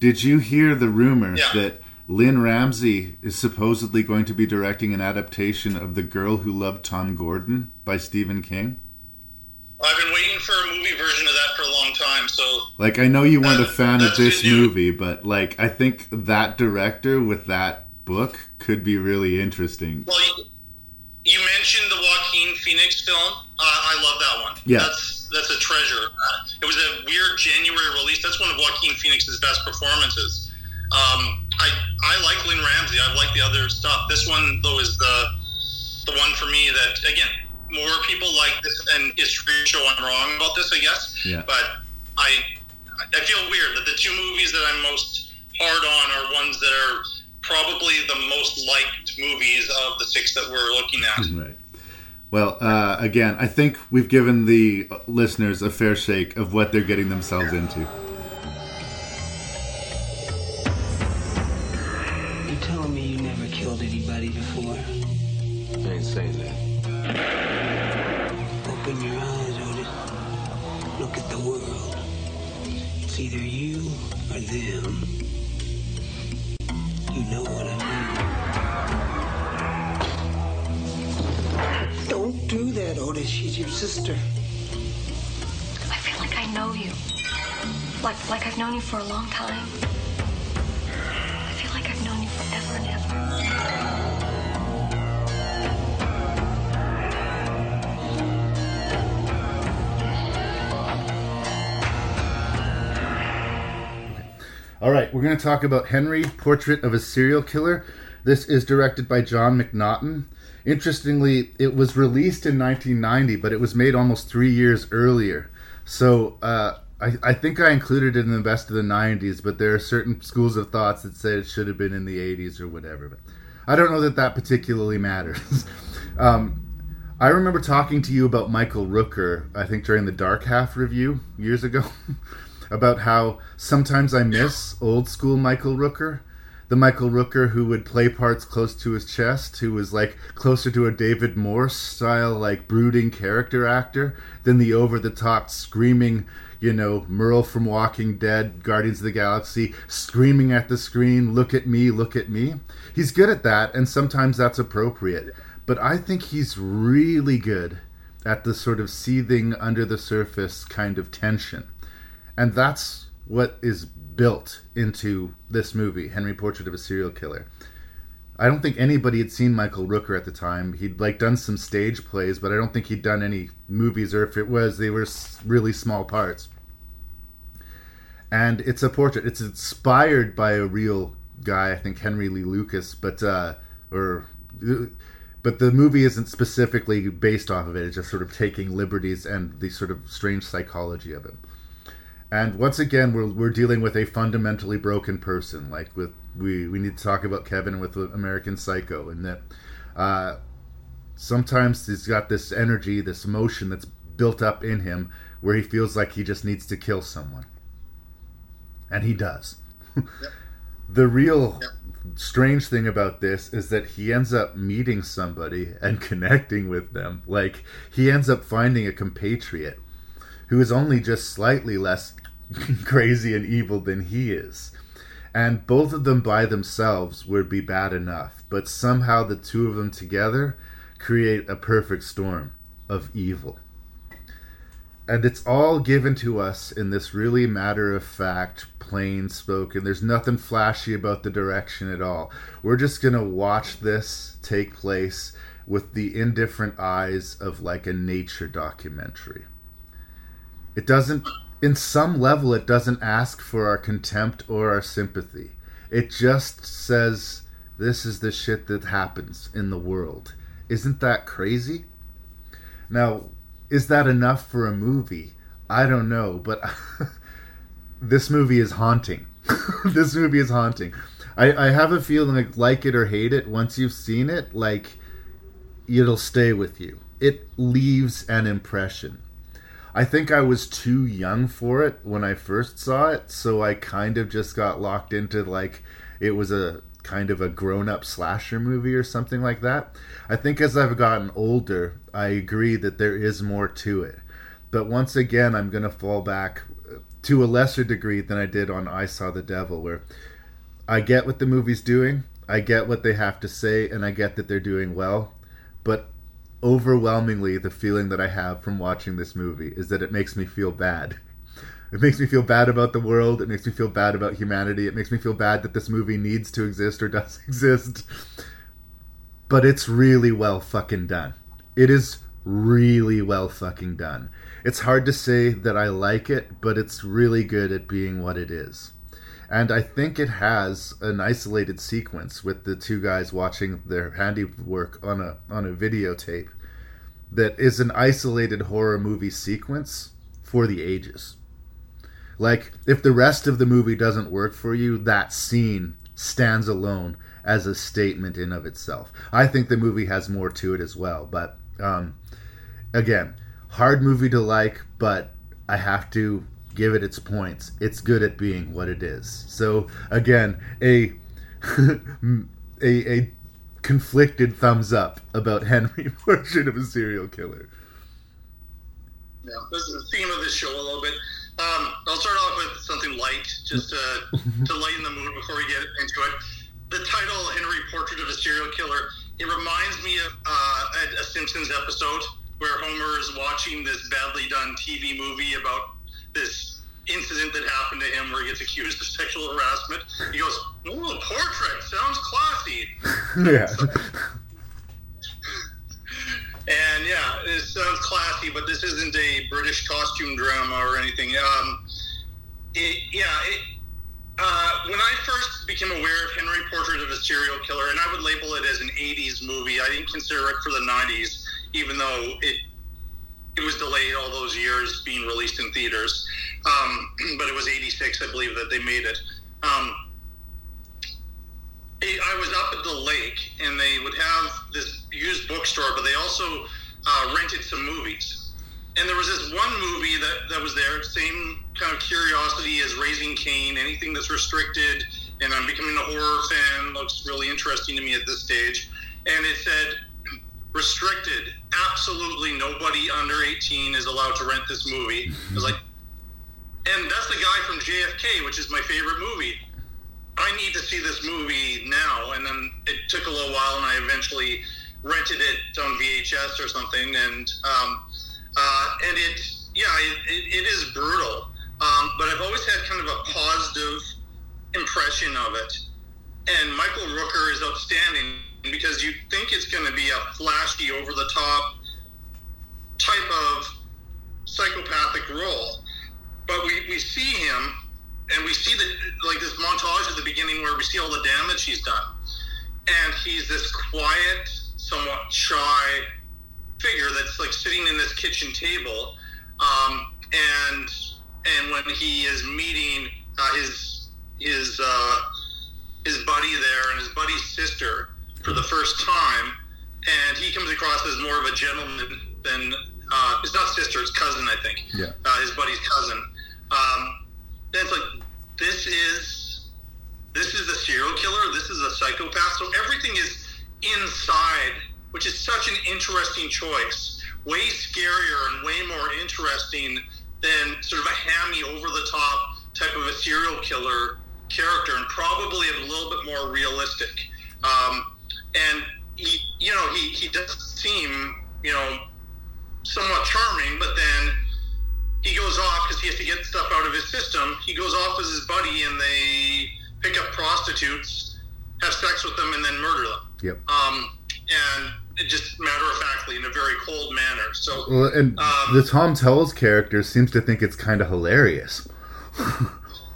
Did you hear the rumor Yeah. that Lynne Ramsay is supposedly going to be directing an adaptation of The Girl Who Loved Tom Gordon by Stephen King? I've been waiting for a movie version of that for a long time. So Like, I know you weren't a fan of this movie, but like, I think that director with that book could be really interesting. Well, you, you mentioned the Joaquin Phoenix film. Uh, I love that one. Yeah. That's that's a treasure. Uh, it was a weird January release. That's one of Joaquin Phoenix's best performances. Um, I I like Lynne Ramsay. I like the other stuff. This one though is the the one for me that again more people like this and history show I'm wrong about this. I guess. Yeah. But I I feel weird that the two movies that I'm most hard on are ones that are probably the most liked movies of the six that we're looking at. Right. Well, uh, again, I think we've given the listeners a fair shake of what they're getting themselves into. She's your sister. I feel like I know you. Like like I've known you for a long time. I feel like I've known you forever and ever. All right, we're going to talk about Henry, Portrait of a Serial Killer. This is directed by John McNaughton. Interestingly, it was released in 1990, but it was made almost three years earlier. So uh, I, I think I included it in the best of the 90s, but there are certain schools of thoughts that say it should have been in the 80s or whatever. But I don't know that that particularly matters. um, I remember talking to you about Michael Rooker, I think during the Dark Half review years ago, about how sometimes I miss old school Michael Rooker. The Michael Rooker who would play parts close to his chest, who was like closer to a David Morse style, like brooding character actor than the over the top screaming, you know, Merle from Walking Dead, Guardians of the Galaxy, screaming at the screen, look at me, look at me. He's good at that, and sometimes that's appropriate but I think he's really good at the sort of seething under the surface kind of tension. And that's what is built into this movie, Henry Portrait of a Serial Killer. I don't think anybody had seen Michael Rooker at the time. He'd like done some stage plays, but I don't think he'd done any movies or if it was, they were really small parts. And it's a portrait. It's inspired by a real guy, I think Henry Lee Lucas, but uh or but the movie isn't specifically based off of it. It's just sort of taking liberties and the sort of strange psychology of it. And once again, we're, we're dealing with a fundamentally broken person. Like with we we need to talk about Kevin with American Psycho, and that uh, sometimes he's got this energy, this emotion that's built up in him, where he feels like he just needs to kill someone, and he does. Yep. the real yep strange thing about this is that he ends up meeting somebody and connecting with them. Like he ends up finding a compatriot who is only just slightly less crazy and evil than he is. And both of them by themselves would be bad enough, but somehow the two of them together create a perfect storm of evil. And it's all given to us in this really matter of fact, plain spoken. There's nothing flashy about the direction at all. We're just going to watch this take place with the indifferent eyes of like a nature documentary. It doesn't, in some level, it doesn't ask for our contempt or our sympathy. It just says, this is the shit that happens in the world. Isn't that crazy? Now, is that enough for a movie? I don't know, but this movie is haunting. this movie is haunting. I, I have a feeling like like it or hate it, once you've seen it, like it'll stay with you. It leaves an impression. I think I was too young for it when I first saw it, so I kind of just got locked into like it was a kind of a grown-up slasher movie or something like that. I think as I've gotten older, I agree that there is more to it. But once again, I'm going to fall back uh, to a lesser degree than I did on I Saw the Devil, where I get what the movie's doing, I get what they have to say, and I get that they're doing well. But overwhelmingly, the feeling that I have from watching this movie is that it makes me feel bad. It makes me feel bad about the world. It makes me feel bad about humanity. It makes me feel bad that this movie needs to exist or does exist. But it's really well fucking done. It is really well fucking done. It's hard to say that I like it, but it's really good at being what it is. And I think it has an isolated sequence with the two guys watching their handiwork on a on a videotape that is an isolated horror movie sequence for the ages. Like if the rest of the movie doesn't work for you, that scene stands alone as a statement in of itself. I think the movie has more to it as well, but um, again, hard movie to like, but I have to give it its points. It's good at being what it is. So again, a a, a conflicted thumbs up about Henry portrait of a serial killer. Yeah, this is the theme of this show a little bit. Um, I'll start off with something light, just to, to lighten the mood before we get into it. The title, Henry Portrait of a Serial Killer, it reminds me of uh, a, a Simpsons episode where Homer is watching this badly done TV movie about this incident that happened to him where he gets accused of sexual harassment. He goes, "Oh, portrait sounds classy." Yeah. And yeah, it sounds classy, but this isn't a British costume drama or anything. Um, it, yeah, it, uh, when I first became aware of Henry Portrait of a Serial Killer, and I would label it as an 80s movie, I didn't consider it for the 90s, even though it it was delayed all those years being released in theaters. Um, but it was 86, I believe, that they made it. Um, I was up at the lake, and they would have this used bookstore, but they also uh, rented some movies. And there was this one movie that, that was there, same kind of curiosity as Raising Cain, anything that's restricted. And I'm becoming a horror fan, looks really interesting to me at this stage. And it said, restricted. Absolutely nobody under 18 is allowed to rent this movie. I was like, and that's the guy from JFK, which is my favorite movie. I need to see this movie now. And then it took a little while, and I eventually rented it on VHS or something. And um, uh, and it, yeah, it, it, it is brutal. Um, but I've always had kind of a positive impression of it. And Michael Rooker is outstanding because you think it's going to be a flashy, over the top type of psychopathic role. But we, we see him and we see the like this montage at the beginning where we see all the damage he's done. And he's this quiet, somewhat shy figure that's like sitting in this kitchen table. Um, and and when he is meeting uh, his his uh, his buddy there and his buddy's sister for the first time, and he comes across as more of a gentleman than uh, it's not sister, it's cousin, I think. Yeah. Uh, his buddy's cousin. Um, then it's like this is this is a serial killer. This is a psychopath. So everything is inside, which is such an interesting choice. Way scarier and way more interesting than sort of a hammy, over the top type of a serial killer character, and probably a little bit more realistic. Um, and he, you know, he, he does seem, you know, somewhat charming, but then he goes off because he has to get stuff out of his system. He goes off with his buddy, and they pick up prostitutes, have sex with them, and then murder them. Yep. Um, and it just matter of factly in a very cold manner. So, Well, and um, the Tom Towles character seems to think it's kind of hilarious.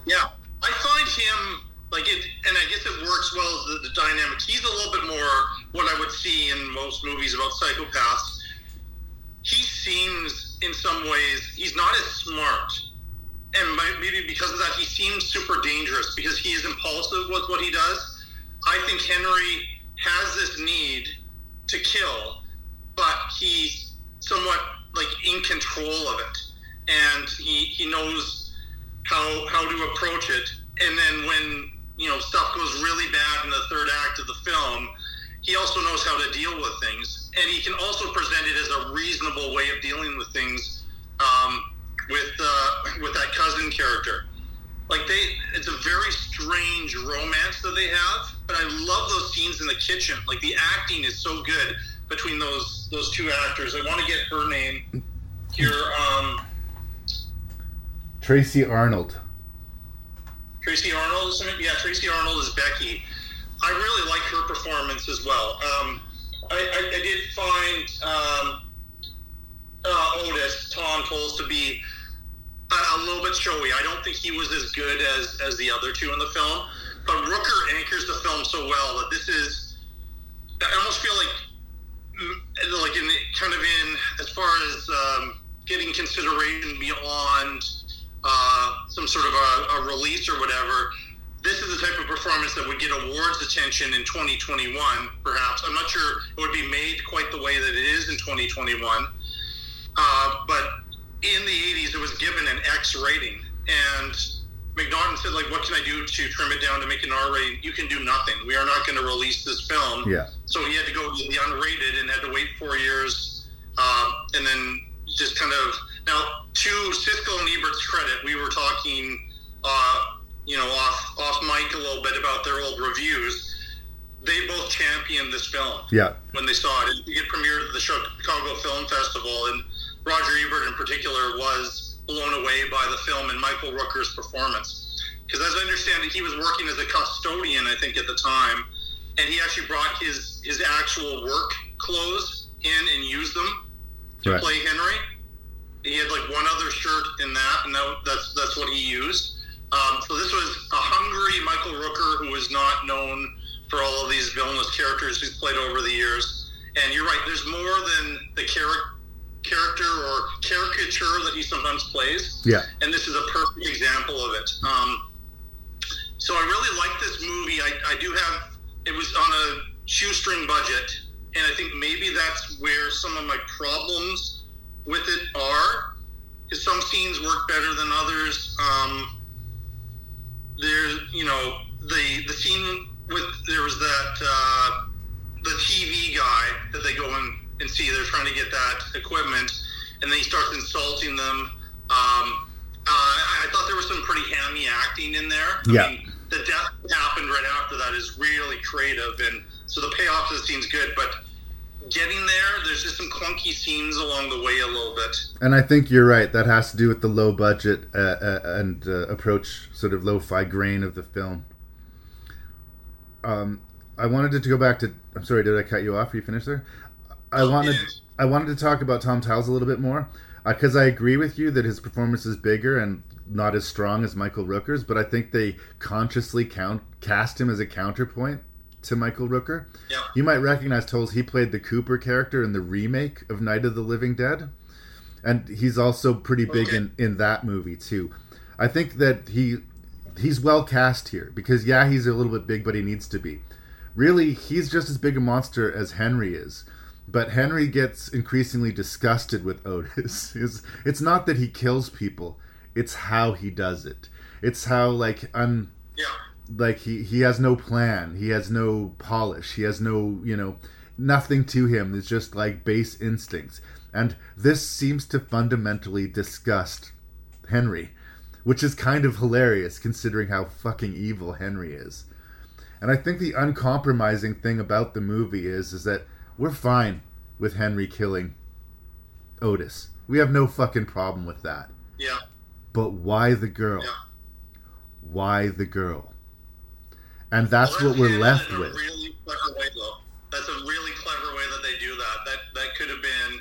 Yeah, I find him like it, and I guess it works well as the, the dynamics. He's a little bit more what I would see in most movies about psychopaths. He seems, in some ways, he's not as smart, and maybe because of that, he seems super dangerous because he is impulsive with what he does. I think Henry has this need to kill, but he's somewhat like in control of it, and he he knows how how to approach it. And then when you know stuff goes really bad in the third act of the film, he also knows how to deal with things, and he can also present it as a reasonable way of dealing with things um, with uh, with that cousin character. Like they, it's a very strange romance that they have, but I love those scenes in the kitchen. Like the acting is so good between those those two actors. I want to get her name here. Um, Tracy Arnold. Tracy Arnold, is yeah, Tracy Arnold is Becky. I really like her performance as well. Um, I, I, I, did find um, uh, Otis Tom Towles to be a, a, little bit showy. I don't think he was as good as as the other two in the film, but Rooker anchors the film so well that this is. I almost feel like, like in kind of in as far as um, getting consideration beyond uh, some sort of a, a release or whatever this is the type of performance that would get awards attention in 2021, perhaps. I'm not sure it would be made quite the way that it is in 2021. Uh, but in the 80s, it was given an X rating. And McNaughton said, like, what can I do to trim it down to make an R rating? You can do nothing. We are not going to release this film. Yeah. So he had to go to the unrated and had to wait four years. Um, and then just kind of. Now, to Siskel and Ebert's credit, we were talking. Uh, you know, off off mic a little bit about their old reviews. They both championed this film. Yeah. When they saw it, it premiered at the Chicago Film Festival, and Roger Ebert in particular was blown away by the film and Michael Rooker's performance. Because as I understand it, he was working as a custodian, I think, at the time, and he actually brought his his actual work clothes in and used them to right. play Henry. He had like one other shirt in that, and that, that's that's what he used. Um, so this was a hungry Michael Rooker who was not known for all of these villainous characters he's played over the years. And you're right, there's more than the char- character or caricature that he sometimes plays. Yeah. And this is a perfect example of it. Um, so I really like this movie. I, I do have, it was on a shoestring budget. And I think maybe that's where some of my problems with it are. Because some scenes work better than others. Um, there's you know the the scene with there was that uh, the TV guy that they go in and see. They're trying to get that equipment, and then he starts insulting them. Um, uh, I thought there was some pretty hammy acting in there. Yeah. Mean, the death that happened right after that is really creative, and so the payoff to the scene's good, but getting there, there's just some clunky scenes along the way a little bit. And I think you're right. That has to do with the low budget uh, uh, and uh, approach, sort of lo-fi grain of the film. Um, I wanted to go back to. I'm sorry, did I cut you off? Are you finished there? I oh, wanted. I wanted to talk about Tom Towles a little bit more because uh, I agree with you that his performance is bigger and not as strong as Michael Rooker's, but I think they consciously count cast him as a counterpoint to Michael Rooker. You might recognize Towles. He played the Cooper character in the remake of Night of the Living Dead, and he's also pretty big okay. in in that movie too. I think that he he's well cast here because yeah, he's a little bit big, but he needs to be. Really, he's just as big a monster as Henry is. But Henry gets increasingly disgusted with Otis. It's, it's not that he kills people, it's how he does it. It's how like un yeah like he he has no plan. He has no polish. He has no you know nothing to him. It's just like base instincts. And this seems to fundamentally disgust henry which is kind of hilarious considering how fucking evil henry is. And i think the uncompromising thing about the movie is is that we're fine with henry killing otis. We have no fucking problem with that. Yeah. But why the girl? Yeah. why the girl and that's well, what we're left with. Really clever way, though. That's a really clever way that they do that. That that could have been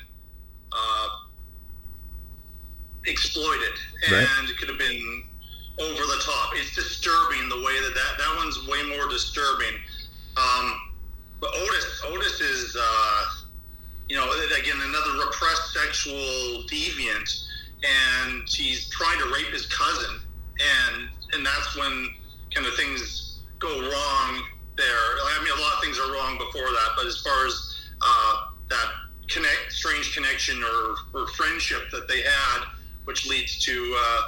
uh, exploited, and right. it could have been over the top. It's disturbing the way that that, that one's way more disturbing. Um, but Otis, Otis is, uh, you know, again another repressed sexual deviant, and he's trying to rape his cousin, and and that's when kind of things go wrong there. I mean, a lot of things are wrong before that, but as far as uh, that connect, strange connection or, or friendship that they had, which leads to uh,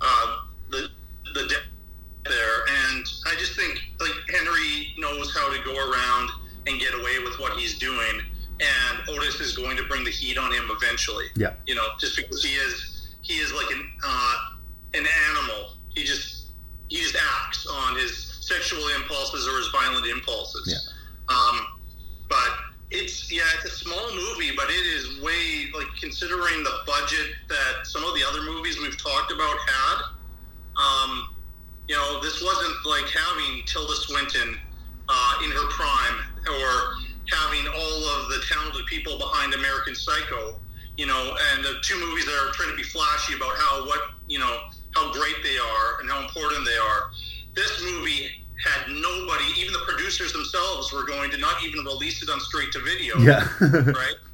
uh, the the death there, and I just think like Henry knows how to go around and get away with what he's doing, and Otis is going to bring the heat on him eventually. Yeah, you know, just because he is he is like an uh, an animal. He just he just acts on his sexual impulses or his violent impulses. Yeah. Um, but it's yeah, it's a small movie, but it is way like considering the budget that some of the other movies we've talked about had. Um, you know, this wasn't like having Tilda Swinton uh, in her prime or having all of the talented people behind American Psycho. You know, and the two movies that are trying to be flashy about how what you know how great they are and how important they are. This movie had nobody, even the producers themselves were going to not even release it on straight to video. Yeah. right?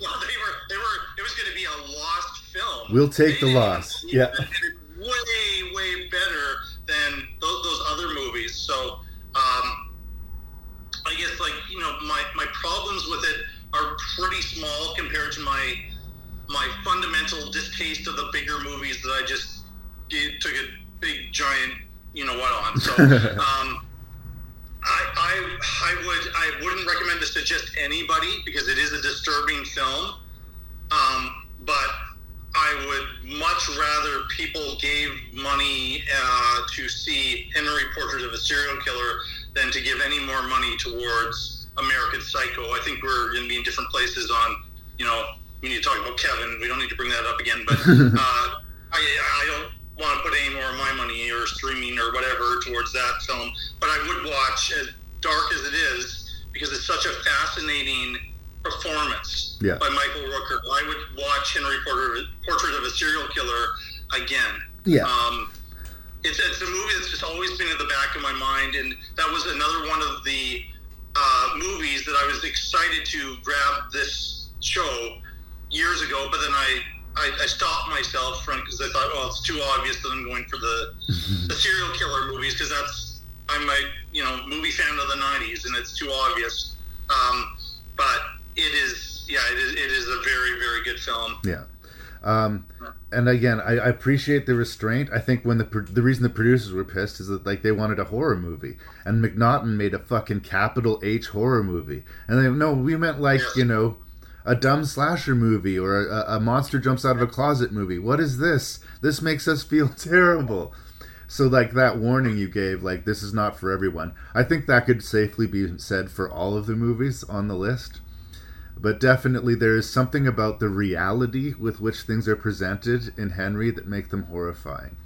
Well, they were, they were, it was going to be a lost film. We'll take the loss. Yeah. Way, way better than those, those other movies. So, um, I guess, like, you know, my, my problems with it are pretty small compared to my, my fundamental distaste of the bigger movies that I just did, took a big, giant, you know what on. So, um, I, I, I would I wouldn't recommend this to just anybody because it is a disturbing film. Um, but I would much rather people gave money uh, to see Henry Portrait of a Serial Killer than to give any more money towards American Psycho. I think we're going to be in different places on, you know, we need to talk about Kevin. We don't need to bring that up again, but uh, I, I don't want to put any more of my money or streaming or whatever towards that film. But I would watch, as dark as it is, because it's such a fascinating performance Yeah. by Michael Rooker. I would watch Henry Portrait, Portrait of a Serial Killer again. Yeah. Um, it's, it's a movie that's just always been in the back of my mind, and that was another one of the uh, movies that I was excited to grab this show years ago, but then I I, I stopped myself from because I thought, oh, it's too obvious that I'm going for the the serial killer movies because that's I'm a you know movie fan of the '90s and it's too obvious. Um, but it is, yeah, it is, it is a very very good film. Yeah. Um, and again, I, I appreciate the restraint. I think when the pro- the reason the producers were pissed is that like they wanted a horror movie, and McNaughton made a fucking capital H horror movie, and they no, we meant like you know, a dumb slasher movie or a, a monster jumps out of a closet movie. What is this? This makes us feel terrible. So like that warning you gave, like this is not for everyone. I think that could safely be said for all of the movies on the list but definitely there is something about the reality with which things are presented in Henry that make them horrifying.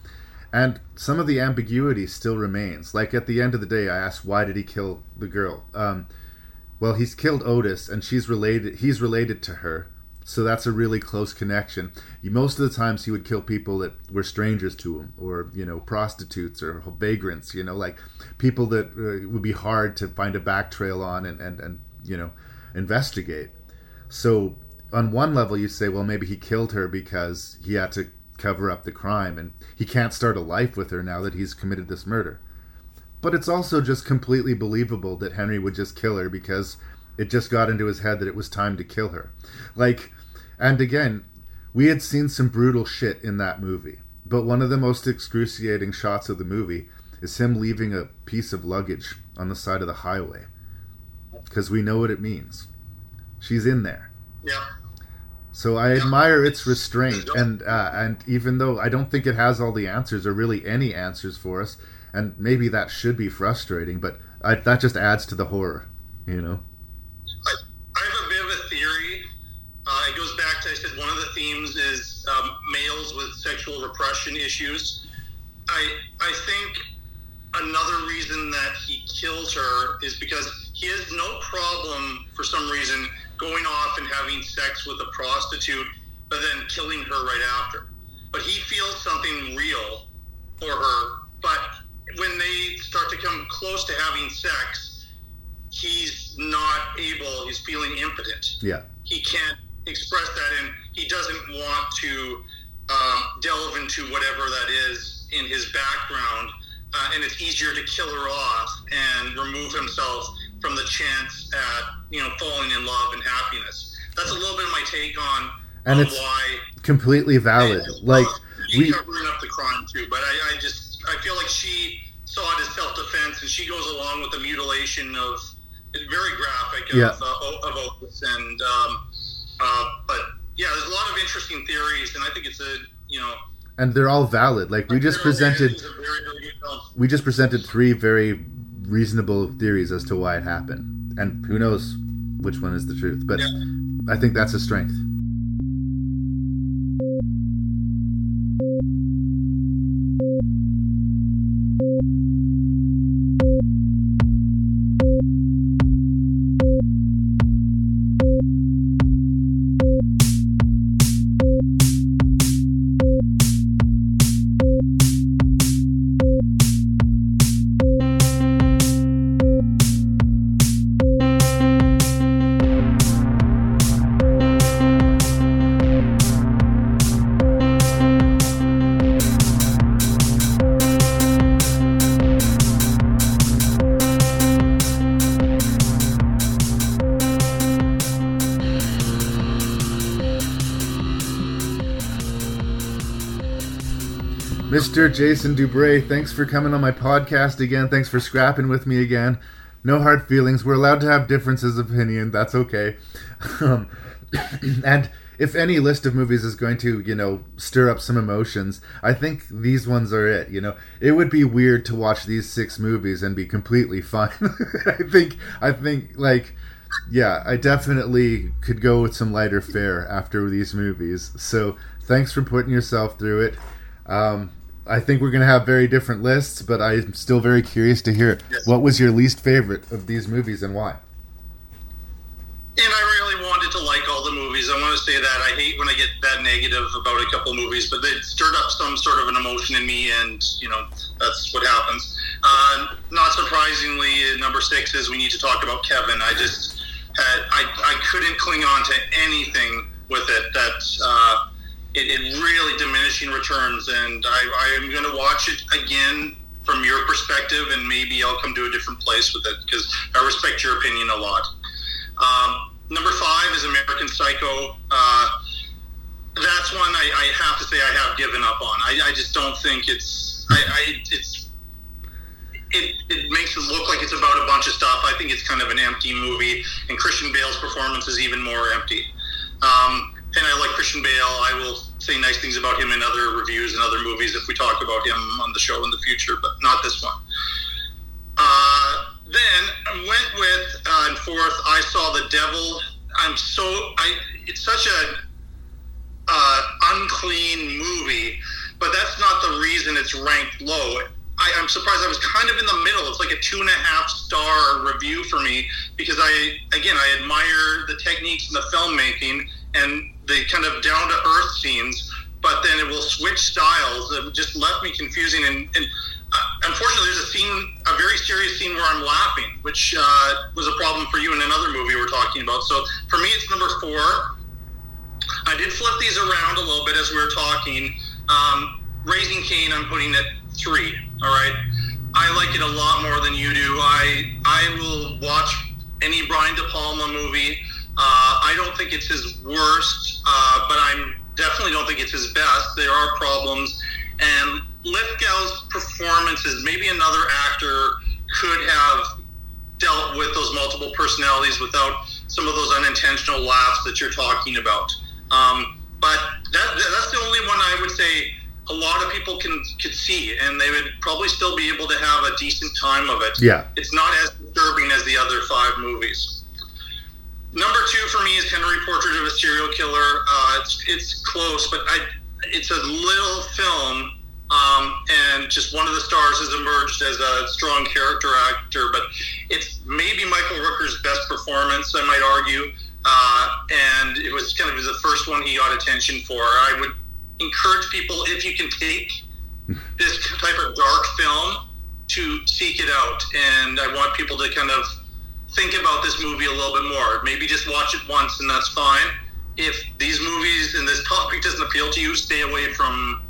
And some of the ambiguity still remains. Like at the end of the day, I asked why did he kill the girl? Um, well, he's killed Otis, and she's related. He's related to her, so that's a really close connection. Most of the times, he would kill people that were strangers to him, or you know, prostitutes or vagrants. You know, like people that uh, would be hard to find a back trail on and and and you know, investigate. So on one level, you say, well, maybe he killed her because he had to cover up the crime, and he can't start a life with her now that he's committed this murder. But it's also just completely believable that Henry would just kill her because it just got into his head that it was time to kill her. Like, and again, we had seen some brutal shit in that movie, but one of the most excruciating shots of the movie is him leaving a piece of luggage on the side of the highway. Because we know what it means. She's in there. Yeah. So I admire its restraint, and uh, and even though I don't think it has all the answers or really any answers for us, and maybe that should be frustrating, but I, that just adds to the horror, you know. I, have a bit of a theory. Uh, it goes back to I said one of the themes is um, males with sexual repression issues. I I think another reason that he kills her is because he has no problem for some reason going off and having sex with a prostitute, but then killing her right after. But he feels something real for her. But when they start to come close to having sex, he's not able. He's feeling impotent. Yeah. He can't express that, and he doesn't want to um, delve into whatever that is in his background. Uh, and it's easier to kill her off and remove himself from the chance at you know falling in love and happiness. That's a little bit of my take on, And on it's why completely valid. Like we, covering up the crime too. But I, I just I feel like she saw it as self defense, and she goes along with the mutilation of very graphic Yeah. of, uh, of Otis. And um, uh, but yeah, there's a lot of interesting theories, and I think it's a you know and they're all valid. Like we just presented, very very we just presented three very reasonable theories as to why it happened, and who knows which one is the truth. But I think that's a strength. Mr. Jason Dubray, thanks for coming on my podcast again. Thanks for scrapping with me again. No hard feelings. We're allowed to have differences of opinion. That's okay. Um, and if any list of movies is going to, you know, stir up some emotions, I think these ones are it. You know, it would be weird to watch these six movies and be completely fine. I think, I think, like, yeah, I definitely could go with some lighter fare after these movies. So thanks for putting yourself through it. Um, I think we're going to have very different lists, but I'm still very curious to hear Yes. what was your least favorite of these movies and why. And I really wanted to like all the movies. I want to say that I hate when I get that negative about a couple movies, but it stirred up some sort of an emotion in me, and you know that's what happens. Uh, not surprisingly, number six is we need to talk about Kevin. I just had I, I couldn't cling on to anything with it that uh, it, it really diminishing returns, and I, I am going to watch it again from your perspective, and maybe I'll come to a different place with it because I respect your opinion a lot. Um, number five is American Psycho. Uh, that's one I, I have to say I have given up on. I, I just don't think it's. I, I it's. It, it makes it look like it's about a bunch of stuff. I think it's kind of an empty movie, and Christian Bale's performance is even more empty. Um, and I like Christian Bale. I will say nice things about him in other reviews and other movies if we talk about him on the show in the future, but not this one. Uh, then I went with uh, and fourth. I saw the devil. I'm so I. It's such a uh, unclean movie, but that's not the reason it's ranked low. I, I'm surprised. I was kind of in the middle. It's like a two and a half star review for me because I again I admire the techniques in the filmmaking and the kind of down to earth scenes, but then it will switch styles. It just left me confusing and. and uh, unfortunately, there's a scene, a very serious scene where I'm laughing, which uh, was a problem for you in another movie we're talking about. So for me, it's number four. I did flip these around a little bit as we were talking. Um, Raising Cain, I'm putting at three. All right, I like it a lot more than you do. I I will watch any Brian De Palma movie. Uh, I don't think it's his worst, uh, but I'm definitely don't think it's his best. There are problems, and Lithgow's performances. Maybe another actor could have dealt with those multiple personalities without some of those unintentional laughs that you're talking about. Um, but that, that's the only one I would say a lot of people can could see, and they would probably still be able to have a decent time of it. Yeah. It's not as disturbing as the other five movies. Number two for me is Henry Portrait of a Serial Killer. Uh, it's it's close, but I it's a little film, um, and just one of the stars has emerged as a strong character actor. But it's maybe Michael Rooker's best performance, I might argue, uh, and it was kind of the first one he got attention for. I would encourage people if you can take this type of dark film to seek it out, and I want people to kind of think about this movie a little bit more. Maybe just watch it once, and that's fine. If these movies and this topic doesn't appeal to you, stay away from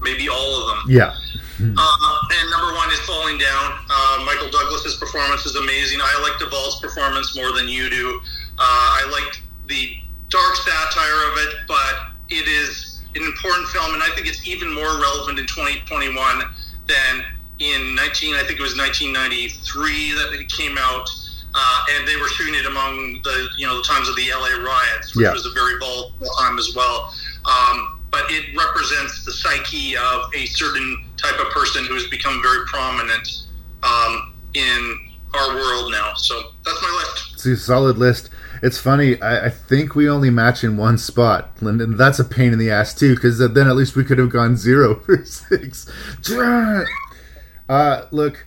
maybe all of them. Yeah. Uh, and number one is Falling Down. Uh, Michael Douglas's performance is amazing. I like Duvall's performance more than you do. Uh, I like the dark satire of it, but it is an important film, and I think it's even more relevant in 2021 than in 19. I think it was 1993 that it came out, uh, and they were shooting it among the you know the times of the LA riots, which Yeah. was a very volatile time as well. Um, but it represents the psyche of a certain type of person who has become very prominent um, in our world now. So that's my list. It's a solid list. It's funny. I, I think we only match in one spot, and that's a pain in the ass too. Because then at least we could have gone zero for six. Uh, look,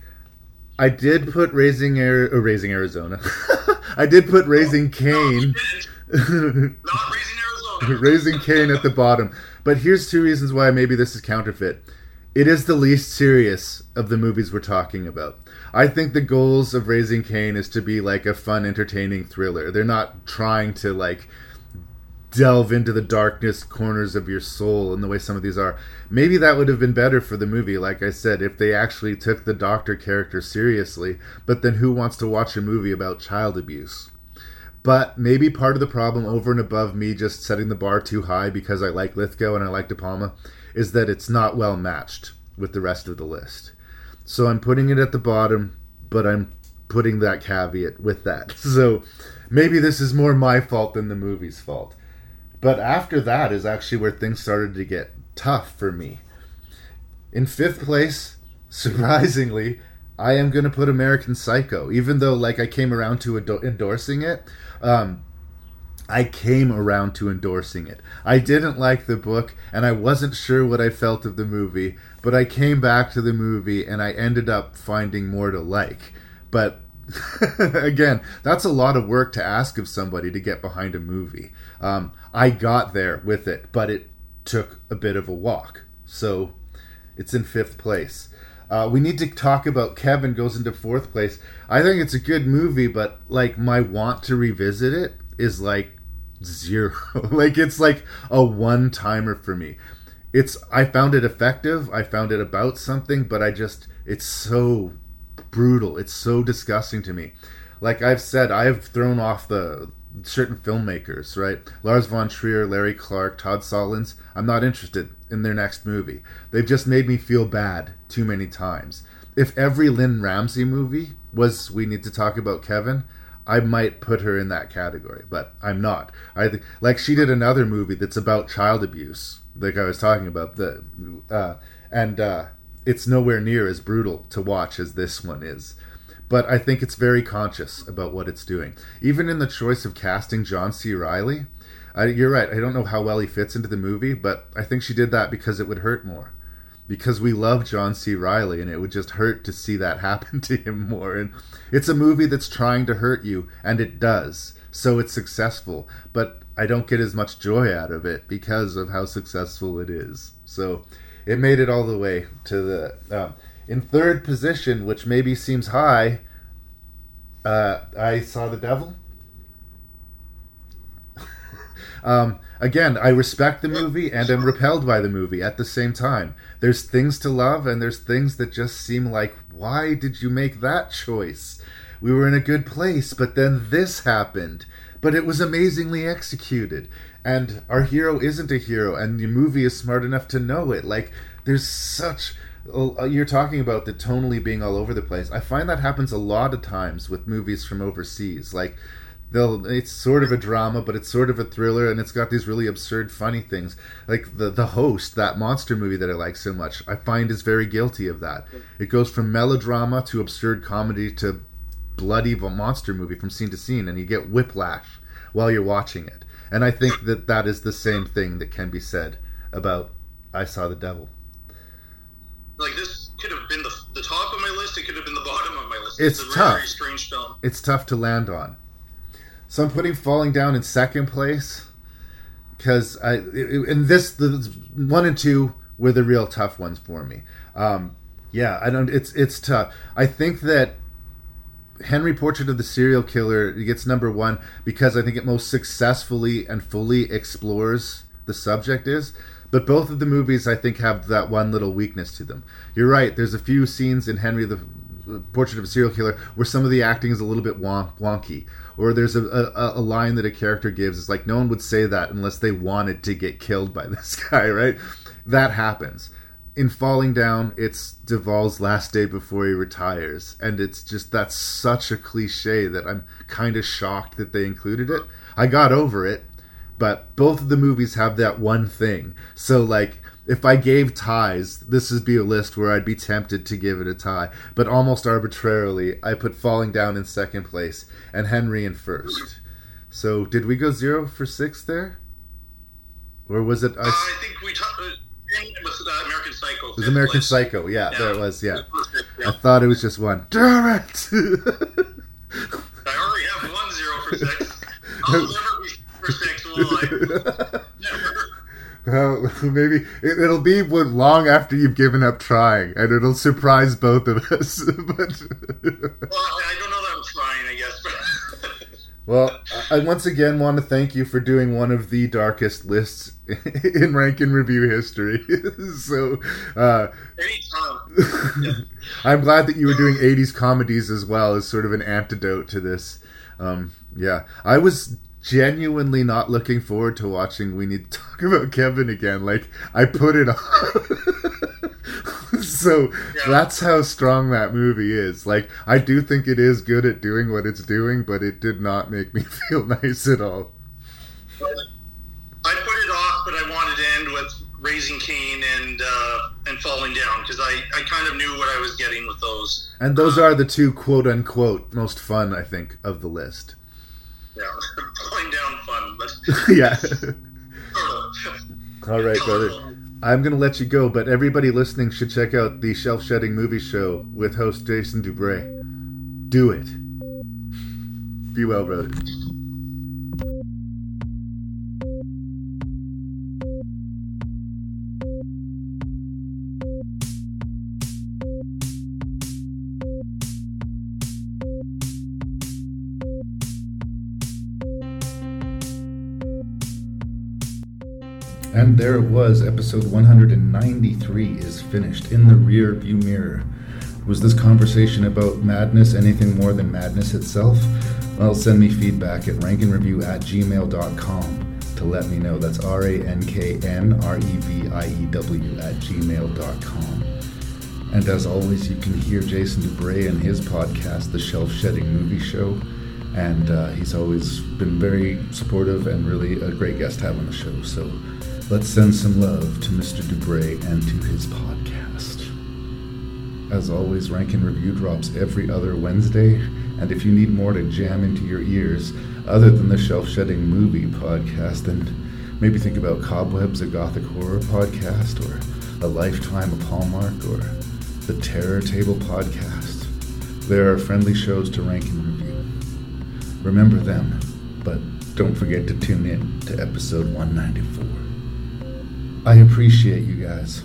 I did put raising Air, uh, raising Arizona. I did put raising Cain. Not Raising Arizona. Raising Cain at the bottom. But here's two reasons why maybe this is counterfeit. It is the least serious of the movies we're talking about. I think the goals of Raising Cain is to be like a fun, entertaining thriller. They're not trying to like delve into the darkness corners of your soul in the way some of these are. Maybe that would have been better for the movie, like I said, if they actually took the doctor character seriously. But then who wants to watch a movie about child abuse? But maybe part of the problem, over and above me just setting the bar too high because I like Lithgow and I like De Palma, is that it's not well matched with the rest of the list. So I'm putting it at the bottom, but I'm putting that caveat with that. So maybe this is more my fault than the movie's fault. But after that is actually where things started to get tough for me. In fifth place, surprisingly, I am going to put American Psycho, even though like I came around to ado- endorsing it. Um, I came around to endorsing it. I didn't like the book, and I wasn't sure what I felt of the movie, but I came back to the movie, and I ended up finding more to like. But again, that's a lot of work to ask of somebody to get behind a movie. Um, I got there with it, but it took a bit of a walk. So it's in fifth place. Uh, we need to talk about Kevin goes into fourth place. I think it's a good movie, but like my want to revisit it is like zero. like it's like a one timer for me. It's I found it effective. I found it about something, but I just it's so brutal. It's so disgusting to me. Like I've said, I've thrown off the certain filmmakers, right? Lars von Trier, Larry Clark, Todd Solondz. I'm not interested in their next movie. They've just made me feel bad too many times. If every Lynne Ramsay movie was we need to talk about Kevin, I might put her in that category, but I'm not. I like she did another movie that's about child abuse, like I was talking about the, uh, and uh, it's nowhere near as brutal to watch as this one is. But I think it's very conscious about what it's doing. Even in the choice of casting John C. Reilly, you're right. I don't know how well he fits into the movie, but I think she did that because it would hurt more. Because we love John C. Reilly, and it would just hurt to see that happen to him more. And it's a movie that's trying to hurt you, and it does. So it's successful, but I don't get as much joy out of it because of how successful it is. So it made it all the way to the. Uh, in third position, which maybe seems high, uh, I saw the devil. um, again, I respect the movie and am repelled by the movie at the same time. There's things to love, and there's things that just seem like, why did you make that choice? We were in a good place, but then this happened. But it was amazingly executed. And our hero isn't a hero, and the movie is smart enough to know it. Like, there's such Uh, you're talking about the tonally being all over the place. I find that happens a lot of times with movies from overseas. Like they'll it's sort of a drama, but it's sort of a thriller, and it's got these really absurd, funny things. Like the the host, that monster movie that I like so much, I find is very guilty of that. It goes from melodrama to absurd comedy to bloody monster movie from scene to scene, and you get whiplash while you're watching it. And I think that that is the same thing that can be said about I Saw the Devil like this could have been the, the top of my list. It could have been the bottom of my list. It's, it's a tough. Very strange film. It's tough to land on. So I'm putting Falling Down in second place because I in this the one and two were the real tough ones for me. Um, yeah, I don't. It's it's tough. I think that Henry Portrait of the Serial Killer gets number one because I think it most successfully and fully explores the subject is but both of the movies, I think, have that one little weakness to them. You're right. There's a few scenes in Henry the Portrait of a Serial Killer where some of the acting is a little bit wonky, or there's a, a, a line that a character gives. It's like no one would say that unless they wanted to get killed by this guy, right? That happens. In Falling Down, it's Duvall's last day before he retires, and it's just that's such a cliche that I'm kind of shocked that they included it. I got over it but both of the movies have that one thing. So like if I gave ties, this would be a list where I'd be tempted to give it a tie. But almost arbitrarily, I put Falling Down in second place and Henry in first. So did we go zero for six there? Or was it? I, uh, I think we talked. Uh, was uh, American Psycho. It was American place. Psycho. Yeah, yeah, there it was. Yeah. yeah. I thought it was just one. Damn it! I already have one zero for six. I'll never be for six. well, maybe it, will be long after you've given up trying, and it'll surprise both of us. but well, I don't know that I'm trying. I guess. well, I once again want to thank you for doing one of the darkest lists in rank and review history. so, uh, anytime. I'm glad that you were doing 80s comedies as well as sort of an antidote to this. Um, yeah, I was genuinely not looking forward to watching We Need to Talk About Kevin again. Like, I put it on. so yeah. that's how strong that movie is. Like, I do think it is good at doing what it's doing, but it did not make me feel nice at all. I put it off, but I wanted to end with Raising Cain and uh, and Falling Down because I, I kind of knew what I was getting with those. And those are the two quote unquote most fun, I think, of the list. Falling Down fun, but yeah. All right, brother. I'm going to let you go, but everybody listening should check out the Shelf Shedding Movie Show with host Jason Dubray. Do it. Be well, brother. And there it was, episode 193 is finished in the rear view mirror. Was this conversation about madness anything more than madness itself? Well, send me feedback at ranknreview at gmail.com to let me know. That's R A N K N R E V I E W at gmail.com. And as always, you can hear Jason Dubray and his podcast, The Shelf Shedding Movie Show. And uh, he's always been very supportive and really a great guest to have on the show. So Let's send some love to Mr. Dubray and to his podcast. As always, Rank and Review drops every other Wednesday, and if you need more to jam into your ears, other than the Shelf Shedding Movie podcast, then maybe think about Cobwebs, a Gothic horror podcast, or A Lifetime of Hallmark, or the Terror Table podcast. There are friendly shows to rank and review. Remember them, but don't forget to tune in to episode 194. I appreciate you guys.